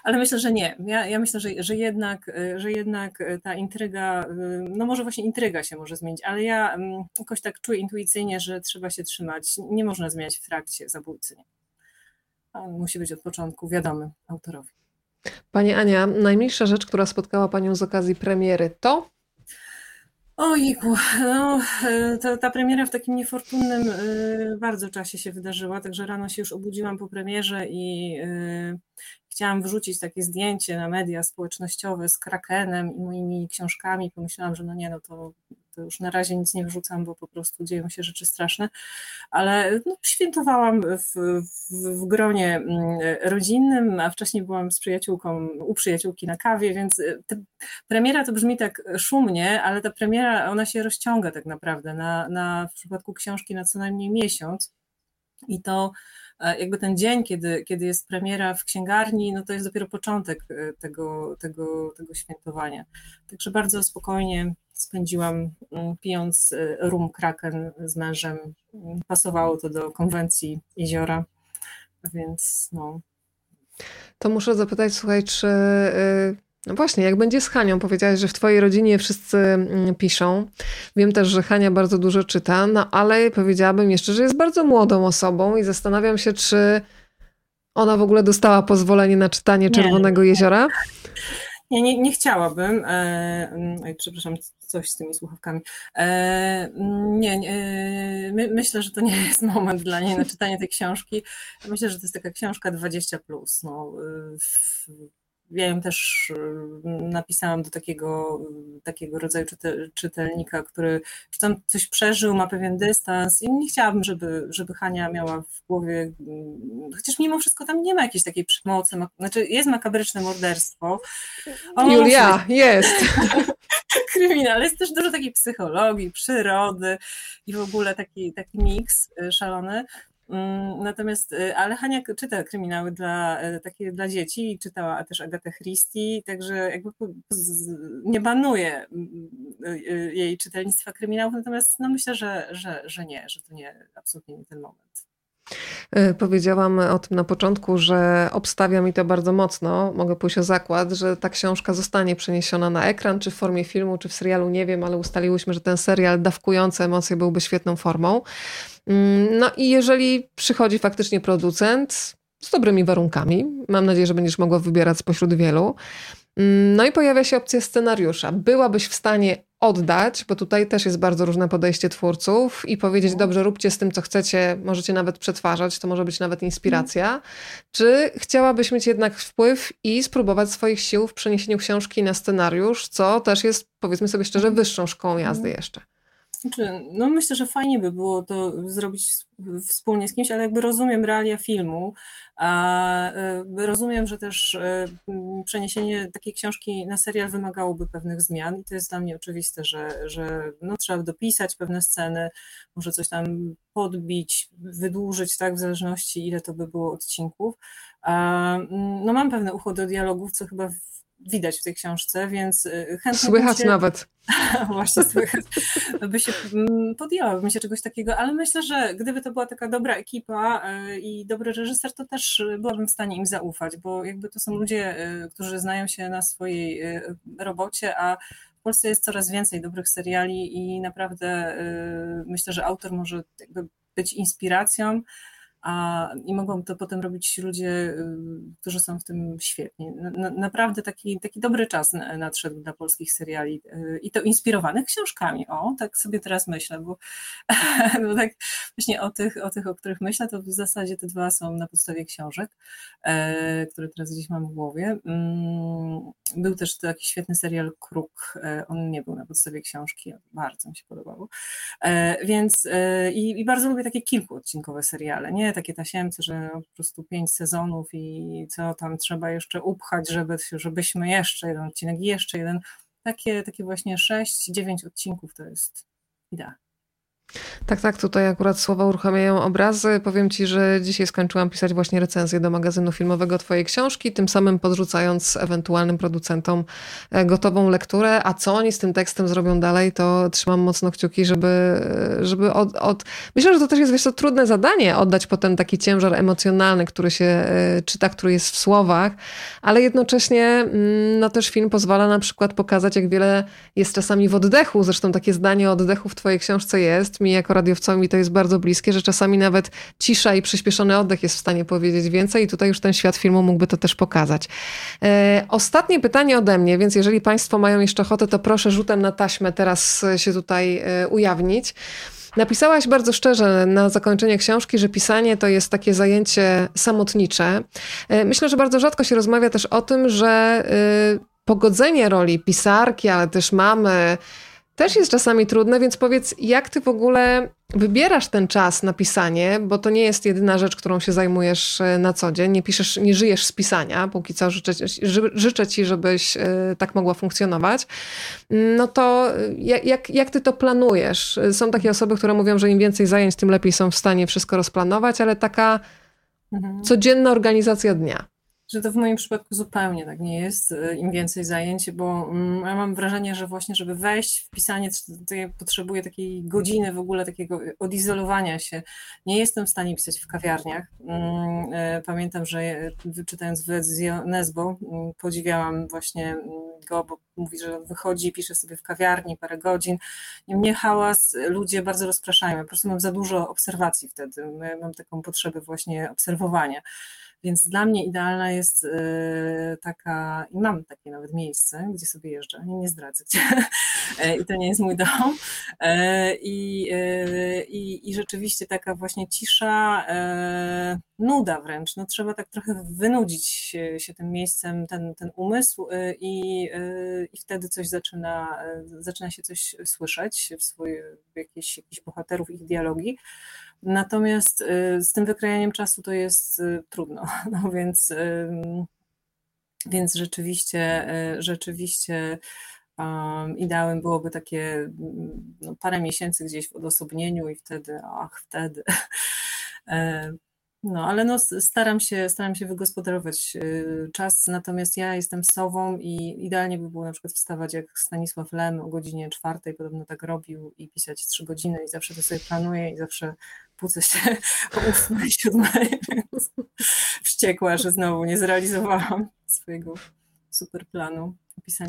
ale myślę, że nie. Ja, ja myślę, że, że, jednak, że jednak ta intryga, no może właśnie intryga się może zmienić, ale ja mm, jakoś tak czuję intuicyjnie, że trzeba się trzymać. Nie można zmieniać w trakcie zabójcy. On musi być od początku wiadomy autorowi. Pani Ania, najmilsza rzecz, która spotkała Panią z okazji premiery to? Ojku, no, e, ta, ta premiera w takim niefortunnym e, bardzo czasie się wydarzyła, także rano się już obudziłam po premierze i e, chciałam wrzucić takie zdjęcie na media społecznościowe z Krakenem i moimi książkami. Pomyślałam, że no nie, no to to już na razie nic nie wrzucam, bo po prostu dzieją się rzeczy straszne, ale no, świętowałam w, w, w, gronie mm, rodzinnym, a wcześniej byłam z przyjaciółką u przyjaciółki na kawie, więc y, premiera to brzmi tak szumnie, ale ta premiera, ona się rozciąga tak naprawdę na, na w przypadku książki na co najmniej miesiąc. I to jakby ten dzień, kiedy, kiedy jest premiera w księgarni, no to jest dopiero początek e, tego, tego, tego świętowania. Także bardzo spokojnie spędziłam mm, pijąc y, rum Kraken z mężem. Pasowało to do konwencji jeziora, więc no. To muszę zapytać, słuchaj, czy y, no właśnie, jak będzie z Hanią? Powiedziałaś, że w twojej rodzinie wszyscy mm, piszą. Wiem też, że Hania bardzo dużo czyta, no ale powiedziałabym jeszcze, że jest bardzo młodą osobą i zastanawiam się, czy ona w ogóle dostała pozwolenie na czytanie Czerwonego Jeziora? Nie, nie, nie chciałabym. E, mm, oj, przepraszam, coś z tymi słuchawkami. E, nie, nie my, myślę, że to nie jest moment dla niej na czytanie tej książki. Myślę, że to jest taka książka 20. Plus. No, w, ja ją też y, napisałam do takiego, takiego rodzaju czytelnika, który tam coś przeżył, ma pewien dystans i nie chciałabym, żeby, żeby Hania miała w głowie, mm, chociaż mimo wszystko tam nie ma jakiejś takiej przemocy, znaczy jest makabryczne morderstwo. O, Julia, jest. Kryminal, jest też dużo takiej psychologii, przyrody i w ogóle taki, taki miks y, szalony. Mm, natomiast, y, ale Hania czyta kryminały dla, y, takie dla dzieci i czytała też Agatę Christie, także jakby nie banuje mm, y, jej czytelnictwa kryminałów, natomiast no myślę, że, że, że nie, że to nie, absolutnie nie ten moment. Powiedziałam o tym na początku, że obstawia mi to bardzo mocno. Mogę pójść o zakład, że ta książka zostanie przeniesiona na ekran, czy w formie filmu, czy w serialu, nie wiem, ale ustaliłyśmy, że ten serial dawkujący emocje byłby świetną formą. Mm, no i jeżeli przychodzi faktycznie producent z dobrymi warunkami, mam nadzieję, że będziesz mogła wybierać spośród wielu, mm, no i pojawia się opcja scenariusza. Byłabyś w stanie oddać, bo tutaj też jest bardzo różne podejście twórców i powiedzieć, dobrze, róbcie z tym, co chcecie, możecie nawet przetwarzać, to może być nawet inspiracja. Czy chciałabyś mieć jednak wpływ i spróbować swoich sił w przeniesieniu książki na scenariusz, co też jest, powiedzmy sobie szczerze, wyższą szkołą jazdy jeszcze? Znaczy, no myślę, że fajnie by było to zrobić wspólnie z kimś, ale jakby rozumiem realia filmu, a e, rozumiem, że też e, przeniesienie takiej książki na serial wymagałoby pewnych zmian i to jest dla mnie oczywiste, że, że no, trzeba dopisać pewne sceny, może coś tam podbić, wydłużyć, tak, w zależności ile to by było odcinków. No mam pewne ucho do dialogów, co chyba widać w tej książce, więc y, chętnie. Słychać się... nawet. Właśnie słychać. By się mm, podjęła, bym się czegoś takiego, ale myślę, że gdyby to to była taka dobra ekipa i dobry reżyser, to też byłabym w stanie im zaufać, bo jakby to są ludzie, którzy znają się na swojej robocie, a w Polsce jest coraz więcej dobrych seriali i naprawdę myślę, że autor może być inspiracją a, i mogą to potem robić ludzie, y, którzy są w tym świetni. Na, naprawdę taki, taki dobry czas nadszedł dla polskich seriali y, i to inspirowanych książkami. O, tak sobie teraz myślę, bo, bo tak właśnie o tych, o tych, o których myślę, to w zasadzie te dwa są na podstawie książek, e, które teraz gdzieś mam w głowie. Mm, był też taki świetny serial Kruk, e, on nie był na podstawie książki, bardzo mi się podobało. E, więc i, i bardzo lubię takie kilkuodcinkowe seriale, nie takie tasiemce, że po prostu pięć sezonów i co tam trzeba jeszcze upchać, żeby, żebyśmy jeszcze jeden odcinek, jeszcze jeden. Takie, takie właśnie sześć, dziewięć odcinków to jest idea. Tak, tak, tutaj akurat słowa uruchamiają obrazy. Powiem Ci, że dzisiaj skończyłam pisać właśnie recenzję do magazynu filmowego Twojej książki, tym samym podrzucając ewentualnym producentom e, gotową lekturę. A co oni z tym tekstem zrobią dalej, to trzymam mocno kciuki, żeby, żeby od, od... Myślę, że to też jest wiesz, to trudne zadanie, oddać potem taki ciężar emocjonalny, który się e, czyta, który jest w słowach, ale jednocześnie mm, no też film pozwala na przykład pokazać, jak wiele jest czasami w oddechu. Zresztą takie zdanie o oddechu w Twojej książce jest mi jako radiowcowi to jest bardzo bliskie, że czasami nawet cisza i przyspieszony oddech jest w stanie powiedzieć więcej i tutaj już ten świat filmu mógłby to też pokazać. E, ostatnie pytanie ode mnie, więc jeżeli Państwo mają jeszcze ochotę, to proszę rzutem na taśmę teraz się tutaj e, ujawnić. Napisałaś bardzo szczerze na zakończenie książki, że pisanie to jest takie zajęcie samotnicze. E, myślę, że bardzo rzadko się rozmawia też o tym, że e, pogodzenie roli pisarki, ale też mamy, też jest czasami trudne, więc powiedz, jak ty w ogóle wybierasz ten czas na pisanie, bo to nie jest jedyna rzecz, którą się zajmujesz e, na co dzień. Nie piszesz, nie żyjesz z pisania, póki co życzę, życzę ci, żebyś e, tak mogła funkcjonować. No to e, jak, jak ty to planujesz? Są takie osoby, które mówią, że im więcej zajęć, tym lepiej są w stanie wszystko rozplanować, ale taka mhm. codzienna organizacja dnia że to w moim przypadku zupełnie tak nie jest, y, im więcej zajęć, bo mm, ja mam wrażenie, że właśnie, żeby wejść w pisanie, to ja potrzebuję takiej godziny w ogóle takiego odizolowania się. Nie jestem w stanie pisać w kawiarniach. Mm, y, pamiętam, że czytając wywiad Nesbo, mm, podziwiałam właśnie go, bo mówi, że wychodzi i pisze sobie w kawiarni parę godzin. I mnie hałas ludzie bardzo rozpraszają. Ja po prostu mam za dużo obserwacji wtedy. Mam taką potrzebę właśnie obserwowania. Więc dla mnie idealna jest y, taka, i mam takie nawet miejsce, gdzie sobie jeżdżę, nie, zdradzę gdzie, e, i to nie jest mój dom. E, I, i, I rzeczywiście taka właśnie cisza, nuda wręcz. No, trzeba tak trochę wynudzić się tym miejscem, ten, ten umysł, i, i wtedy coś zaczyna, zaczyna się coś słyszeć w, swój, w jakichś bohaterów, ich dialogi. Natomiast y, z tym wykrajaniem czasu to jest y, trudno, no więc, więc rzeczywiście, y, rzeczywiście um, ideałem byłoby takie no, parę miesięcy gdzieś w odosobnieniu i wtedy, ach, wtedy. E, no, ale no, staram, się, staram się wygospodarować czas, natomiast ja jestem sową i idealnie by było na przykład wstawać jak Stanisław Lem o godzinie czwartej, podobno tak robił i pisać trzy godziny i zawsze to sobie planuję i zawsze budzę się o 8, 7, wściekła, że znowu nie zrealizowałam swojego super planu.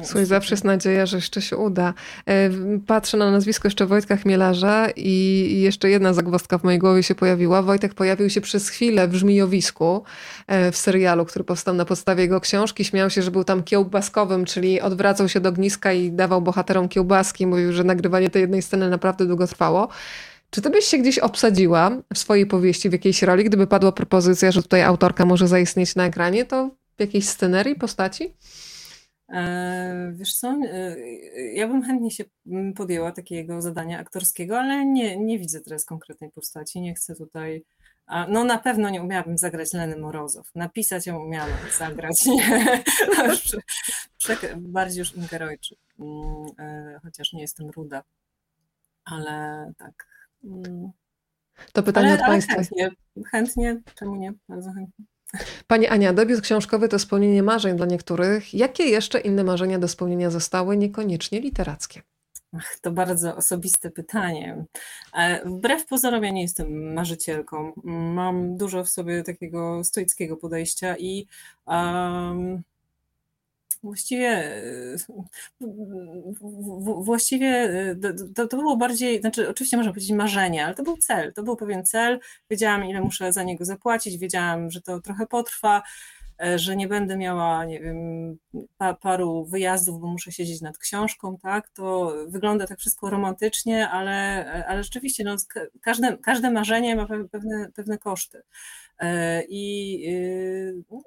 Słuchaj, zawsze jest nadzieja, że jeszcze się uda. E, patrzę na nazwisko jeszcze Wojtka Chmielarza i jeszcze jedna zagwozdka w mojej głowie się pojawiła. Wojtek pojawił się przez chwilę w Żmijowisku e, w serialu, który powstał na podstawie jego książki. Śmiał się, że był tam kiełbaskowym, czyli odwracał się do gniska i dawał bohaterom kiełbaski. Mówił, że nagrywanie tej jednej sceny naprawdę długo trwało. Czy ty byś się gdzieś obsadziła w swojej powieści w jakiejś roli, gdyby padła propozycja, że tutaj autorka może zaistnieć na ekranie, to w jakiejś scenerii, postaci? E, wiesz co, e, ja bym chętnie się podjęła takiego zadania aktorskiego, ale nie, nie widzę teraz konkretnej postaci, nie chcę tutaj... No na pewno nie umiałabym zagrać Leny Morozow. Napisać ją umiałam, zagrać nie. Bardziej już Ingerojczyk, mm, e, chociaż nie jestem ruda. Ale tak, to pytanie ale, od Państwa. Chętnie, chętnie, czemu nie? Bardzo chętnie. Pani Ania, debiut książkowy to spełnienie marzeń dla niektórych. Jakie jeszcze inne marzenia do spełnienia zostały, niekoniecznie literackie? Ach, to bardzo osobiste pytanie. E, wbrew pozorom ja nie jestem marzycielką. Mam dużo w sobie takiego stoickiego podejścia i um, właściwie właściwie to, to było bardziej, znaczy oczywiście można powiedzieć marzenie, ale to był cel, to był pewien cel. Wiedziałam ile muszę za niego zapłacić, wiedziałam, że to trochę potrwa E, że nie będę miała, nie wiem, pa, paru wyjazdów, bo muszę siedzieć nad książką, tak, to wygląda tak wszystko romantycznie, ale, ale rzeczywiście no, każde, każde marzenie ma pewne, pewne koszty. E, I no,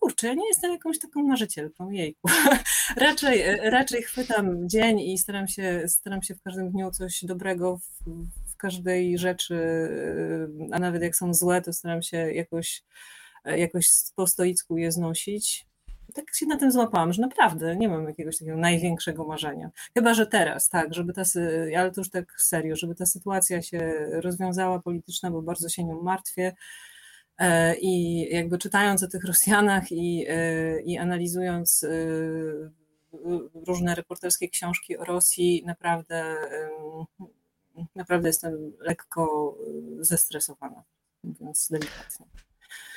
kurczę, ja nie jestem jakąś taką marzycielką, jejku. raczej, raczej chwytam dzień i staram się, staram się w każdym dniu coś dobrego w, w każdej rzeczy, a nawet jak są złe, to staram się jakoś jakoś po stoicku je znosić. Tak się na tym złapałam, że naprawdę nie mam jakiegoś takiego największego marzenia. Chyba, że teraz, tak, żeby ta, ale to już tak serio, żeby ta sytuacja się rozwiązała polityczna, bo bardzo się nią martwię. E, I jakby czytając o tych Rosjanach i, e, i analizując różne reporterskie książki o Rosji, naprawdę, naprawdę jestem lekko zestresowana, mówiąc delikatnie.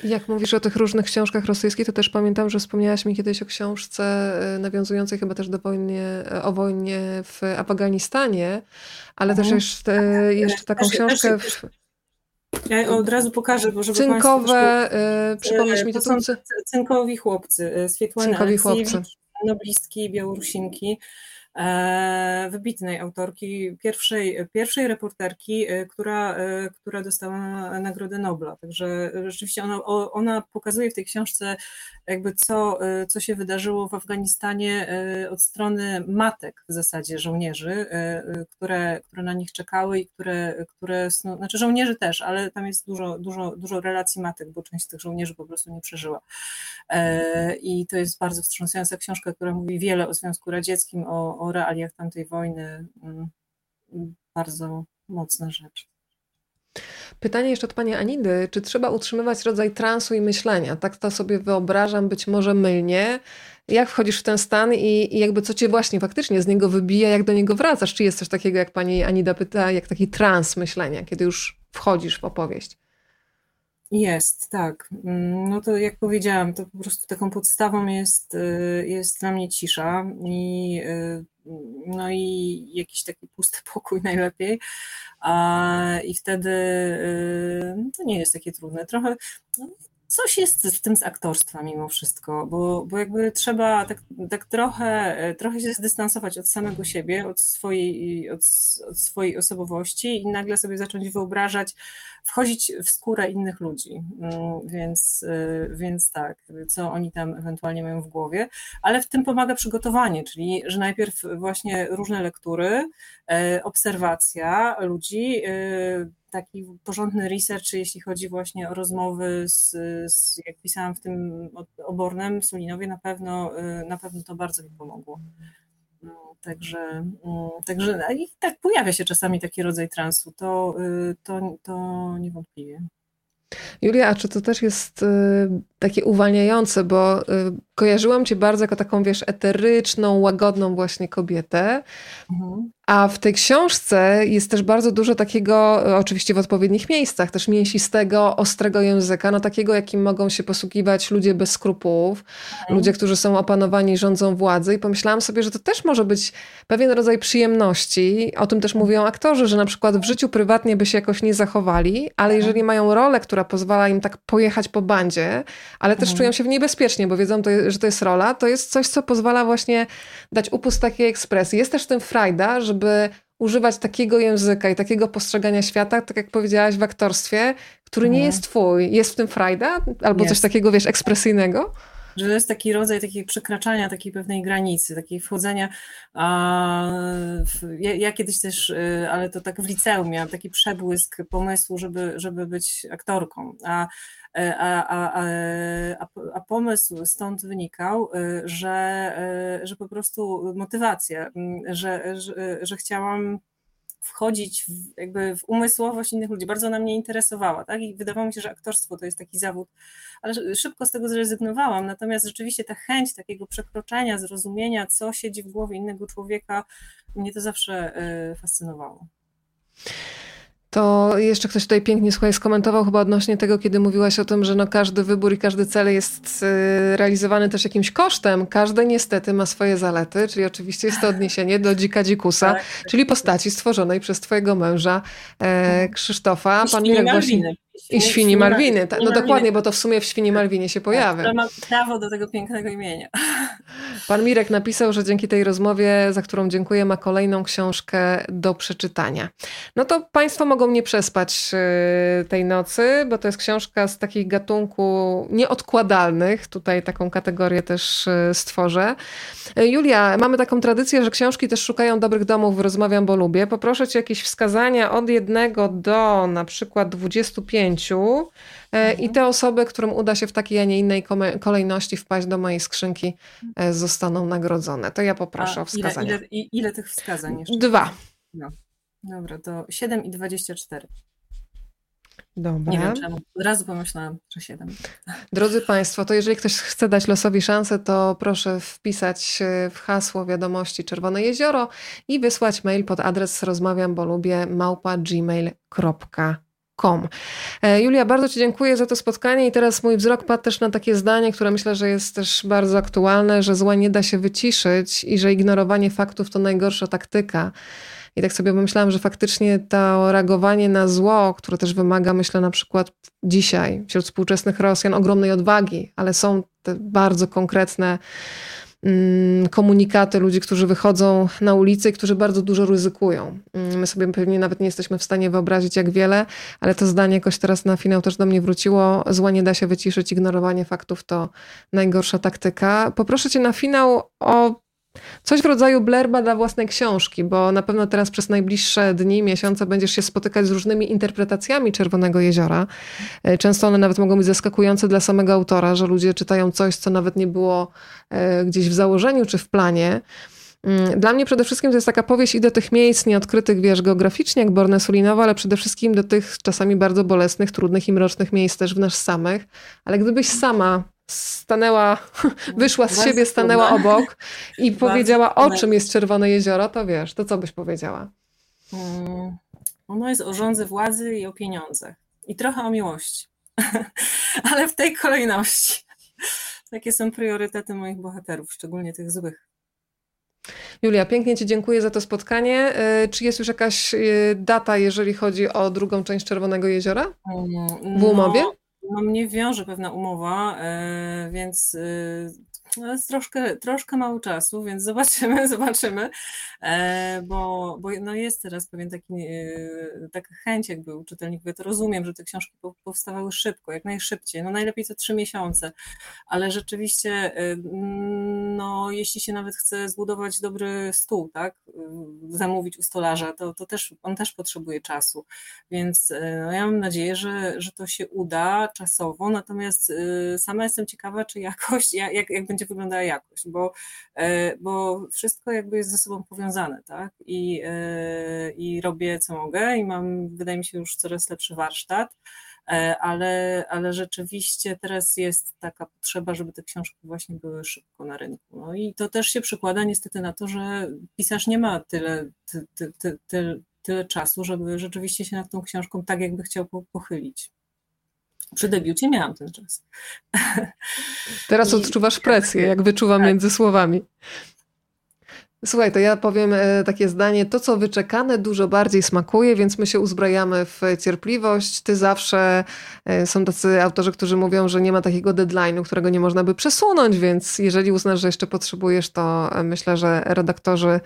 Jak mówisz o tych różnych książkach rosyjskich, to też pamiętam, że wspomniałaś mi kiedyś o książce e, nawiązującej chyba też do wojny, e, o wojnie w Afganistanie, ale mhm. też jeszcze, e, jeszcze taką książkę w... Ja od razu pokażę, bo żeby Cynkowe, Państwu... przypomnisz mi to, to są Cynkowi chłopcy, Swietłana Cynkowi chłopcy. noblistki, Białorusinki. E, wybitnej autorki, pierwszej, pierwszej reporterki, e, która, e, która dostała Nagrodę Nobla. Także rzeczywiście ona, ona pokazuje w tej książce jakby co, co się wydarzyło w Afganistanie od strony matek w zasadzie żołnierzy, które, które na nich czekały i które, które znaczy żołnierzy też, ale tam jest dużo, dużo, dużo relacji matek, bo część z tych żołnierzy po prostu nie przeżyła. I to jest bardzo wstrząsająca książka, która mówi wiele o Związku Radzieckim, o, o realiach tamtej wojny. Mm, bardzo mocna rzecz. Pytanie jeszcze od pani Anidy, czy trzeba utrzymywać rodzaj transu i myślenia? Tak to sobie wyobrażam, być może mylnie. Jak wchodzisz w ten stan i, i jakby co cię właśnie faktycznie z niego wybija, jak do niego wracasz? Czy jest coś takiego, jak pani Anida pyta, jak taki trans myślenia, kiedy już wchodzisz w opowieść? Jest, tak. Mm, no to jak powiedziałam, to po prostu taką podstawą jest, y, jest dla mnie cisza i, y, no i jakiś taki pusty pokój najlepiej. A, I wtedy y, no to nie jest takie trudne. Trochę no, coś jest w tym z aktorstwa mimo wszystko, bo, bo jakby trzeba tak, tak trochę, trochę się zdystansować od samego siebie, od swojej, od, od swojej osobowości i nagle sobie zacząć wyobrażać, wchodzić w skórę innych ludzi. Mm, więc, y, więc tak, co oni tam ewentualnie mają w głowie, ale w tym pomaga przygotowanie, czyli że najpierw właśnie różne lektury, e, obserwacja ludzi, taki porządny research, jeśli chodzi właśnie o rozmowy z, z jak pisałam w tym obornym Sulinowie, na pewno, y, na pewno to bardzo mi pomogło. No, także, mm, także i tak pojawia się czasami taki rodzaj transu, to, y, to, to niewątpliwie. Julia, a czy to też jest y, takie uwalniające, bo kojarzyłam cię bardzo jako taką, wiesz, eteryczną, łagodną właśnie kobietę, mhm. A w tej książce jest też bardzo dużo takiego, oczywiście w odpowiednich miejscach, też mięsistego, ostrego języka, no takiego, jakim mogą się posługiwać ludzie bez skrupułów, mhm. ludzie, którzy są opanowani rządzą władzy. I pomyślałam sobie, że to też może być pewien rodzaj przyjemności. O tym też mówią aktorzy, że na przykład w życiu prywatnie by się jakoś nie zachowali, ale mhm. jeżeli mają rolę, która pozwala im tak pojechać po bandzie, ale też mhm. czują się w niebezpiecznie, bo wiedzą, że to jest rola, to jest coś, co pozwala właśnie dać upust takiej ekspresji. Jest też w tym frajda, żeby żeby używać takiego języka i takiego postrzegania świata, tak jak powiedziałaś w aktorstwie, który nie mhm. jest twój. Jest w tym frajda? Albo jest. coś takiego, wiesz, ekspresyjnego? Że to jest taki rodzaj takiego przekraczania takiej pewnej granicy, takiej wchodzenia. A, w, ja, ja, kiedyś też, y, ale to tak w liceum miałam taki przebłysk pomysłu, żeby, żeby być aktorką. A a, a, a, a pomysł stąd wynikał, e, że, e, że po prostu motywacja, że, że, że chciałam wchodzić w, jakby w umysłowość innych ludzi. Bardzo ona mnie interesowała, tak? I wydawało mi się, że aktorstwo to jest taki zawód, ale szybko z tego zrezygnowałam. Natomiast rzeczywiście ta chęć takiego przekroczenia, zrozumienia, co siedzi w głowie innego człowieka, mnie to zawsze fascynowało. To jeszcze ktoś tutaj pięknie słuchaj, skomentował chyba odnośnie tego, kiedy mówiłaś o tym, że no każdy wybór i każdy cel jest y, realizowany też jakimś kosztem. Każdy niestety ma swoje zalety, czyli oczywiście jest to odniesienie do Dzika Dzikusa, tak, tak. czyli postaci stworzonej przez twojego męża e, Krzysztofa. Pan Mirek właśnie... I Świni Malwiny. Tak, no dokładnie, bo to w sumie w Świni Malwinie się pojawia. Ja mam prawo do tego pięknego imienia. Pan Mirek napisał, że dzięki tej rozmowie, za którą dziękuję, ma kolejną książkę do przeczytania. No to Państwo mogą nie przespać y, tej nocy, bo to jest książka z takich gatunku nieodkładalnych. Tutaj taką kategorię też y, stworzę. Y, Julia, mamy taką tradycję, że książki też szukają dobrych domów, rozmawiam, bo lubię. Poproszę Cię jakieś wskazania od jednego do na przykład 25 pięciu e, i mhm. te osoby, którym uda się w takiej, a nie innej kolejności wpaść do mojej skrzynki, e, zostaną nagrodzone. To ja poproszę a o wskazanie. Ile, ile, ile, tych wskazań jeszcze? Dwa. No. Dobra, to 7 i 24. Dobra. Nie wiem czemu. Od razu pomyślałam, że 7. Drodzy Państwo, to jeżeli ktoś chce dać losowi szansę, to proszę wpisać w hasło wiadomości Czerwone Jezioro i wysłać mail pod adres rozmawiam, bo lubię małpa gmail.com. E, Julia, bardzo Ci dziękuję za to spotkanie i teraz mój wzrok padł też na takie zdanie, które myślę, że jest też bardzo aktualne, że zła nie da się wyciszyć i że ignorowanie faktów to najgorsza taktyka. I tak sobie pomyślałam, że faktycznie to reagowanie na zło, które też wymaga, myślę, na przykład dzisiaj wśród współczesnych Rosjan ogromnej odwagi, ale są te bardzo konkretne komunikaty ludzi, którzy wychodzą na ulicę i którzy bardzo dużo ryzykują. Mm, my sobie pewnie nawet nie jesteśmy w stanie wyobrazić, jak wiele, ale to zdanie jakoś teraz na finał też do mnie wróciło. Zła nie da się wyciszyć, ignorowanie faktów to najgorsza taktyka. Poproszę cię na finał o Coś w rodzaju blerba dla własnej książki, bo na pewno teraz przez najbliższe dni, miesiące będziesz się spotykać z różnymi interpretacjami Czerwonego Jeziora. E, często one nawet mogą być zaskakujące dla samego autora, że ludzie czytają coś, co nawet nie było e, gdzieś w założeniu czy w planie. Mm, dla mnie przede wszystkim to jest taka powieść i do tych miejsc nieodkrytych, wiesz, geograficznie, jak Borne Sulinowa, ale przede wszystkim do tych czasami bardzo bolesnych, trudnych i mrocznych miejsc też w nas samych. Ale gdybyś sama stanęła, wyszła z siebie, stanęła obok i powiedziała, o czym jest Czerwone Jezioro, to wiesz, to co byś powiedziała? Hmm. Ono jest o rządze władzy i o pieniądzach. I trochę o miłości. Ale w tej kolejności. Takie są priorytety moich bohaterów, szczególnie tych złych. Julia, pięknie Ci dziękuję za to spotkanie. E, czy jest już jakaś e, data, jeżeli chodzi o drugą część Czerwonego Jeziora? Mm, w umowie? No, no mnie wiąże pewna umowa, e, więc no jest troszkę, troszkę mało czasu, więc zobaczymy, zobaczymy, e, bo, bo no jest teraz pewien taki, e, taka chęć jakby u czytelników, ja to rozumiem, że te książki powstawały szybko, jak najszybciej, no najlepiej co trzy miesiące, ale rzeczywiście e, no jeśli się nawet chce zbudować dobry stół, tak, zamówić u stolarza, to, to też, on też potrzebuje czasu, więc no ja mam nadzieję, że, że to się uda czasowo, natomiast sama jestem ciekawa, czy jakość, jak, jak będzie będzie wyglądała jakość, bo, e, bo wszystko jakby jest ze sobą powiązane, tak? I, e, I robię co mogę i mam, wydaje mi się, już coraz lepszy warsztat e, ale, ale rzeczywiście teraz jest taka potrzeba, żeby te książki właśnie były szybko na rynku. No i to też się przekłada niestety na to, że pisarz nie ma tyle, ty, ty, ty, tyle, tyle czasu, żeby rzeczywiście się nad tą książką tak jakby chciał pochylić. Przy debiucie miałam ten czas. Teraz I... odczuwasz presję, jak wyczuwam tak. między słowami. Słuchaj, to ja powiem e, takie zdanie. To, co wyczekane, dużo bardziej smakuje, więc my się uzbrajamy w cierpliwość. Ty zawsze e, są tacy autorzy, którzy mówią, że nie ma takiego deadline'u, którego nie można by przesunąć, więc jeżeli uznasz, że jeszcze potrzebujesz, to e, myślę, że redaktorzy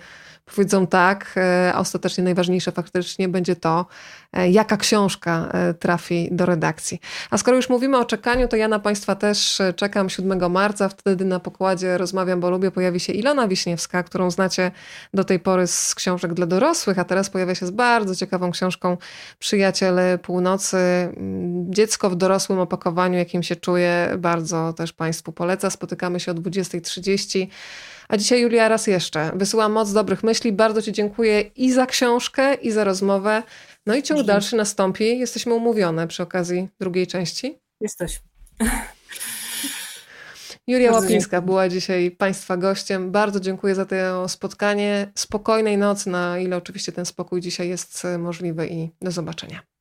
powiedzą tak, e, a ostatecznie najważniejsze faktycznie będzie to, e, jaka książka e, trafi do redakcji. A skoro już mówimy o czekaniu, to ja na Państwa też czekam 7 marca. Wtedy na pokładzie Rozmawiam, bo lubię pojawi się Ilona Wiśniewska, którą znacie do tej pory z książek dla dorosłych, a teraz pojawia się z bardzo ciekawą książką Przyjaciele Północy. Mm, dziecko w dorosłym opakowaniu, jakim się czuje, bardzo też Państwu poleca. Spotykamy się o 20.30. A dzisiaj Julia raz jeszcze wysyłam moc dobrych myśli. Bardzo Ci dziękuję i za książkę, i za rozmowę. No i ciąg dalszy nastąpi. Jesteśmy umówione przy okazji drugiej części. Jesteśmy. Julia Łapińska była dzisiaj Państwa gościem. Bardzo dziękuję za to spotkanie. Spokojnej nocy, na ile oczywiście ten spokój dzisiaj jest możliwy i do zobaczenia.